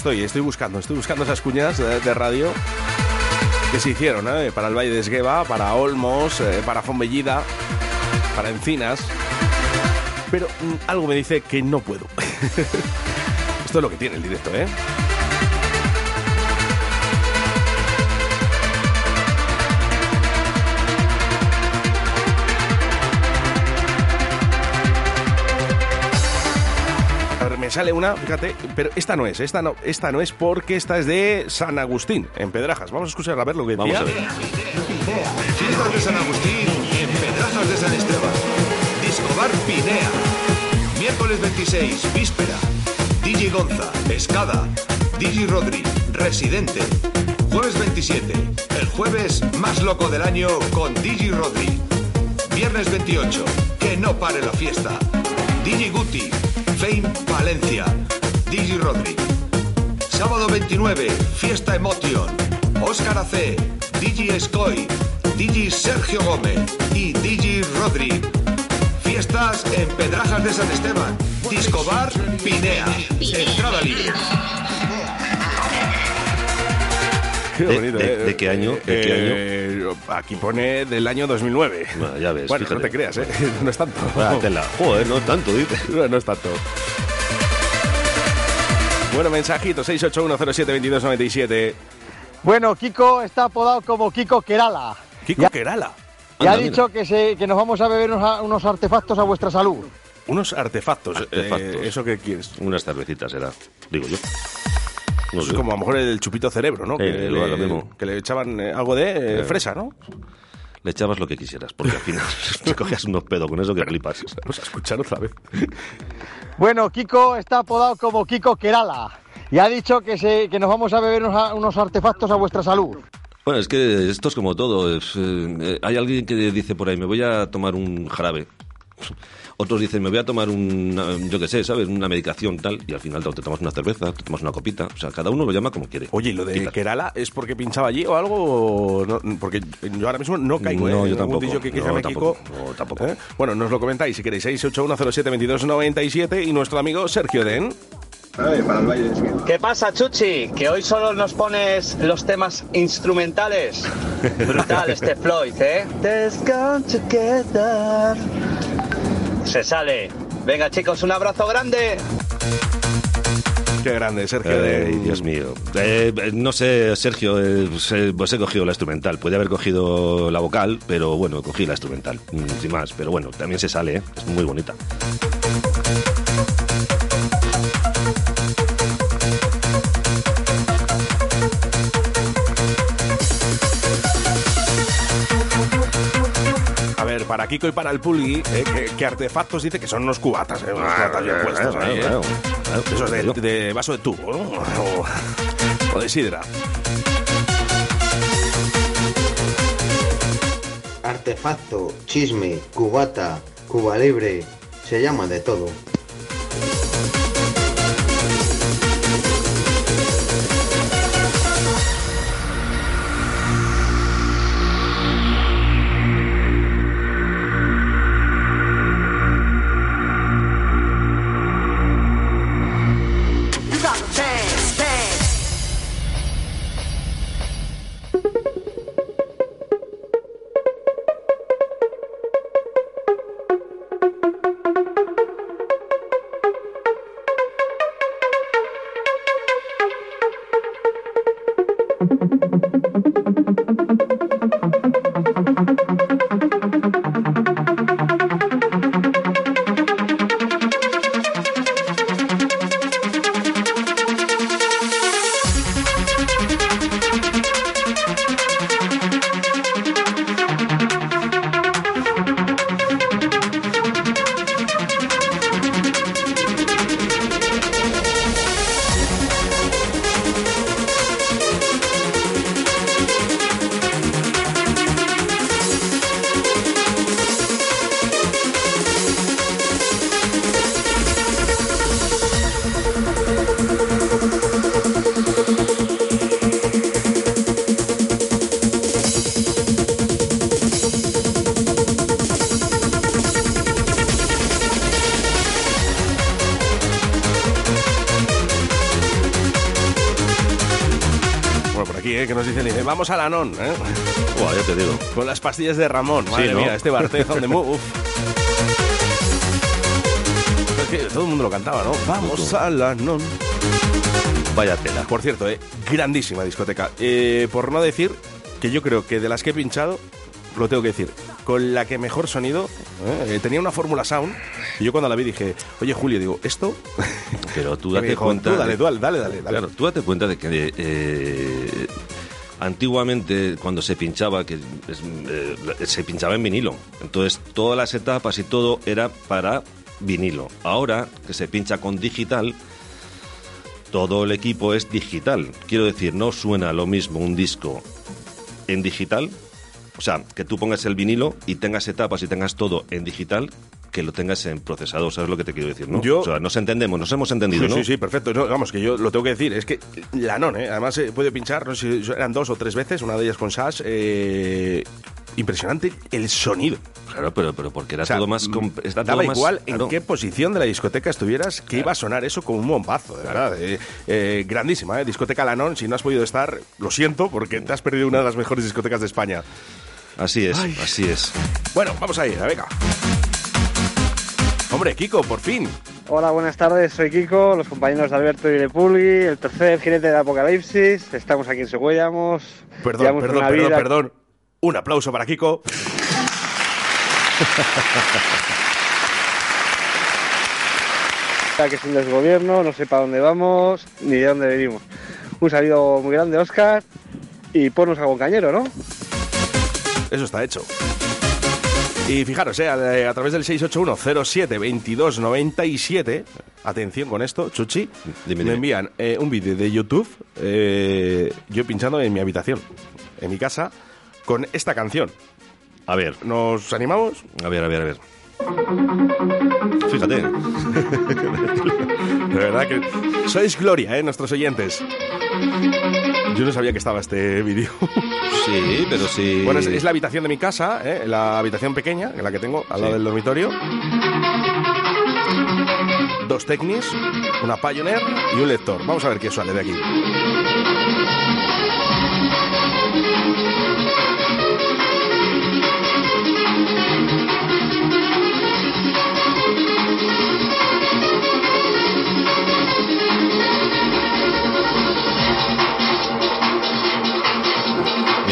Speaker 2: Estoy, estoy buscando, estoy buscando esas cuñas de, radio que se hicieron ¿eh? para el Valle de Esgueva, para Olmos, eh, para Fombellida, para Encinas. Pero mm, algo me dice que no puedo. Esto es lo que tiene el directo, ¿eh? Sale una, fíjate, pero esta no es, esta no, esta no es porque esta es de San Agustín, en Pedrajas. Vamos a escuchar a ver lo que decía.
Speaker 25: Vamos a ver.
Speaker 33: Fiestas de San Agustín en Pedrajas de San Esteban. Discobar Pinea. Miércoles 26, víspera. DJ Gonza, Escada. DJ Rodri, Residente. Jueves 27, el jueves más loco del año con DJ Rodri. Viernes 28, que no pare la fiesta. DJ Guti, Fame Valencia. DJ Rodri. Sábado 29, Fiesta Emotion. Óscar AC, DJ Scoy, DJ Sergio Gómez y DJ Rodri. Fiestas en Pedrajas de San Esteban. Discobar Pinea. Entrada libre.
Speaker 2: Qué
Speaker 25: ¿De-
Speaker 2: bonito,
Speaker 25: de-
Speaker 2: ¿eh?
Speaker 25: de qué año? ¿De qué
Speaker 2: Eh, Aquí pone del año 2009.
Speaker 25: Bueno, ya ves,
Speaker 2: Bueno,
Speaker 25: fíjate.
Speaker 2: no te creas, ¿eh? No es tanto.
Speaker 25: Joder, no tanto, dice.
Speaker 2: No, no es tanto. Bueno, mensajito 681072297.
Speaker 29: Bueno, Kiko está apodado como Kiko Kerala.
Speaker 2: Kiko
Speaker 29: Ya-
Speaker 2: Kerala.
Speaker 29: Ha
Speaker 2: Anda, mira.
Speaker 29: dicho que, se, que nos vamos a beber unos, unos artefactos a vuestra salud.
Speaker 2: Unos artefactos.
Speaker 25: Artefactos.
Speaker 2: eh, ¿Eso qué quieres?
Speaker 25: Unas cervecitas será, digo yo. No
Speaker 2: Es
Speaker 25: sé.
Speaker 2: como a lo mejor el chupito cerebro, ¿no?
Speaker 25: Eh,
Speaker 2: que,
Speaker 25: lo-
Speaker 2: le,
Speaker 25: lo mismo.
Speaker 2: que le echaban eh, algo de eh,
Speaker 25: Eh.
Speaker 2: fresa, ¿no?
Speaker 25: Le echabas lo que quisieras, porque al final te cogías unos pedos con eso que flipas.
Speaker 2: Vamos a escuchar otra vez.
Speaker 29: Bueno, Kiko está apodado como Kiko Kerala. Y ha dicho que, se, que nos vamos a beber unos, unos artefactos a vuestra salud.
Speaker 25: Bueno, es que esto es como todo. es, eh, hay alguien que dice por ahí, me voy a tomar un jarabe. Otros dicen, me voy a tomar un, yo qué sé, ¿sabes? Una medicación tal. Y al final te tomas una cerveza, te tomas una copita. O sea, cada uno lo llama como quiere.
Speaker 2: Oye, ¿y lo de
Speaker 25: Quita.
Speaker 2: Kerala es porque pinchaba allí o algo? o no? porque yo ahora mismo no caigo,
Speaker 25: No,
Speaker 2: ¿eh?
Speaker 25: yo tampoco.
Speaker 2: dicho que
Speaker 25: No,
Speaker 2: llame
Speaker 25: tampoco. No, tampoco.
Speaker 2: ¿Eh? Bueno, nos lo comentáis si queréis. 681072297 y nuestro amigo Sergio Den.
Speaker 34: ¿Qué pasa, Chuchi? Que hoy solo nos pones los temas instrumentales. Brutal este Floyd, ¿eh? There's gone together. Se sale. Venga, chicos, un abrazo grande.
Speaker 2: Qué grande, Sergio
Speaker 25: Ay. Dios mío. Eh, eh, no sé, Sergio, eh, pues, eh, pues he cogido la instrumental. Podría haber cogido la vocal, pero bueno, cogí la instrumental, mm, sin más. Pero bueno, también se sale, ¿eh? es muy bonita.
Speaker 2: Para Kiko y para el Pulgui, eh, ¿qué, qué artefactos dice que son unos cubatas? Eh, unos cubatas bien puestos ahí, ¿eh? Esos de, de vaso de tubo, ¿no? O, o de sidra.
Speaker 30: Artefacto, chisme, cubata, cuba libre, se llama de todo.
Speaker 2: Vamos a la non, ¿eh?
Speaker 25: Ya te digo.
Speaker 2: Con las pastillas de Ramón. Madre
Speaker 25: ¿no?
Speaker 2: mía, este on the move. Es que todo el mundo lo cantaba, ¿no? Vamos a la non.
Speaker 25: Vaya tela.
Speaker 2: Por cierto, ¿eh? grandísima discoteca. Eh, por no decir que yo creo que de las que he pinchado, lo tengo que decir, con la que mejor sonido, ¿eh? tenía una fórmula sound, y yo cuando la vi dije, oye Julio, digo, ¿esto?
Speaker 25: Pero tú date
Speaker 2: dijo,
Speaker 25: cuenta.
Speaker 2: tú dale,
Speaker 25: de-
Speaker 2: dale, dale, dale, dale.
Speaker 25: Claro, tú date cuenta de que eh, antiguamente cuando se pinchaba, que eh, se pinchaba en vinilo. Entonces todas las etapas y todo era para vinilo. Ahora que se pincha con digital, todo el equipo es digital. Quiero decir, no suena lo mismo un disco en digital, o sea, que tú pongas el vinilo y tengas etapas y tengas todo en digital, que lo tengas en procesador, ¿sabes lo que te quiero decir? ¿no?
Speaker 2: Yo-
Speaker 25: O sea, nos entendemos, nos hemos entendido,
Speaker 2: Sí,
Speaker 25: ¿no?
Speaker 2: sí, sí, perfecto. No, vamos, que yo lo tengo que decir. Es que la non, ¿eh? Además, eh, puede pinchar, no sé si eran dos o tres veces, una de ellas con Sash. eh, impresionante el sonido.
Speaker 25: Claro, pero, pero porque era
Speaker 2: O sea,
Speaker 25: todo más... com- está
Speaker 2: Daba
Speaker 25: todo más-
Speaker 2: igual
Speaker 25: claro.
Speaker 2: en qué posición de la discoteca estuvieras, que iba a sonar eso como un bombazo, de verdad. eh, eh, grandísima, ¿eh? Discoteca Lanón. Si no has podido estar, lo siento, porque te has perdido una de las mejores discotecas de España.
Speaker 25: Así es,
Speaker 2: Ay.
Speaker 25: así es.
Speaker 2: Bueno, vamos a ir, venga. Hombre, Kiko, por fin.
Speaker 35: Hola, buenas tardes, soy Kiko, los compañeros de Alberto y de Pulgui, el tercer jinete de Apocalipsis, estamos aquí en Següellamos.
Speaker 2: Perdón,
Speaker 35: llevamos
Speaker 2: perdón, perdón,
Speaker 35: vida-
Speaker 2: perdón. Un aplauso para Kiko.
Speaker 35: que es un desgobierno, no sé para dónde vamos ni de dónde venimos. Un saludo muy grande, Oscar, y ponnos algo cañero, ¿no?
Speaker 2: Eso está hecho. Y fijaros, eh, a, a través del 681-07-2297, atención con esto, Chuchi, me envían eh, un vídeo de YouTube, eh, yo pinchando en mi habitación, en mi casa, con esta canción.
Speaker 25: A ver.
Speaker 2: ¿Nos animamos?
Speaker 25: A ver, a ver, a ver. Fíjate.
Speaker 2: De verdad que sois gloria, ¿eh? Nuestros oyentes. Yo no sabía que estaba este vídeo.
Speaker 25: Sí, pero sí.
Speaker 2: Bueno, es, es la habitación de mi casa, ¿eh? la habitación pequeña, en la que tengo al lado
Speaker 25: Sí.
Speaker 2: del dormitorio. Dos Technis, una Pioneer y un lector. Vamos a ver qué sale de aquí.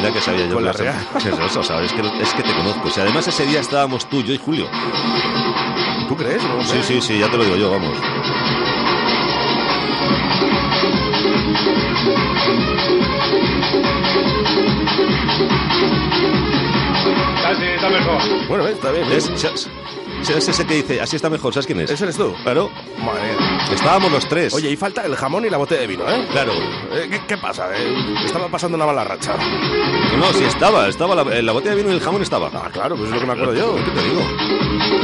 Speaker 25: Mira que sabía yo.
Speaker 2: Con la
Speaker 25: que
Speaker 2: Real.
Speaker 25: ¿Qué es eso? ¿sabes? Es, que, es que te conozco. Si además ese día estábamos tú, yo y Julio.
Speaker 2: ¿Tú crees? No
Speaker 25: Sí, sí, sí, ya te lo digo yo, vamos.
Speaker 2: Así está mejor. Bueno, está bien. ¿eh?
Speaker 25: ¿Sabes? ¿Sabes ese que dice, así está mejor? ¿Sabes quién es?
Speaker 2: ¿Ese eres tú?
Speaker 25: Claro.
Speaker 2: Madre mía.
Speaker 25: Estábamos los tres.
Speaker 2: Oye, y falta el jamón y la botella de vino, ¿eh?
Speaker 25: Claro.
Speaker 2: Eh, ¿Qué, qué pasa? eh? Estaba pasando una mala racha.
Speaker 25: No, sí estaba. estaba la, la botella de vino y el jamón estaba.
Speaker 2: Ah, claro, pues es lo que me acuerdo yo.
Speaker 25: ¿Qué te digo?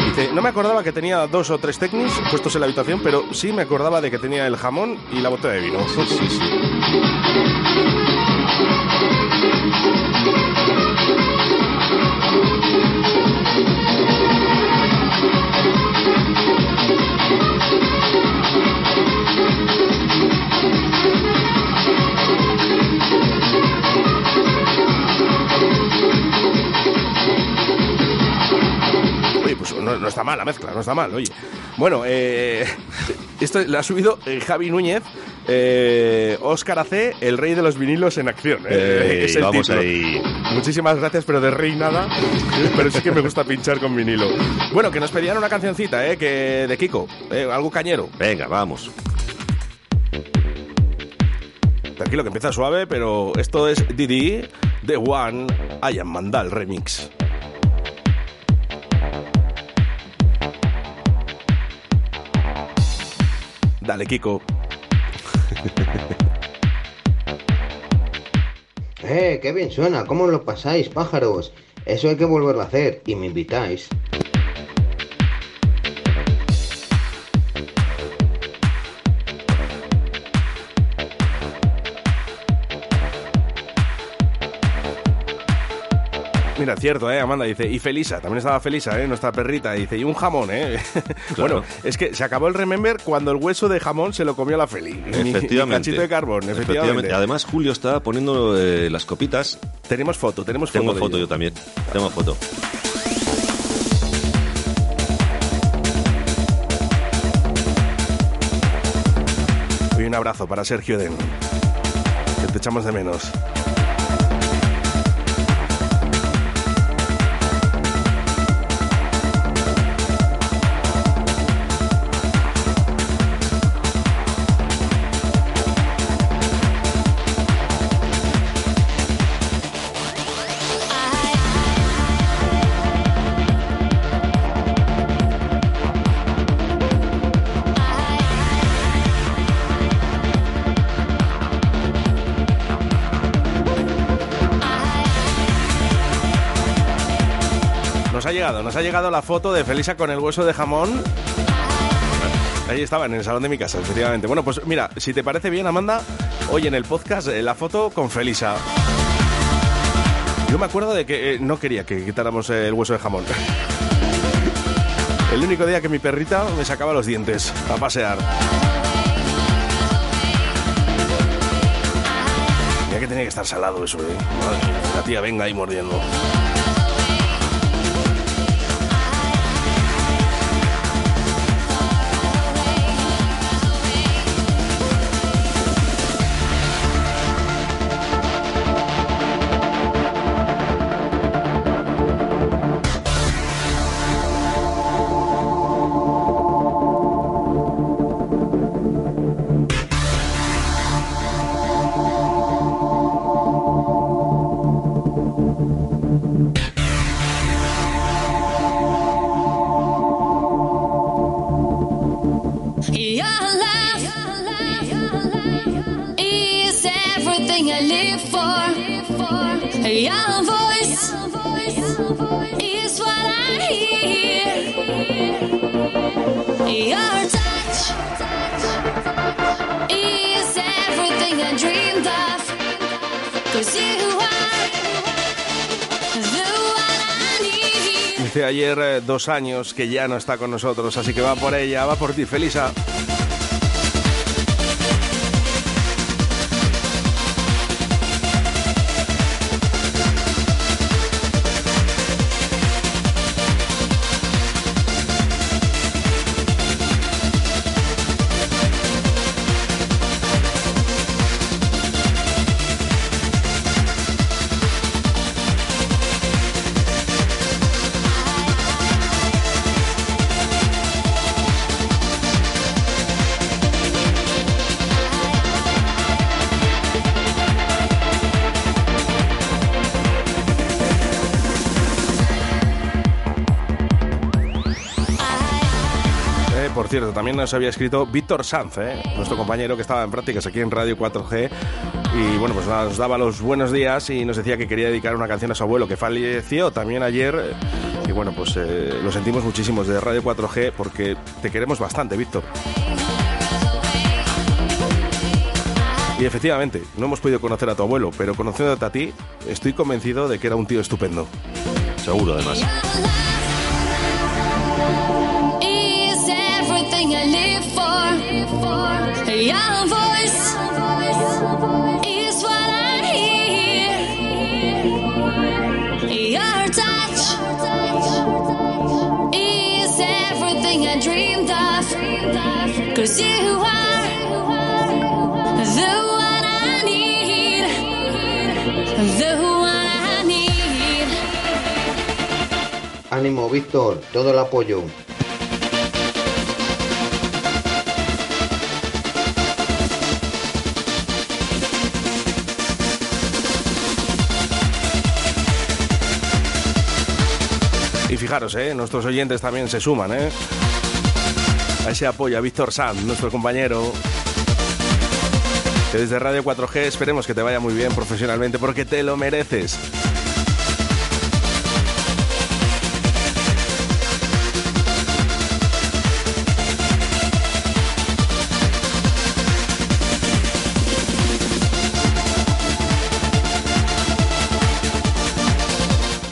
Speaker 2: Dice, no me acordaba que tenía dos o tres Technis puestos en la habitación, pero sí me acordaba de que tenía el jamón y la botella de vino.
Speaker 25: Sí, sí, sí.
Speaker 2: No, está mal la mezcla, no está mal, oye. Bueno, eh, esto lo ha subido eh, Javi Núñez, eh, Óscar AC, el rey de los vinilos en acción. eh, es el
Speaker 25: vamos
Speaker 2: título.
Speaker 25: ahí.
Speaker 2: Muchísimas gracias, pero de rey nada. Pero sí que me gusta pinchar con vinilo. Bueno, que nos pedían una cancioncita, eh, que de Kiko, algo cañero.
Speaker 25: Venga, vamos.
Speaker 2: Tranquilo, que empieza suave, pero esto es Didi, The One, I Am Mandal Remix. Dale, Kiko.
Speaker 30: Eh, qué bien suena, ¿cómo lo pasáis, pájaros? Eso hay que volverlo a hacer y me invitáis.
Speaker 2: Mira, cierto, ¿eh? Amanda dice, y Felisa, también estaba Felisa, ¿eh? Nuestra perrita, dice, y un jamón, ¿eh? bueno, es que se acabó el Remember cuando el hueso de jamón se lo comió la Feli. Mi- mi
Speaker 22: Efectivamente.
Speaker 2: cachito de carbón, efectivamente.
Speaker 22: Además, Julio está poniendo eh, las copitas.
Speaker 2: Tenemos foto, tenemos
Speaker 22: Tengo
Speaker 2: foto de
Speaker 22: foto
Speaker 2: ello.
Speaker 22: yo también. Tengo foto.
Speaker 2: Y un abrazo para Sergio Den, que te echamos de menos. Nos ha llegado la foto de Felisa con el hueso de jamón. Ahí estaba, en el salón de mi casa, efectivamente. Bueno, pues mira, si te parece bien, Amanda, hoy en el podcast eh, la foto con Felisa. Yo me acuerdo de que eh, no quería que quitáramos el hueso de jamón. El único día que mi perrita me sacaba los dientes a pasear. Mira que tenía que estar salado eso, ¿eh? La tía venga ahí mordiendo. Dice ayer eh, dos años que ya no está con nosotros, así que va por ella, va por ti, Felisa. Nos había escrito Víctor Sanz, eh, nuestro compañero que estaba en prácticas aquí en Radio 4G. Y bueno, pues nos daba los buenos días y nos decía que quería dedicar una canción a su abuelo que falleció también ayer. Y bueno, pues eh, lo sentimos muchísimo desde Radio 4G porque te queremos bastante, Víctor. Y efectivamente, no hemos podido conocer a tu abuelo, pero conociéndote a ti, estoy convencido de que era un tío estupendo.
Speaker 22: Seguro, además.
Speaker 30: Ánimo, Víctor, todo el apoyo.
Speaker 2: Fijaros, ¿eh? nuestros oyentes también se suman, ¿eh? A ese apoyo a Víctor Sanz, nuestro compañero. Que desde Radio 4G esperemos que te vaya muy bien profesionalmente porque te lo mereces.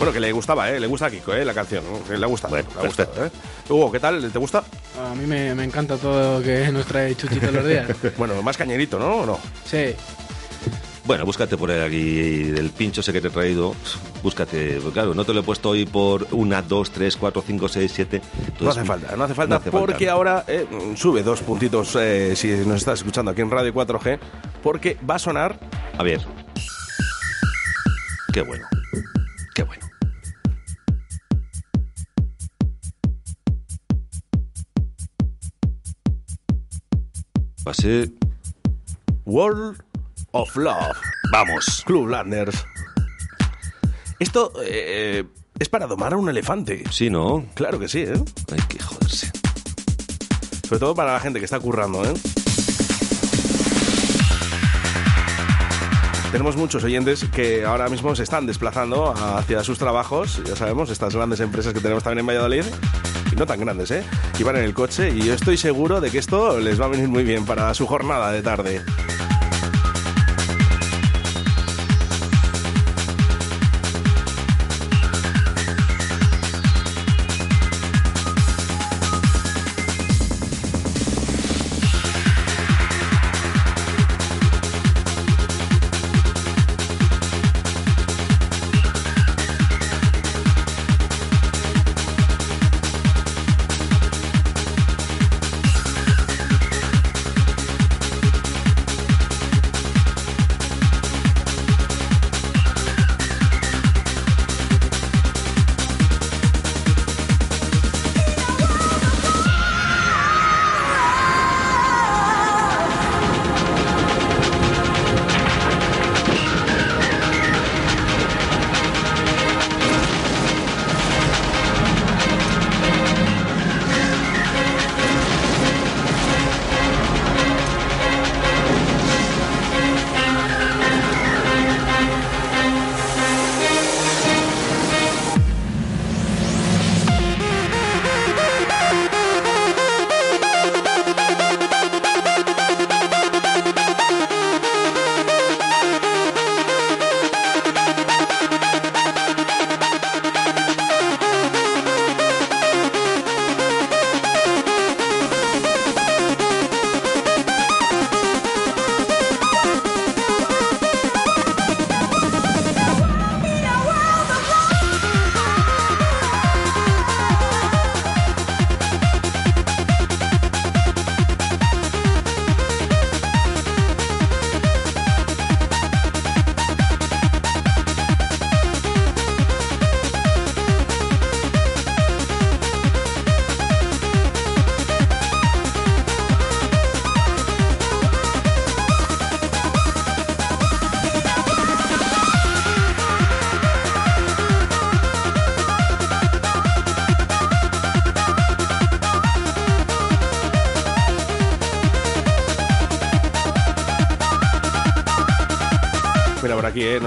Speaker 2: Bueno, que le gustaba, ¿eh? Le gusta a Kiko, ¿eh? La canción, ¿no? Que le ha gustado.
Speaker 25: Bueno,
Speaker 2: le ha gustado, ¿eh? Hugo, ¿qué tal? ¿Te gusta?
Speaker 36: A mí me, me encanta todo lo que nos trae Chuchi todos los días.
Speaker 2: bueno, más cañerito, ¿no? ¿O no?
Speaker 36: Sí.
Speaker 25: Bueno, búscate por aquí el pincho ese que te he traído. Búscate, claro, no te lo he puesto hoy por una, dos, tres, cuatro, cinco, seis, siete.
Speaker 2: No hace falta, no hace falta porque ahora eh, sube dos puntitos eh, si nos estás escuchando aquí en Radio 4G, porque va a sonar.
Speaker 25: A ver. Qué bueno. Qué bueno. Va a ser.
Speaker 2: World of Love.
Speaker 25: Vamos.
Speaker 2: Clublanders. Esto eh, es para domar a un elefante.
Speaker 25: Sí, ¿no?
Speaker 2: Claro que sí, ¿eh?
Speaker 25: Hay que joderse.
Speaker 2: Sobre todo para la gente que está currando, ¿eh? Tenemos muchos oyentes que ahora mismo se están desplazando hacia sus trabajos, ya sabemos, estas grandes empresas que tenemos también en Valladolid, no tan grandes, ¿eh? Y van en el coche y yo estoy seguro de que esto les va a venir muy bien para su jornada de tarde.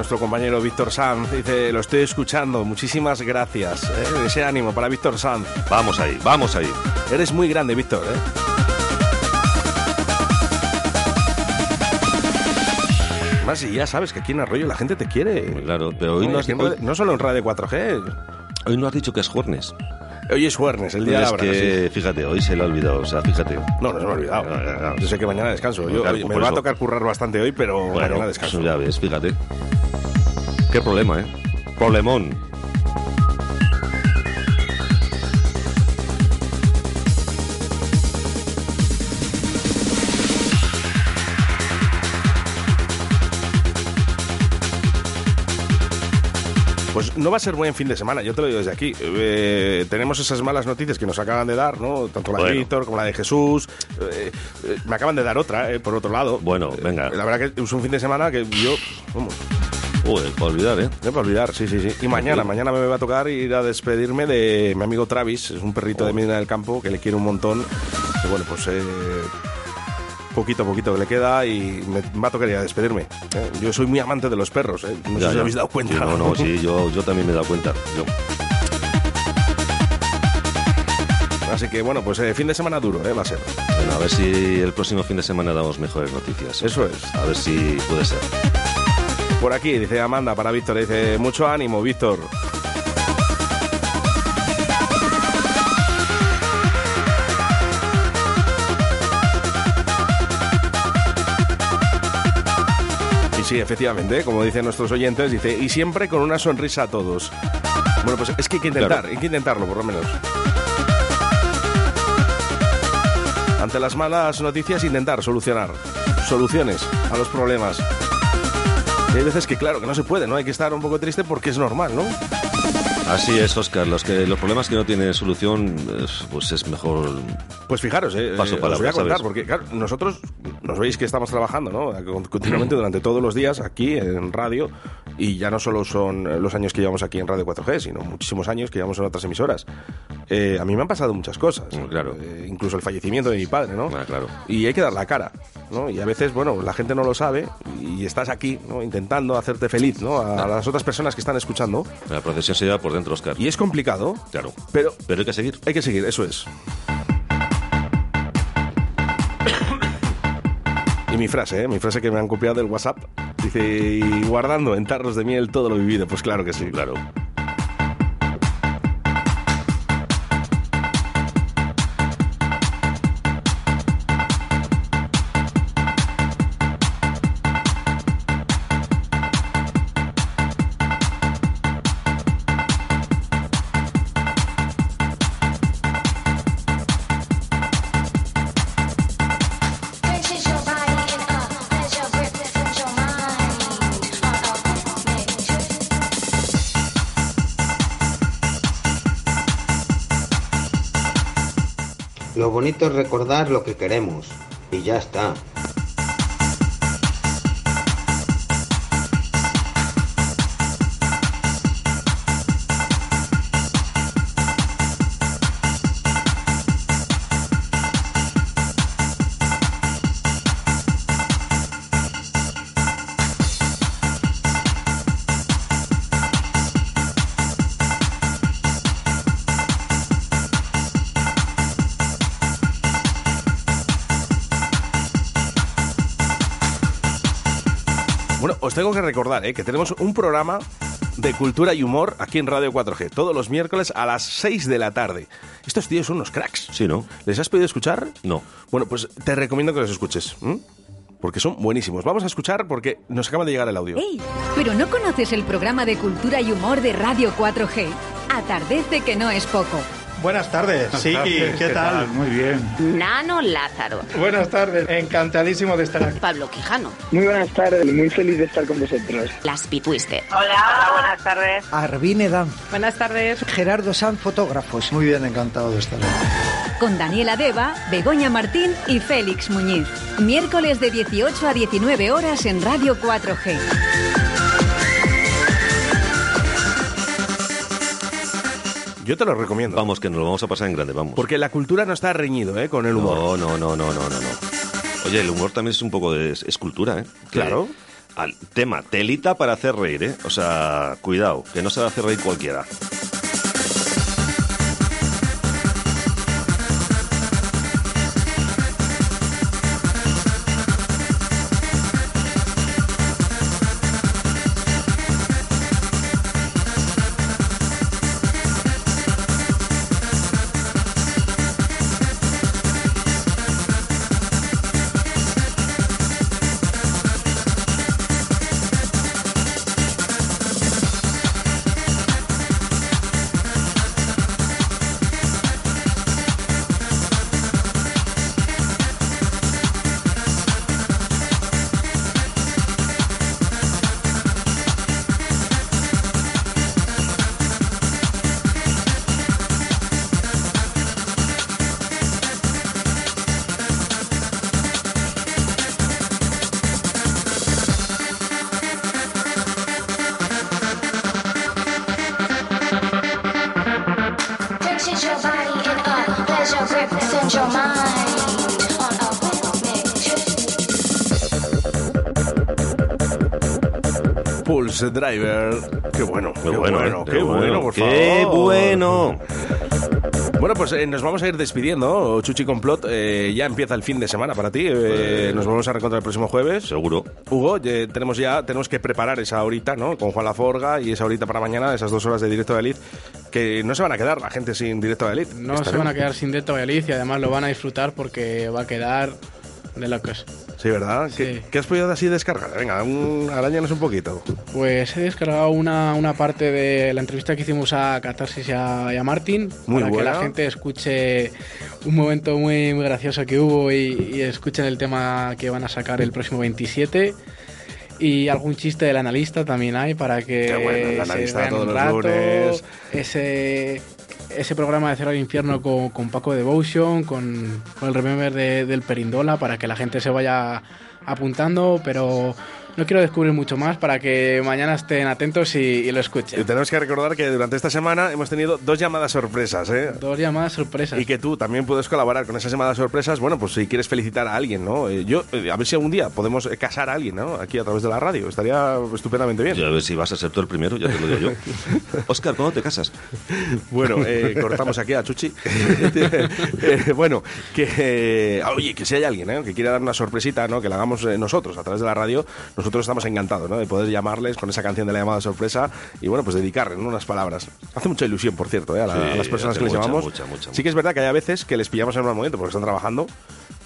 Speaker 2: Nuestro compañero Víctor Sanz dice, lo estoy escuchando, muchísimas gracias. eh, ese ánimo para Víctor Sanz.
Speaker 25: Vamos ahí, vamos ahí.
Speaker 2: Eres muy grande, Víctor. ¿eh? Más y ya sabes que aquí en Arroyo la gente te quiere.
Speaker 25: Claro, pero hoy no has-
Speaker 2: en Radio- no solo en Radio 4G.
Speaker 25: Hoy no has dicho que es jueves.
Speaker 2: Hoy es jueves, el día de la
Speaker 25: es que, fíjate, hoy se lo ha olvidado, o sea, fíjate.
Speaker 2: No, no se me ha olvidado. Yo sé que mañana descanso. Yo,
Speaker 25: Claro,
Speaker 2: me va a tocar currar bastante hoy, pero
Speaker 25: Bueno,
Speaker 2: mañana descanso.
Speaker 25: ya ves, fíjate. Qué problema, ¿eh? Problemón.
Speaker 2: Pues no va a ser buen fin de semana, yo te lo digo desde aquí. Eh, tenemos esas malas noticias que nos acaban de dar, ¿no? Tanto la de. Víctor como la de Jesús. Eh, eh, me acaban de dar otra, eh, por otro lado.
Speaker 25: Bueno, venga.
Speaker 2: La verdad que es un fin de semana que yo, vamos,
Speaker 25: Uy, para olvidar, ¿eh?
Speaker 2: no para olvidar, sí, sí, sí. Y mañana, mañana me va a tocar ir a despedirme de mi amigo Travis, es un perrito
Speaker 25: Oh.
Speaker 2: de Medina del Campo que le quiero un montón. Y bueno, pues eh, poquito a poquito que le queda y me va a tocar ir a despedirme. ¿eh? Yo soy muy amante de los perros, ¿eh? no sé
Speaker 25: Ya,
Speaker 2: si
Speaker 25: ya.
Speaker 2: habéis dado cuenta.
Speaker 25: Sí, no, no, sí, yo, yo también me he dado cuenta. Yo.
Speaker 2: Así que bueno, pues eh, fin de semana duro, ¿eh? va a ser.
Speaker 25: Bueno, a ver si el próximo fin de semana damos mejores noticias.
Speaker 2: Eso es.
Speaker 25: A ver si puede ser.
Speaker 2: Por aquí, dice Amanda para Víctor, dice, mucho ánimo, Víctor. Y sí, efectivamente, como dicen nuestros oyentes, dice, y siempre con una sonrisa a todos. Bueno, pues es que hay que intentar, hay que intentarlo, por lo menos. Ante las malas noticias, intentar solucionar soluciones a los problemas. Hay veces que, claro, que no se puede, ¿no? Hay que estar un poco triste porque es normal, ¿no?
Speaker 25: Así es, Oscar. Los, que, los problemas que no tienen solución, es- pues es mejor.
Speaker 2: Pues fijaros, eh,
Speaker 25: Paso
Speaker 2: eh, os voy a contar,
Speaker 25: ¿sabes?
Speaker 2: porque claro, nosotros nos veis que estamos trabajando ¿no? Con- continuamente durante todos los días aquí en radio y ya no solo son los años que llevamos aquí en Radio 4G, sino muchísimos años que llevamos en otras emisoras. Eh, a mí me han pasado muchas cosas,
Speaker 25: claro.
Speaker 2: Eh, incluso el fallecimiento de mi padre, ¿no?
Speaker 25: Ah, claro.
Speaker 2: Y hay que dar la cara, ¿no? Y a veces, bueno, la gente no lo sabe y estás aquí, ¿no? Intentando hacerte feliz, ¿no? A, a las otras personas que están escuchando.
Speaker 25: La procesión se lleva por dentro, Oscar.
Speaker 2: Y es complicado,
Speaker 25: Claro.
Speaker 2: pero
Speaker 25: Pero hay que seguir.
Speaker 2: hay que seguir, eso es. Y mi frase, ¿eh? mi frase que me han copiado del WhatsApp, dice, y guardando en tarros de miel todo lo vivido. Pues claro que sí.
Speaker 25: Claro.
Speaker 30: Bonito recordar lo que queremos. Y ya está.
Speaker 2: Tengo que recordar ¿eh? que tenemos un programa de cultura y humor aquí en Radio 4G, todos los miércoles a las 6 de la tarde. Estos tíos son unos cracks.
Speaker 25: Sí, ¿no?
Speaker 2: ¿Les has podido escuchar?
Speaker 25: No.
Speaker 2: Bueno, pues te recomiendo que los escuches. Porque son buenísimos. Vamos a escuchar porque nos acaba de llegar el audio.
Speaker 4: ¡Ey! ¿Pero no conoces el programa de cultura y humor de Radio 4G? Atardece que no es poco.
Speaker 37: Buenas tardes, Siki, ¿qué, tal?
Speaker 38: Muy bien.
Speaker 39: Nano Lázaro.
Speaker 37: Buenas tardes, encantadísimo de estar aquí.
Speaker 39: Pablo Quijano.
Speaker 40: Muy buenas tardes, muy feliz de estar con vosotros.
Speaker 39: Las Pitwister.
Speaker 41: Hola, buenas tardes.
Speaker 42: Arvine Dan.
Speaker 41: Buenas tardes.
Speaker 42: Gerardo Sanz, fotógrafos. Muy bien, encantado de estar aquí.
Speaker 4: Con Daniela Deva, Begoña Martín y Félix Muñiz. Miércoles de 18 a 19 horas en Radio 4G.
Speaker 2: Yo te lo recomiendo.
Speaker 25: Vamos, que nos lo vamos a pasar en grande, vamos.
Speaker 2: Porque la cultura no está reñido ¿eh? con el humor.
Speaker 25: No, no, no, no, no, no. Oye, el humor también es un poco de es, es cultura, ¿eh?
Speaker 2: Claro.
Speaker 25: Al tema, telita para hacer reír, ¿eh? O sea, cuidado, que no se va a hacer reír cualquiera.
Speaker 2: Driver. Qué bueno, qué,
Speaker 25: bueno,
Speaker 2: bueno,
Speaker 25: ¿eh?
Speaker 2: qué
Speaker 25: Qué
Speaker 2: bueno,
Speaker 25: bueno,
Speaker 2: por
Speaker 25: qué
Speaker 2: favor.
Speaker 25: bueno.
Speaker 2: Bueno, pues eh, nos vamos a ir despidiendo, Chuchi Complot. eh, ya empieza el fin de semana para ti. eh, nos vamos a reencontrar el próximo jueves.
Speaker 25: Seguro.
Speaker 2: Hugo, eh, tenemos ya tenemos que preparar esa horita, ¿no? Con Juan Laforga y esa horita para mañana, esas dos horas de directo de Elite, que no se van a quedar la gente sin directo de Elite.
Speaker 36: No se van a quedar sin Directo Valladolid y además lo van a disfrutar porque va a quedar de locos.
Speaker 2: Sí, ¿verdad? ¿Qué, qué has podido así descargar? Venga, un, arañanos un poquito.
Speaker 36: Pues he descargado una, una parte de la entrevista que hicimos a Catarsis y a, y a Martín
Speaker 2: Muy
Speaker 36: para
Speaker 2: buena.
Speaker 36: que la gente escuche un momento muy, muy gracioso que hubo y, y escuchen el tema que van a sacar el próximo 27. Y algún chiste del analista también hay para que
Speaker 2: Qué bueno, el
Speaker 36: se
Speaker 2: analista
Speaker 36: vean
Speaker 2: todos
Speaker 36: un
Speaker 2: los
Speaker 36: rato.
Speaker 2: lunes.
Speaker 36: Ese, ese programa de Cero al Infierno con, con Paco Devotion, con, con el Remember de- del Perindola, para que la gente se vaya apuntando, pero no quiero descubrir mucho más para que mañana estén atentos y, y lo escuchen.
Speaker 2: Y tenemos que recordar que durante esta semana hemos tenido dos llamadas sorpresas, ¿eh?
Speaker 36: Dos llamadas sorpresas.
Speaker 2: Y que tú también puedes colaborar con esas llamadas sorpresas. Bueno, pues si quieres felicitar a alguien, ¿no? Eh, yo, eh, a ver si algún día podemos eh, casar a alguien, ¿no? Aquí a través de la radio. Estaría estupendamente bien.
Speaker 25: A ver si vas a ser tú el primero, ya te lo digo yo. Oscar, ¿cuándo te casas?
Speaker 2: Bueno, eh, cortamos aquí a Chuchi. Eh, bueno, que eh, oye, que si hay alguien ¿eh? que quiera dar una sorpresita, ¿no? Que la hagamos eh, nosotros a través de la radio, nosotros estamos encantados, ¿no? De poder llamarles con esa canción de la llamada sorpresa y bueno, pues dedicarles ¿no? unas palabras. Hace mucha ilusión, por cierto, ¿eh? a, la-
Speaker 25: Sí,
Speaker 2: a las personas que les
Speaker 25: mucha,
Speaker 2: llamamos.
Speaker 25: mucha, mucha,
Speaker 2: sí que es verdad que hay a veces que les pillamos en un mal momento porque están trabajando.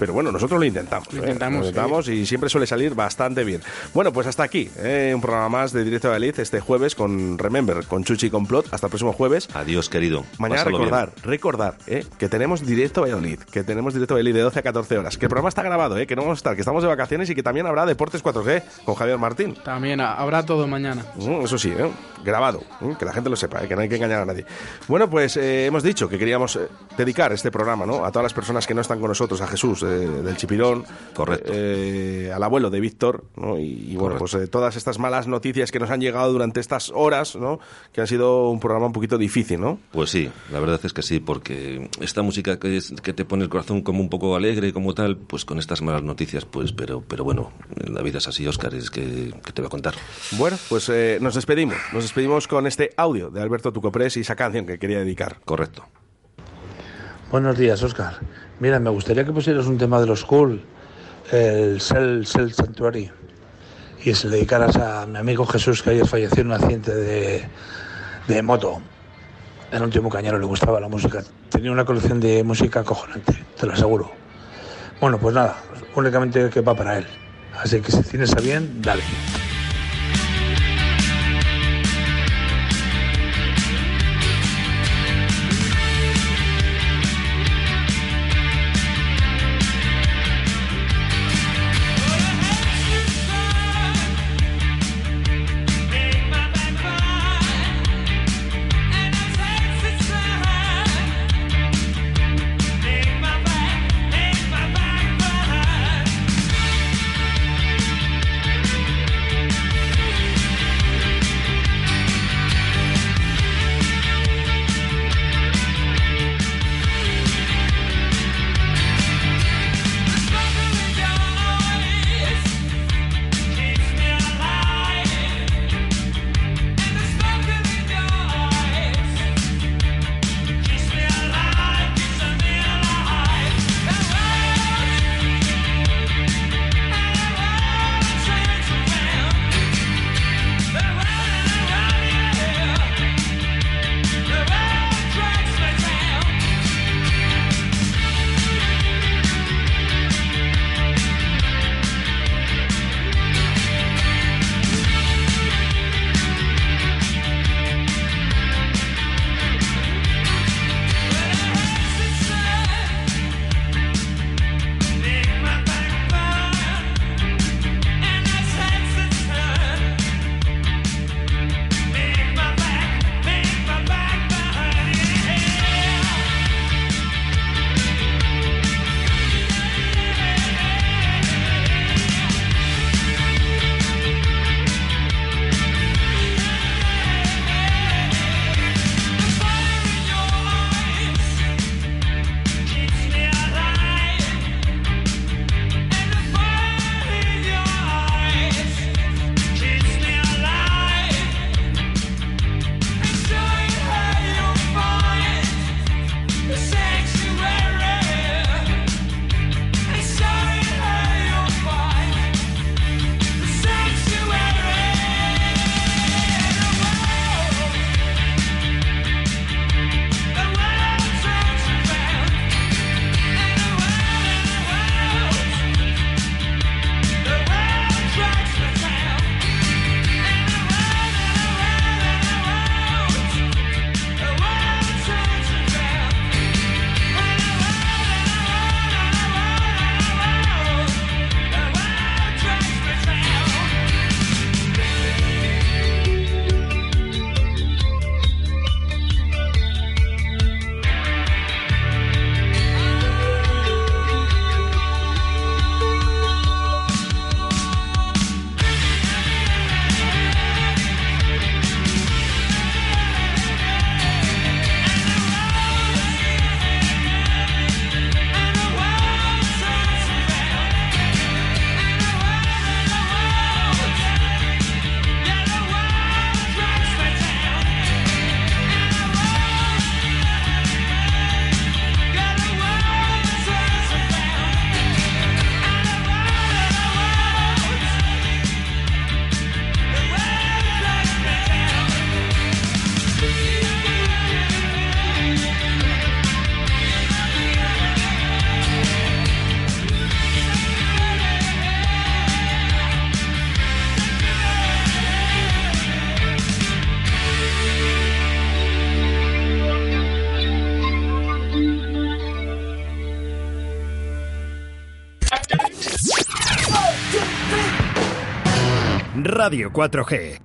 Speaker 2: Pero bueno, nosotros lo intentamos.
Speaker 36: Lo
Speaker 2: ¿eh?
Speaker 36: intentamos,
Speaker 2: Lo intentamos y siempre suele salir bastante bien. Bueno, pues hasta aquí. ¿eh? Un programa más de Directo de Valladolid este jueves con Remember, con Chuchi y con Plot. Hasta el próximo jueves.
Speaker 25: Adiós, querido.
Speaker 2: Mañana
Speaker 25: Pásalo bien.
Speaker 2: recordar, recordar, ¿eh? que tenemos directo a Valladolid, que tenemos directo a Valladolid de 12 a 14 horas, que el programa está grabado, ¿eh? que no vamos a estar, que estamos de vacaciones y que también habrá Deportes 4G con Javier Martín.
Speaker 36: También ha- habrá todo mañana.
Speaker 2: Mm, Eso sí, ¿eh? grabado, ¿eh? que la gente lo sepa, ¿eh? que no hay que engañar a nadie. Bueno, pues eh, hemos dicho que queríamos dedicar este programa ¿no? a todas las personas que no están con nosotros, a Jesús eh, del Chipirón,
Speaker 25: Correcto.
Speaker 2: eh, al abuelo de Víctor, ¿no? y, y bueno, pues eh, todas estas malas noticias que nos han llegado durante estas horas, ¿no? que han sido un programa un poquito difícil, ¿no?
Speaker 25: Pues sí, la verdad es que sí, porque esta música que, es- que te pone el corazón como un poco alegre, como tal, pues con estas malas noticias, pues, pero, pero bueno, la vida es así, Oscar, es que, que te voy a contar.
Speaker 2: Bueno, pues eh, nos despedimos. Nos despedimos con este audio de Alberto Tucoprés y esa canción que quería dedicar.
Speaker 25: Correcto.
Speaker 43: Buenos días, Oscar. Mira, me gustaría que pusieras un tema de los Cool, el Cell, Cell Sanctuary, y se le dedicaras a mi amigo Jesús, que ayer falleció en un accidente de, de moto. Era un cañero, le gustaba la música. Tenía una colección de música acojonante, te lo aseguro. Bueno, pues nada, únicamente que va para él. Así que si tienes a bien, dale.
Speaker 19: Radio 4G.